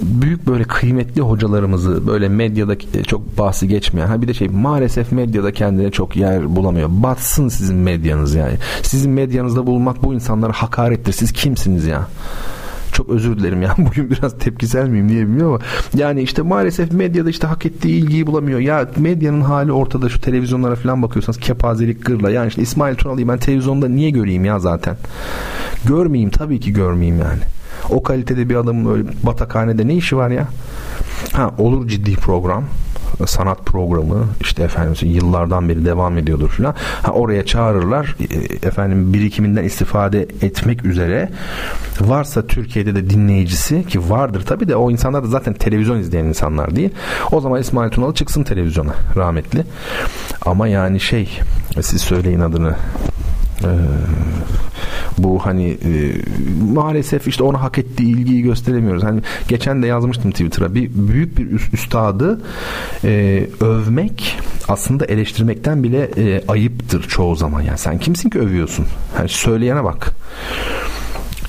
büyük böyle kıymetli hocalarımızı böyle medyada çok bahsi geçmeyen ha bir de şey maalesef medyada kendine çok yer bulamıyor. Batsın sizin medyanız yani. Sizin medyanızda bulunmak bu insanlara hakarettir. Siz kimsiniz ya? Çok özür dilerim ya bugün biraz tepkisel miyim diye bilmiyorum ama yani işte maalesef medyada işte hak ettiği ilgiyi bulamıyor. Ya medyanın hali ortada şu televizyonlara falan bakıyorsanız kepazelik gırla. Yani işte İsmail Tunalı'yı ben televizyonda niye göreyim ya zaten? Görmeyeyim tabii ki görmeyeyim yani. O kalitede bir adamın öyle batakhanede ne işi var ya? Ha olur ciddi program sanat programı işte efendim yıllardan beri devam ediyordur falan. Ha, oraya çağırırlar e, efendim birikiminden istifade etmek üzere varsa Türkiye'de de dinleyicisi ki vardır tabi de o insanlar da zaten televizyon izleyen insanlar değil. O zaman İsmail Tunalı çıksın televizyona rahmetli. Ama yani şey siz söyleyin adını ee, bu hani e, maalesef işte ona hak ettiği ilgiyi gösteremiyoruz. Hani geçen de yazmıştım Twitter'a bir büyük bir üstadı e, övmek aslında eleştirmekten bile e, ayıptır çoğu zaman. Yani sen kimsin ki övüyorsun? Hani söyleyene bak.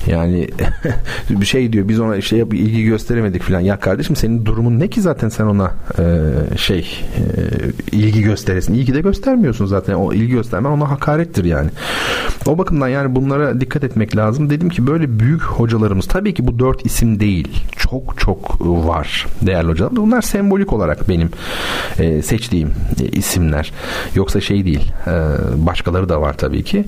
Yani bir şey diyor biz ona şey ilgi gösteremedik falan. Ya kardeşim senin durumun ne ki zaten sen ona e, şey e, ilgi gösteresin. İlgi de göstermiyorsun zaten. O ilgi göstermen ona hakarettir yani. O bakımdan yani bunlara dikkat etmek lazım. Dedim ki böyle büyük hocalarımız tabii ki bu dört isim değil. Çok çok var değerli hocalar. Bunlar sembolik olarak benim e, seçtiğim e, isimler. Yoksa şey değil. E, başkaları da var tabii ki.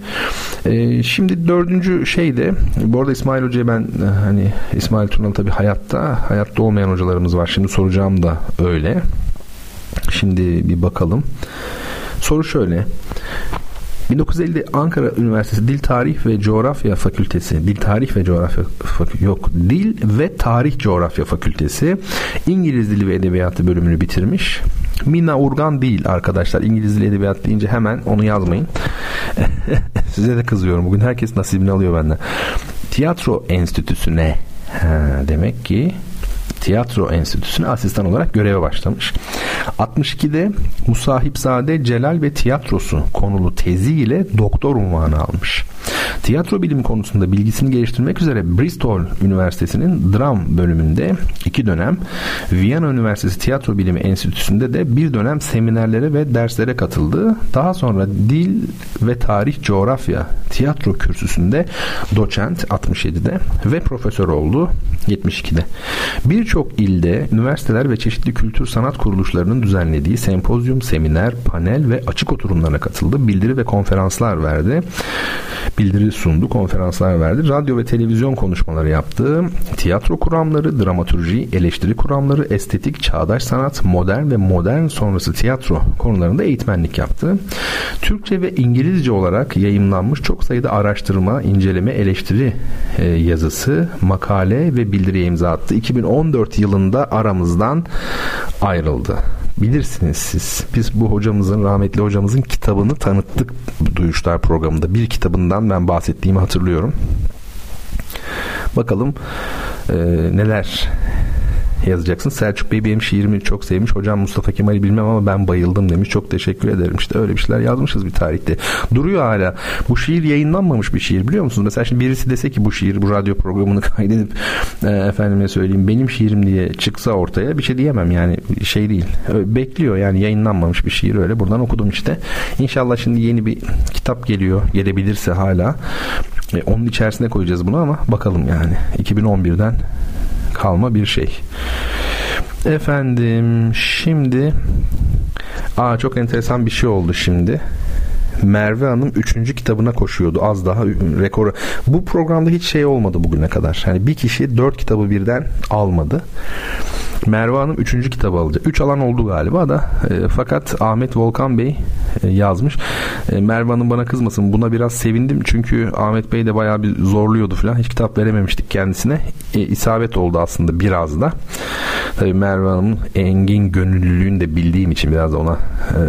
E, şimdi dördüncü şey de bu arada İsmail Hoca'ya ben e, hani İsmail Tunalı tabii hayatta hayatta olmayan hocalarımız var. Şimdi soracağım da öyle. Şimdi bir bakalım. Soru şöyle. 1950 Ankara Üniversitesi Dil Tarih ve Coğrafya Fakültesi, Dil Tarih ve Coğrafya Fakültesi yok, Dil ve Tarih Coğrafya Fakültesi İngiliz Dili ve Edebiyatı bölümünü bitirmiş. Mina Urgan değil arkadaşlar. İngiliz Dili Edebiyat deyince hemen onu yazmayın. Size de kızıyorum. Bugün herkes nasibini alıyor benden. Tiyatro Enstitüsü'ne. Ha, demek ki Tiyatro Enstitüsü'ne asistan olarak göreve başlamış. 62'de Musahipzade Celal ve Tiyatrosu konulu teziyle doktor unvanı almış. Tiyatro bilimi konusunda bilgisini geliştirmek üzere Bristol Üniversitesi'nin dram bölümünde iki dönem, Viyana Üniversitesi Tiyatro Bilimi Enstitüsü'nde de bir dönem seminerlere ve derslere katıldı. Daha sonra dil ve tarih coğrafya tiyatro kürsüsünde doçent 67'de ve profesör oldu 72'de. Birçok ilde üniversiteler ve çeşitli kültür sanat kuruluşlarının düzenlediği sempozyum, seminer, panel ve açık oturumlarına katıldı. Bildiri ve konferanslar verdi. Bildiri sundu, konferanslar verdi. Radyo ve televizyon konuşmaları yaptı. Tiyatro kuramları, dramaturji, eleştiri kuramları, estetik, çağdaş sanat, modern ve modern sonrası tiyatro konularında eğitmenlik yaptı. Türkçe ve İngilizce olarak yayımlanmış çok sayıda araştırma, inceleme, eleştiri e, yazısı, makale ve bildiriye imza attı. 2014 yılında aramızdan ayrıldı bilirsiniz siz. Biz bu hocamızın, rahmetli hocamızın kitabını tanıttık Duyuşlar programında. Bir kitabından ben bahsettiğimi hatırlıyorum. Bakalım e, neler yazacaksın. Selçuk Bey benim şiirimi çok sevmiş. Hocam Mustafa Kemal'i bilmem ama ben bayıldım demiş. Çok teşekkür ederim. İşte öyle bir şeyler yazmışız bir tarihte. Duruyor hala. Bu şiir yayınlanmamış bir şiir biliyor musunuz? Mesela şimdi birisi dese ki bu şiir bu radyo programını kaydedip e, efendime söyleyeyim benim şiirim diye çıksa ortaya bir şey diyemem yani şey değil. Bekliyor yani yayınlanmamış bir şiir öyle. Buradan okudum işte. İnşallah şimdi yeni bir kitap geliyor. Gelebilirse hala. E, onun içerisine koyacağız bunu ama bakalım yani. 2011'den kalma bir şey. Efendim şimdi Aa çok enteresan bir şey oldu şimdi. Merve Hanım 3. kitabına koşuyordu. Az daha rekoru. Bu programda hiç şey olmadı bugüne kadar. Yani bir kişi 4 kitabı birden almadı. Merve Hanım 3. kitabı alacak. 3 alan oldu galiba da. E, fakat Ahmet Volkan Bey e, yazmış. E, Merve Hanım bana kızmasın. Buna biraz sevindim. Çünkü Ahmet Bey de bayağı bir zorluyordu falan. Hiç kitap verememiştik kendisine. E, isabet oldu aslında biraz da. Tabii Merve Hanım'ın engin gönüllülüğünü de bildiğim için biraz da ona e,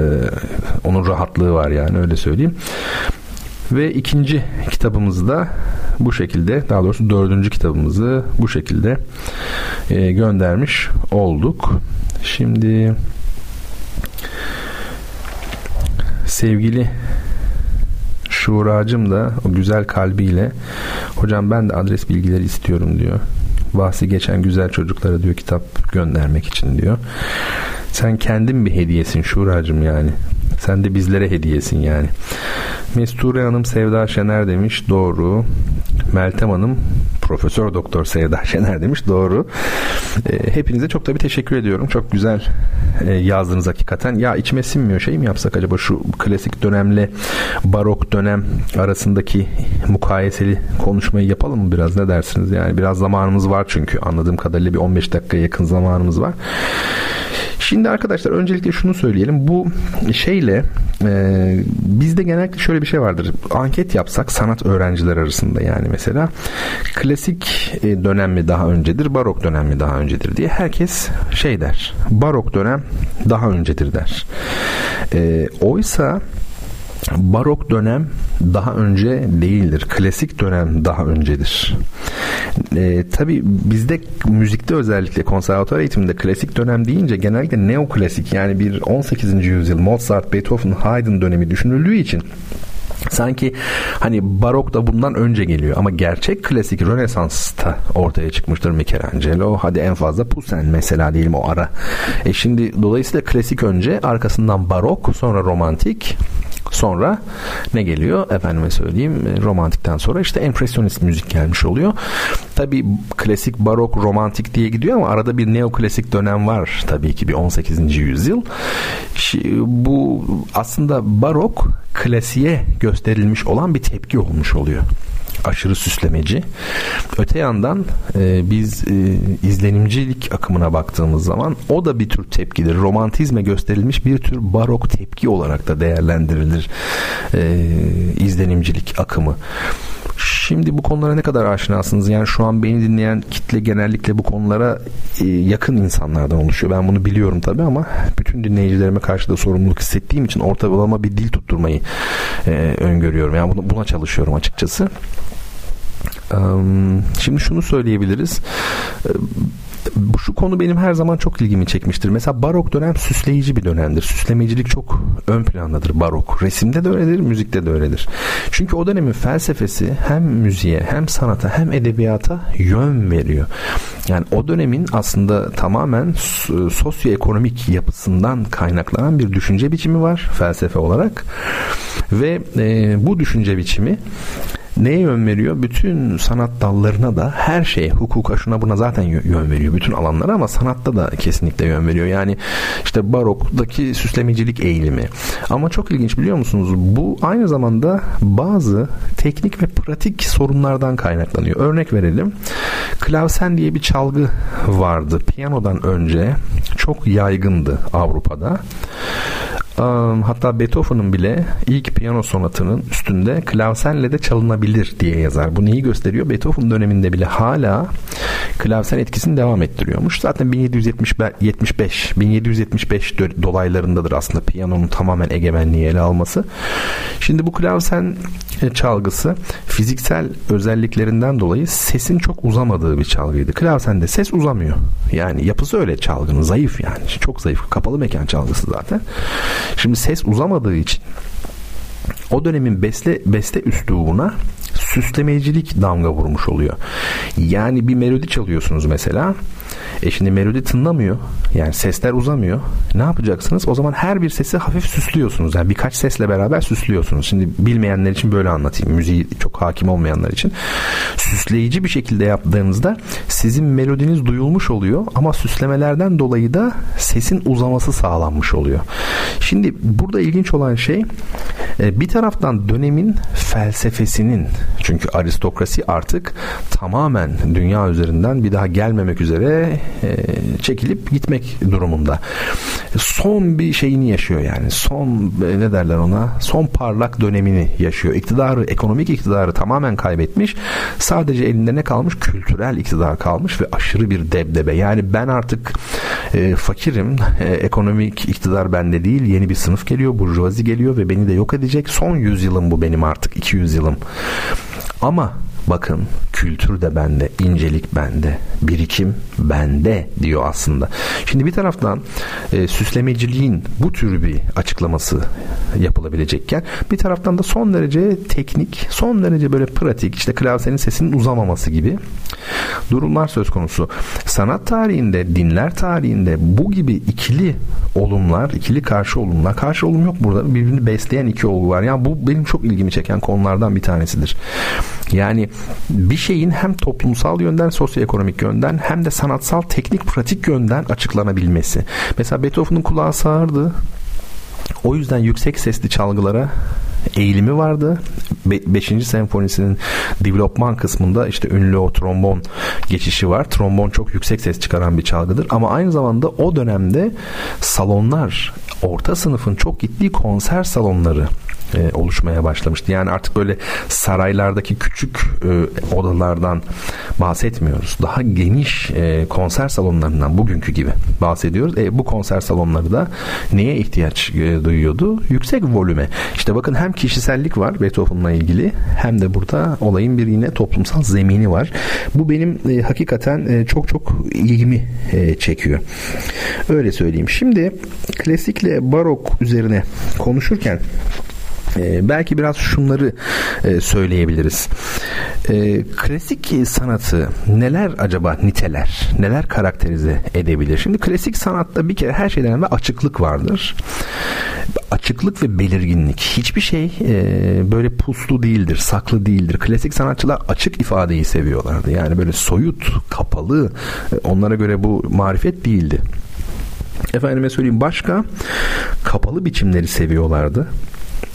onun rahatlığı var yani öyle söyleyeyim. Ve ikinci kitabımızda bu şekilde daha doğrusu dördüncü kitabımızı bu şekilde e, göndermiş olduk. Şimdi sevgili Şuracım da o güzel kalbiyle hocam ben de adres bilgileri istiyorum diyor. Bahsi geçen güzel çocuklara diyor kitap göndermek için diyor. Sen kendin bir hediyesin Şuracım yani. Sen de bizlere hediyesin yani. Mesture Hanım Sevda Şener demiş. Doğru. Meltem Hanım Profesör Doktor Sevda Şener demiş. Doğru. E, hepinize çok tabii teşekkür ediyorum. Çok güzel e, yazdınız hakikaten. Ya içime sinmiyor şey mi yapsak acaba şu klasik dönemle barok dönem arasındaki mukayeseli konuşmayı yapalım mı biraz ne dersiniz? Yani biraz zamanımız var çünkü anladığım kadarıyla bir 15 dakika yakın zamanımız var. Şimdi arkadaşlar öncelikle şunu söyleyelim. Bu şeyle e, bizde genellikle şöyle bir şey vardır. Anket yapsak sanat öğrenciler arasında yani mesela klasik e, dönem mi daha öncedir, barok dönem mi daha öncedir diye herkes şey der. Barok dönem daha öncedir der. E, oysa barok dönem daha önce değildir. Klasik dönem daha öncedir. E, tabii bizde müzikte özellikle konservatuar eğitiminde klasik dönem deyince genellikle neoklasik yani bir 18. yüzyıl Mozart, Beethoven, Haydn dönemi düşünüldüğü için Sanki hani barok da bundan önce geliyor ama gerçek klasik Rönesans'ta ortaya çıkmıştır Michelangelo. Hadi en fazla Poussin mesela diyelim o ara. E şimdi dolayısıyla klasik önce arkasından barok sonra romantik Sonra ne geliyor? Efendime söyleyeyim e, romantikten sonra işte empresyonist müzik gelmiş oluyor. Tabi klasik barok romantik diye gidiyor ama arada bir neoklasik dönem var tabii ki bir 18. yüzyıl. Bu aslında barok klasiğe gösterilmiş olan bir tepki olmuş oluyor. Aşırı süslemeci. Öte yandan e, biz e, izlenimcilik akımına baktığımız zaman o da bir tür tepkidir. Romantizme gösterilmiş bir tür barok tepki olarak da değerlendirilir e, izlenimcilik akımı. Şimdi bu konulara ne kadar aşinasınız? Yani şu an beni dinleyen kitle genellikle bu konulara e, yakın insanlardan oluşuyor. Ben bunu biliyorum tabii ama bütün dinleyicilerime karşı da sorumluluk hissettiğim için ortalama bir dil tutturmayı e, öngörüyorum. Yani buna, buna çalışıyorum açıkçası. Şimdi şunu söyleyebiliriz bu şu konu benim her zaman çok ilgimi çekmiştir. Mesela barok dönem süsleyici bir dönemdir. Süslemecilik çok ön plandadır barok. Resimde de öyledir, müzikte de öyledir. Çünkü o dönemin felsefesi hem müziğe hem sanata hem edebiyata yön veriyor. Yani o dönemin aslında tamamen sosyoekonomik yapısından kaynaklanan bir düşünce biçimi var felsefe olarak. Ve e, bu düşünce biçimi neye yön veriyor? Bütün sanat dallarına da her şeye, hukuka şuna buna zaten yön veriyor. Bütün alanlara ama sanatta da kesinlikle yön veriyor. Yani işte baroktaki süslemecilik eğilimi. Ama çok ilginç biliyor musunuz? Bu aynı zamanda bazı teknik ve pratik sorunlardan kaynaklanıyor. Örnek verelim. Klavsen diye bir çalgı vardı. Piyanodan önce çok yaygındı Avrupa'da. Hatta Beethoven'ın bile ilk piyano sonatının üstünde klavsenle de çalınabilir diye yazar. Bu neyi gösteriyor? Beethoven döneminde bile hala klavsen etkisini devam ettiriyormuş. Zaten 1775 1775 dolaylarındadır aslında piyanonun tamamen egemenliği ele alması. Şimdi bu klavsen e, çalgısı fiziksel özelliklerinden dolayı sesin çok uzamadığı bir çalgıydı. Klavsende ses uzamıyor. Yani yapısı öyle çalgının zayıf yani. Çok zayıf. Kapalı mekan çalgısı zaten. Şimdi ses uzamadığı için o dönemin beste, beste üslubuna süslemecilik damga vurmuş oluyor. Yani bir melodi çalıyorsunuz mesela. E şimdi melodi tınlamıyor. Yani sesler uzamıyor. Ne yapacaksınız? O zaman her bir sesi hafif süslüyorsunuz. Yani birkaç sesle beraber süslüyorsunuz. Şimdi bilmeyenler için böyle anlatayım. Müziği çok hakim olmayanlar için. Süsleyici bir şekilde yaptığınızda sizin melodiniz duyulmuş oluyor ama süslemelerden dolayı da sesin uzaması sağlanmış oluyor. Şimdi burada ilginç olan şey bir taraftan dönemin felsefesinin çünkü aristokrasi artık tamamen dünya üzerinden bir daha gelmemek üzere e, çekilip gitmek durumunda. Son bir şeyini yaşıyor yani. Son e, ne derler ona? Son parlak dönemini yaşıyor. İktidarı, ekonomik iktidarı tamamen kaybetmiş. Sadece elinde ne kalmış? Kültürel iktidar kalmış ve aşırı bir debdebe. Yani ben artık e, fakirim. E, ekonomik iktidar bende değil. Yeni bir sınıf geliyor. Burjuvazi geliyor ve beni de yok edecek. Son yüzyılım bu benim artık. 200 yılım. Ama bakın kültür de bende, incelik bende, birikim bende diyor aslında. Şimdi bir taraftan e, süslemeciliğin bu tür bir açıklaması yapılabilecekken bir taraftan da son derece teknik, son derece böyle pratik işte klavyenin sesinin uzamaması gibi durumlar söz konusu. Sanat tarihinde, dinler tarihinde bu gibi ikili olumlar, ikili karşı olumlar, karşı olum yok burada. Birbirini besleyen iki olgu var. Yani bu benim çok ilgimi çeken konulardan bir tanesidir. Yani bir şeyin hem toplumsal yönden, sosyoekonomik yönden hem de sanatsal, teknik, pratik yönden açıklanabilmesi. Mesela Beethoven'ın kulağı sağırdı. O yüzden yüksek sesli çalgılara eğilimi vardı. Be- beşinci senfonisinin developman kısmında işte ünlü o trombon geçişi var. Trombon çok yüksek ses çıkaran bir çalgıdır ama aynı zamanda o dönemde salonlar orta sınıfın çok gittiği konser salonları e, oluşmaya başlamıştı. Yani artık böyle saraylardaki küçük e, odalardan bahsetmiyoruz. Daha geniş e, konser salonlarından bugünkü gibi bahsediyoruz. E, bu konser salonları da neye ihtiyaç e, duyuyordu? Yüksek volüme. İşte bakın hem kişisellik var Beethoven'la ilgili hem de burada olayın bir yine toplumsal zemini var. Bu benim e, hakikaten e, çok çok ilgimi e, çekiyor. Öyle söyleyeyim. Şimdi klasikle barok üzerine konuşurken ee, belki biraz şunları e, söyleyebiliriz. E, klasik sanatı neler acaba niteler, neler karakterize edebilir? Şimdi klasik sanatta bir kere her şeyden evvel açıklık vardır. Açıklık ve belirginlik. Hiçbir şey e, böyle puslu değildir, saklı değildir. Klasik sanatçılar açık ifadeyi seviyorlardı. Yani böyle soyut, kapalı, e, onlara göre bu marifet değildi. Efendime söyleyeyim başka kapalı biçimleri seviyorlardı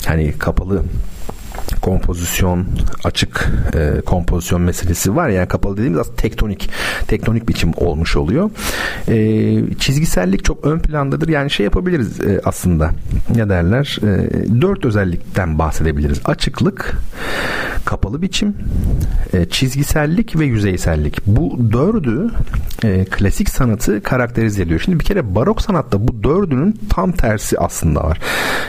hani kapalı kompozisyon, açık e, kompozisyon meselesi var. Yani kapalı dediğimiz aslında tektonik, tektonik biçim olmuş oluyor. E, çizgisellik çok ön plandadır. Yani şey yapabiliriz e, aslında. Ne derler? E, dört özellikten bahsedebiliriz. Açıklık, kapalı biçim, e, çizgisellik ve yüzeysellik. Bu dördü e, klasik sanatı karakterize ediyor. Şimdi bir kere barok sanatta bu dördünün tam tersi aslında var.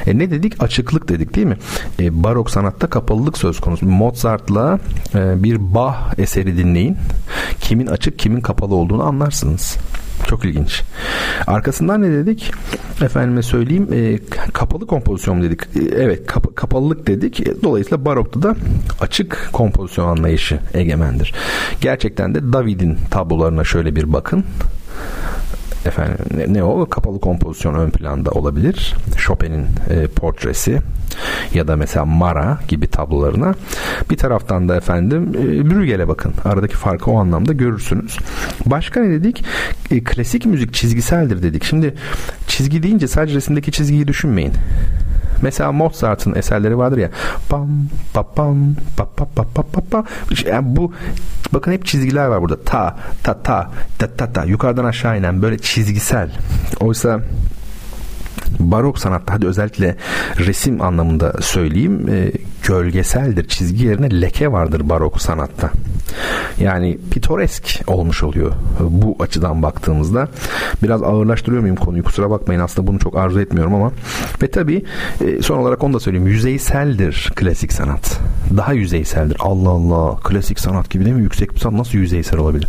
E, ne dedik? Açıklık dedik değil mi? E, barok sanatta kapalılık söz konusu. Mozart'la e, bir Bach eseri dinleyin. Kimin açık kimin kapalı olduğunu anlarsınız. Çok ilginç. Arkasından ne dedik? Efendime söyleyeyim e, kapalı kompozisyon dedik. E, evet kap- kapalılık dedik. E, dolayısıyla barokta da açık kompozisyon anlayışı egemendir. Gerçekten de David'in tablolarına şöyle bir bakın efendim ne, o kapalı kompozisyon ön planda olabilir. Chopin'in e, portresi ya da mesela Mara gibi tablolarına. Bir taraftan da efendim e, Brügel'e bakın. Aradaki farkı o anlamda görürsünüz. Başka ne dedik? E, klasik müzik çizgiseldir dedik. Şimdi çizgi deyince sadece resimdeki çizgiyi düşünmeyin. Mesela Mozart'ın eserleri vardır ya. Pam pa pam pa pa pa pa pa pa. Yani bu bakın hep çizgiler var burada. Ta ta ta ta ta ta yukarıdan aşağı inen böyle çizgisel. Oysa barok sanatta hadi özellikle resim anlamında söyleyeyim e, gölgeseldir. Çizgi yerine leke vardır barok sanatta. Yani pitoresk olmuş oluyor bu açıdan baktığımızda. Biraz ağırlaştırıyor muyum konuyu kusura bakmayın aslında bunu çok arzu etmiyorum ama ve tabi e, son olarak onu da söyleyeyim yüzeyseldir klasik sanat. Daha yüzeyseldir. Allah Allah klasik sanat gibi değil mi? Yüksek bir sanat nasıl yüzeysel olabilir?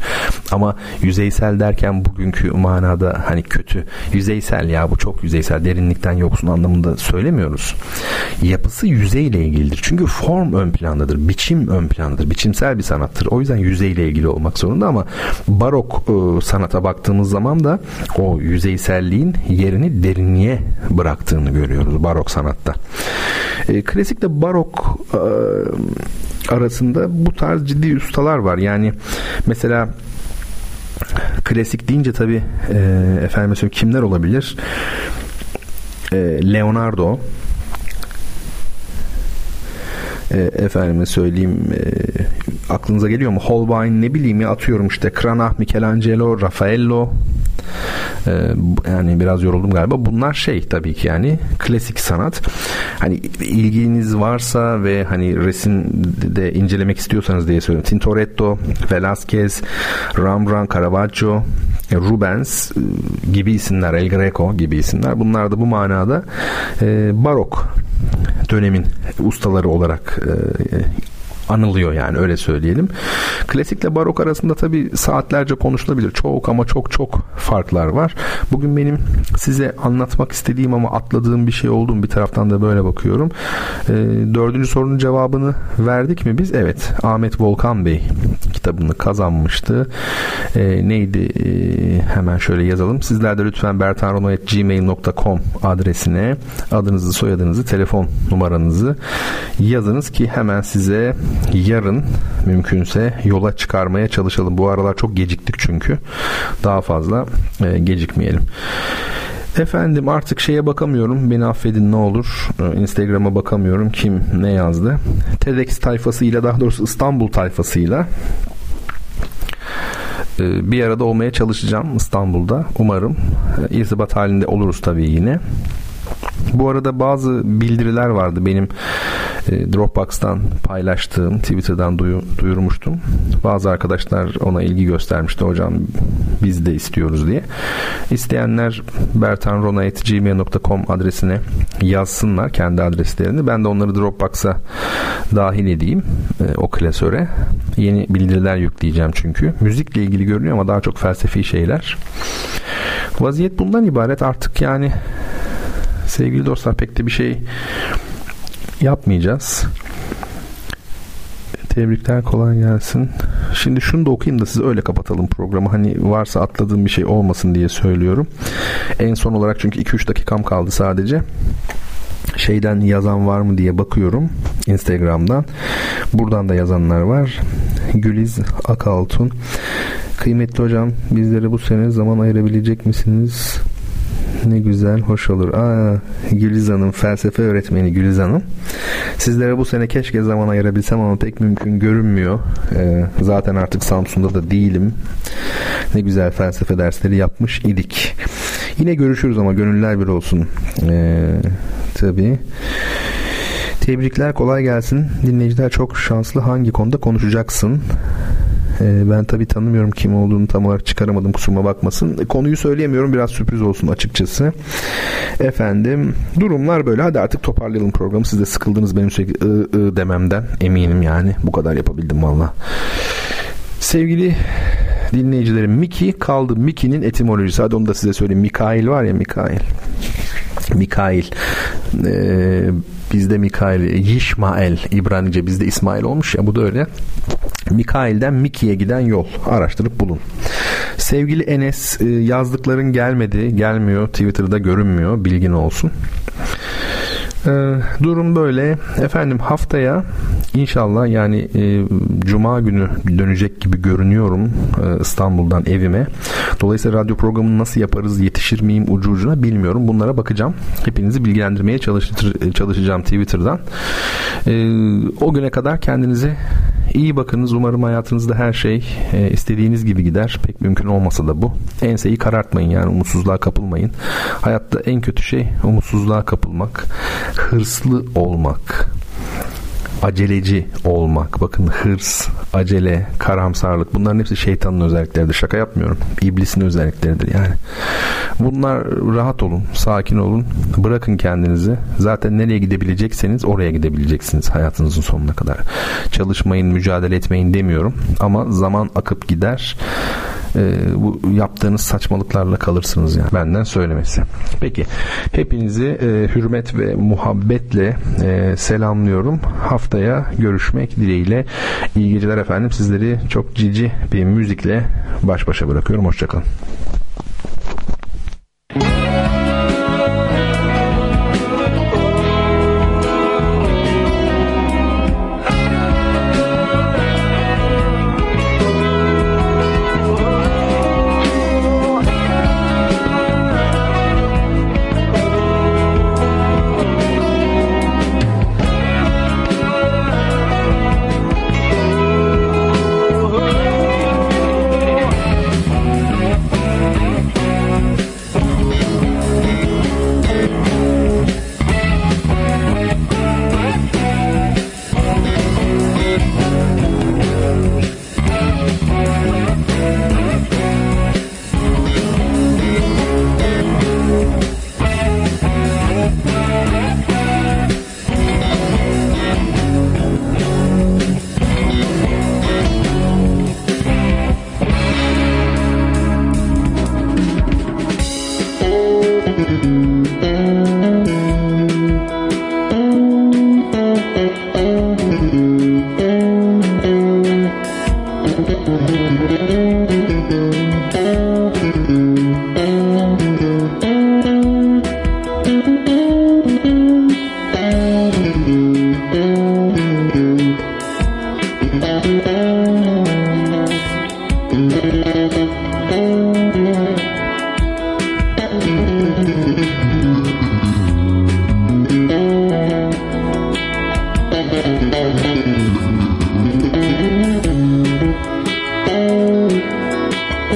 Ama yüzeysel derken bugünkü manada hani kötü yüzeysel ya bu çok yüzeysel derinlikten yoksun anlamında söylemiyoruz. Yapısı yüzeyle ilgilidir. Çünkü form ön plandadır. Biçim ön plandadır. Biçimsel bir sanattır. O yüzden yüzeyle ilgili olmak zorunda ama barok e, sanata baktığımız zaman da o yüzeyselliğin yerini derinliğe bıraktığını görüyoruz barok sanatta. E, klasikle barok e, arasında bu tarz ciddi ustalar var. Yani mesela klasik deyince tabi e, efendim kimler olabilir? E, Leonardo e, efendime söyleyeyim e, aklınıza geliyor mu? Holbein ne bileyim ya atıyorum işte Cranach, Michelangelo, Raffaello ee, yani biraz yoruldum galiba. Bunlar şey tabii ki yani klasik sanat. Hani ilginiz varsa ve hani resimde incelemek istiyorsanız diye söylüyorum. Tintoretto, Velázquez, Rembrandt, Caravaggio, Rubens e, gibi isimler, El Greco gibi isimler. Bunlar da bu manada e, barok dönemin ustaları olarak e, anılıyor yani öyle söyleyelim. Klasikle barok arasında tabi saatlerce konuşulabilir. Çok ama çok çok farklar var. Bugün benim size anlatmak istediğim ama atladığım bir şey oldu mu bir taraftan da böyle bakıyorum. E, dördüncü sorunun cevabını verdik mi biz? Evet. Ahmet Volkan Bey kitabını kazanmıştı. E, neydi? E, hemen şöyle yazalım. Sizler de lütfen bertanrono.gmail.com adresine adınızı, soyadınızı, telefon numaranızı yazınız ki hemen size yarın mümkünse yola çıkarmaya çalışalım. Bu aralar çok geciktik çünkü. Daha fazla e, gecikmeyelim. Efendim artık şeye bakamıyorum. Beni affedin ne olur. E, Instagram'a bakamıyorum. Kim ne yazdı? TEDx tayfasıyla daha doğrusu İstanbul tayfasıyla e, bir arada olmaya çalışacağım İstanbul'da. Umarım e, irtibat halinde oluruz tabii yine. Bu arada bazı bildiriler vardı benim e, Dropbox'tan paylaştığım, Twitter'dan duyu, duyurmuştum. Bazı arkadaşlar ona ilgi göstermişti. Hocam biz de istiyoruz diye. İsteyenler bertanrona.gmail.com adresine yazsınlar kendi adreslerini. Ben de onları Dropbox'a dahil edeyim e, o klasöre. Yeni bildiriler yükleyeceğim çünkü. Müzikle ilgili görünüyor ama daha çok felsefi şeyler. Vaziyet bundan ibaret artık yani sevgili dostlar pek de bir şey yapmayacağız. Tebrikler kolay gelsin. Şimdi şunu da okuyayım da size öyle kapatalım programı. Hani varsa atladığım bir şey olmasın diye söylüyorum. En son olarak çünkü 2-3 dakikam kaldı sadece şeyden yazan var mı diye bakıyorum Instagram'dan. Buradan da yazanlar var. Güliz Akaltun. Kıymetli hocam bizlere bu sene zaman ayırabilecek misiniz? Ne güzel, hoş olur. Aa, Güliz Hanım, felsefe öğretmeni Güliz Hanım. Sizlere bu sene keşke zaman ayırabilsem ama pek mümkün görünmüyor. Ee, zaten artık Samsun'da da değilim. Ne güzel felsefe dersleri yapmış idik. Yine görüşürüz ama gönüller bir olsun. Ee, tabii. Tebrikler kolay gelsin. Dinleyiciler çok şanslı. Hangi konuda konuşacaksın? Ee, ben tabi tanımıyorum kim olduğunu tam olarak çıkaramadım kusuruma bakmasın. Konuyu söyleyemiyorum biraz sürpriz olsun açıkçası. Efendim durumlar böyle. Hadi artık toparlayalım programı. Siz de sıkıldınız benim sürekli ı, ı dememden. Eminim yani. Bu kadar yapabildim valla. Sevgili dinleyicilerim Miki kaldı. Miki'nin etimolojisi. Hadi onu da size söyleyeyim. Mikail var ya Mikail. Mikail. Ee, bizde Mikail, Yişmael İbranice bizde İsmail olmuş ya bu da öyle. Mikail'den Miki'ye giden yol. Araştırıp bulun. Sevgili Enes e, yazdıkların gelmedi, gelmiyor. Twitter'da görünmüyor. Bilgin olsun. Ee, durum böyle. Efendim haftaya inşallah yani e, Cuma günü dönecek gibi görünüyorum e, İstanbul'dan evime. Dolayısıyla radyo programını nasıl yaparız, yetişir miyim ucu ucuna bilmiyorum. Bunlara bakacağım. Hepinizi bilgilendirmeye çalışacağım Twitter'dan. E, o güne kadar kendinize iyi bakınız. Umarım hayatınızda her şey e, istediğiniz gibi gider. Pek mümkün olmasa da bu. Enseyi karartmayın yani umutsuzluğa kapılmayın. Hayatta en kötü şey umutsuzluğa kapılmak, hırslı olmak aceleci olmak. Bakın hırs, acele, karamsarlık bunların hepsi şeytanın özellikleridir. Şaka yapmıyorum. İblisin özellikleridir yani. Bunlar rahat olun, sakin olun. Bırakın kendinizi. Zaten nereye gidebilecekseniz oraya gidebileceksiniz hayatınızın sonuna kadar. Çalışmayın, mücadele etmeyin demiyorum. Ama zaman akıp gider e, bu yaptığınız saçmalıklarla kalırsınız yani benden söylemesi. Peki hepinizi e, hürmet ve muhabbetle e, selamlıyorum. Haftaya görüşmek dileğiyle. İyi geceler efendim. Sizleri çok cici bir müzikle baş başa bırakıyorum. Hoşçakalın.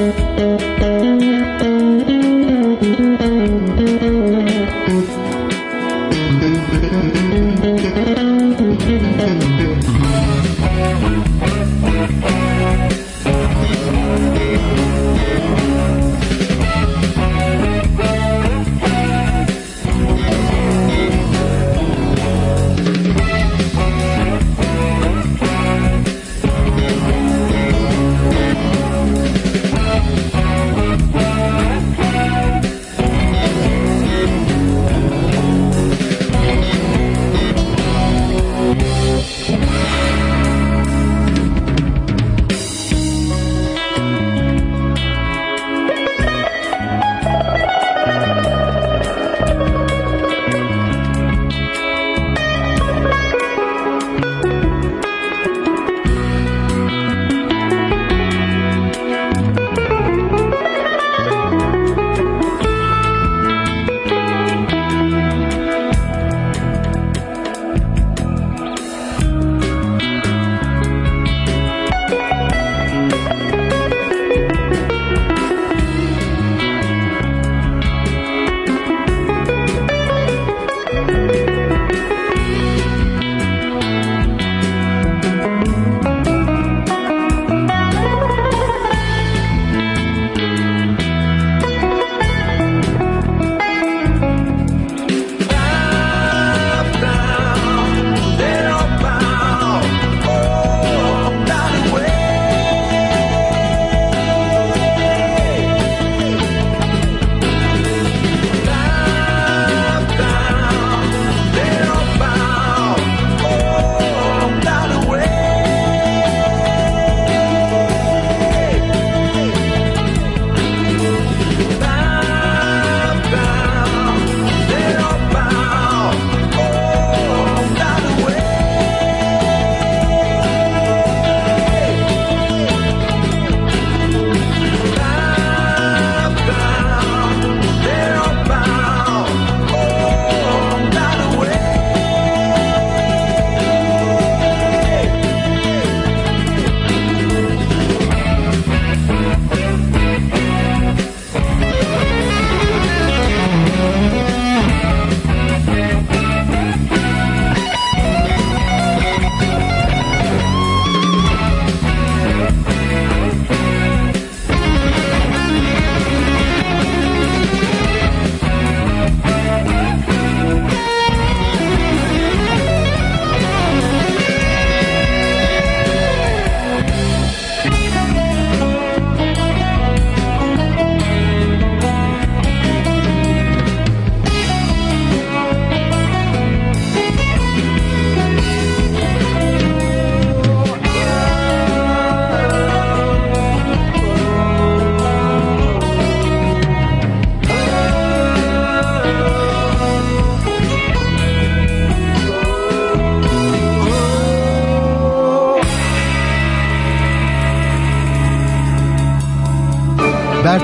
Música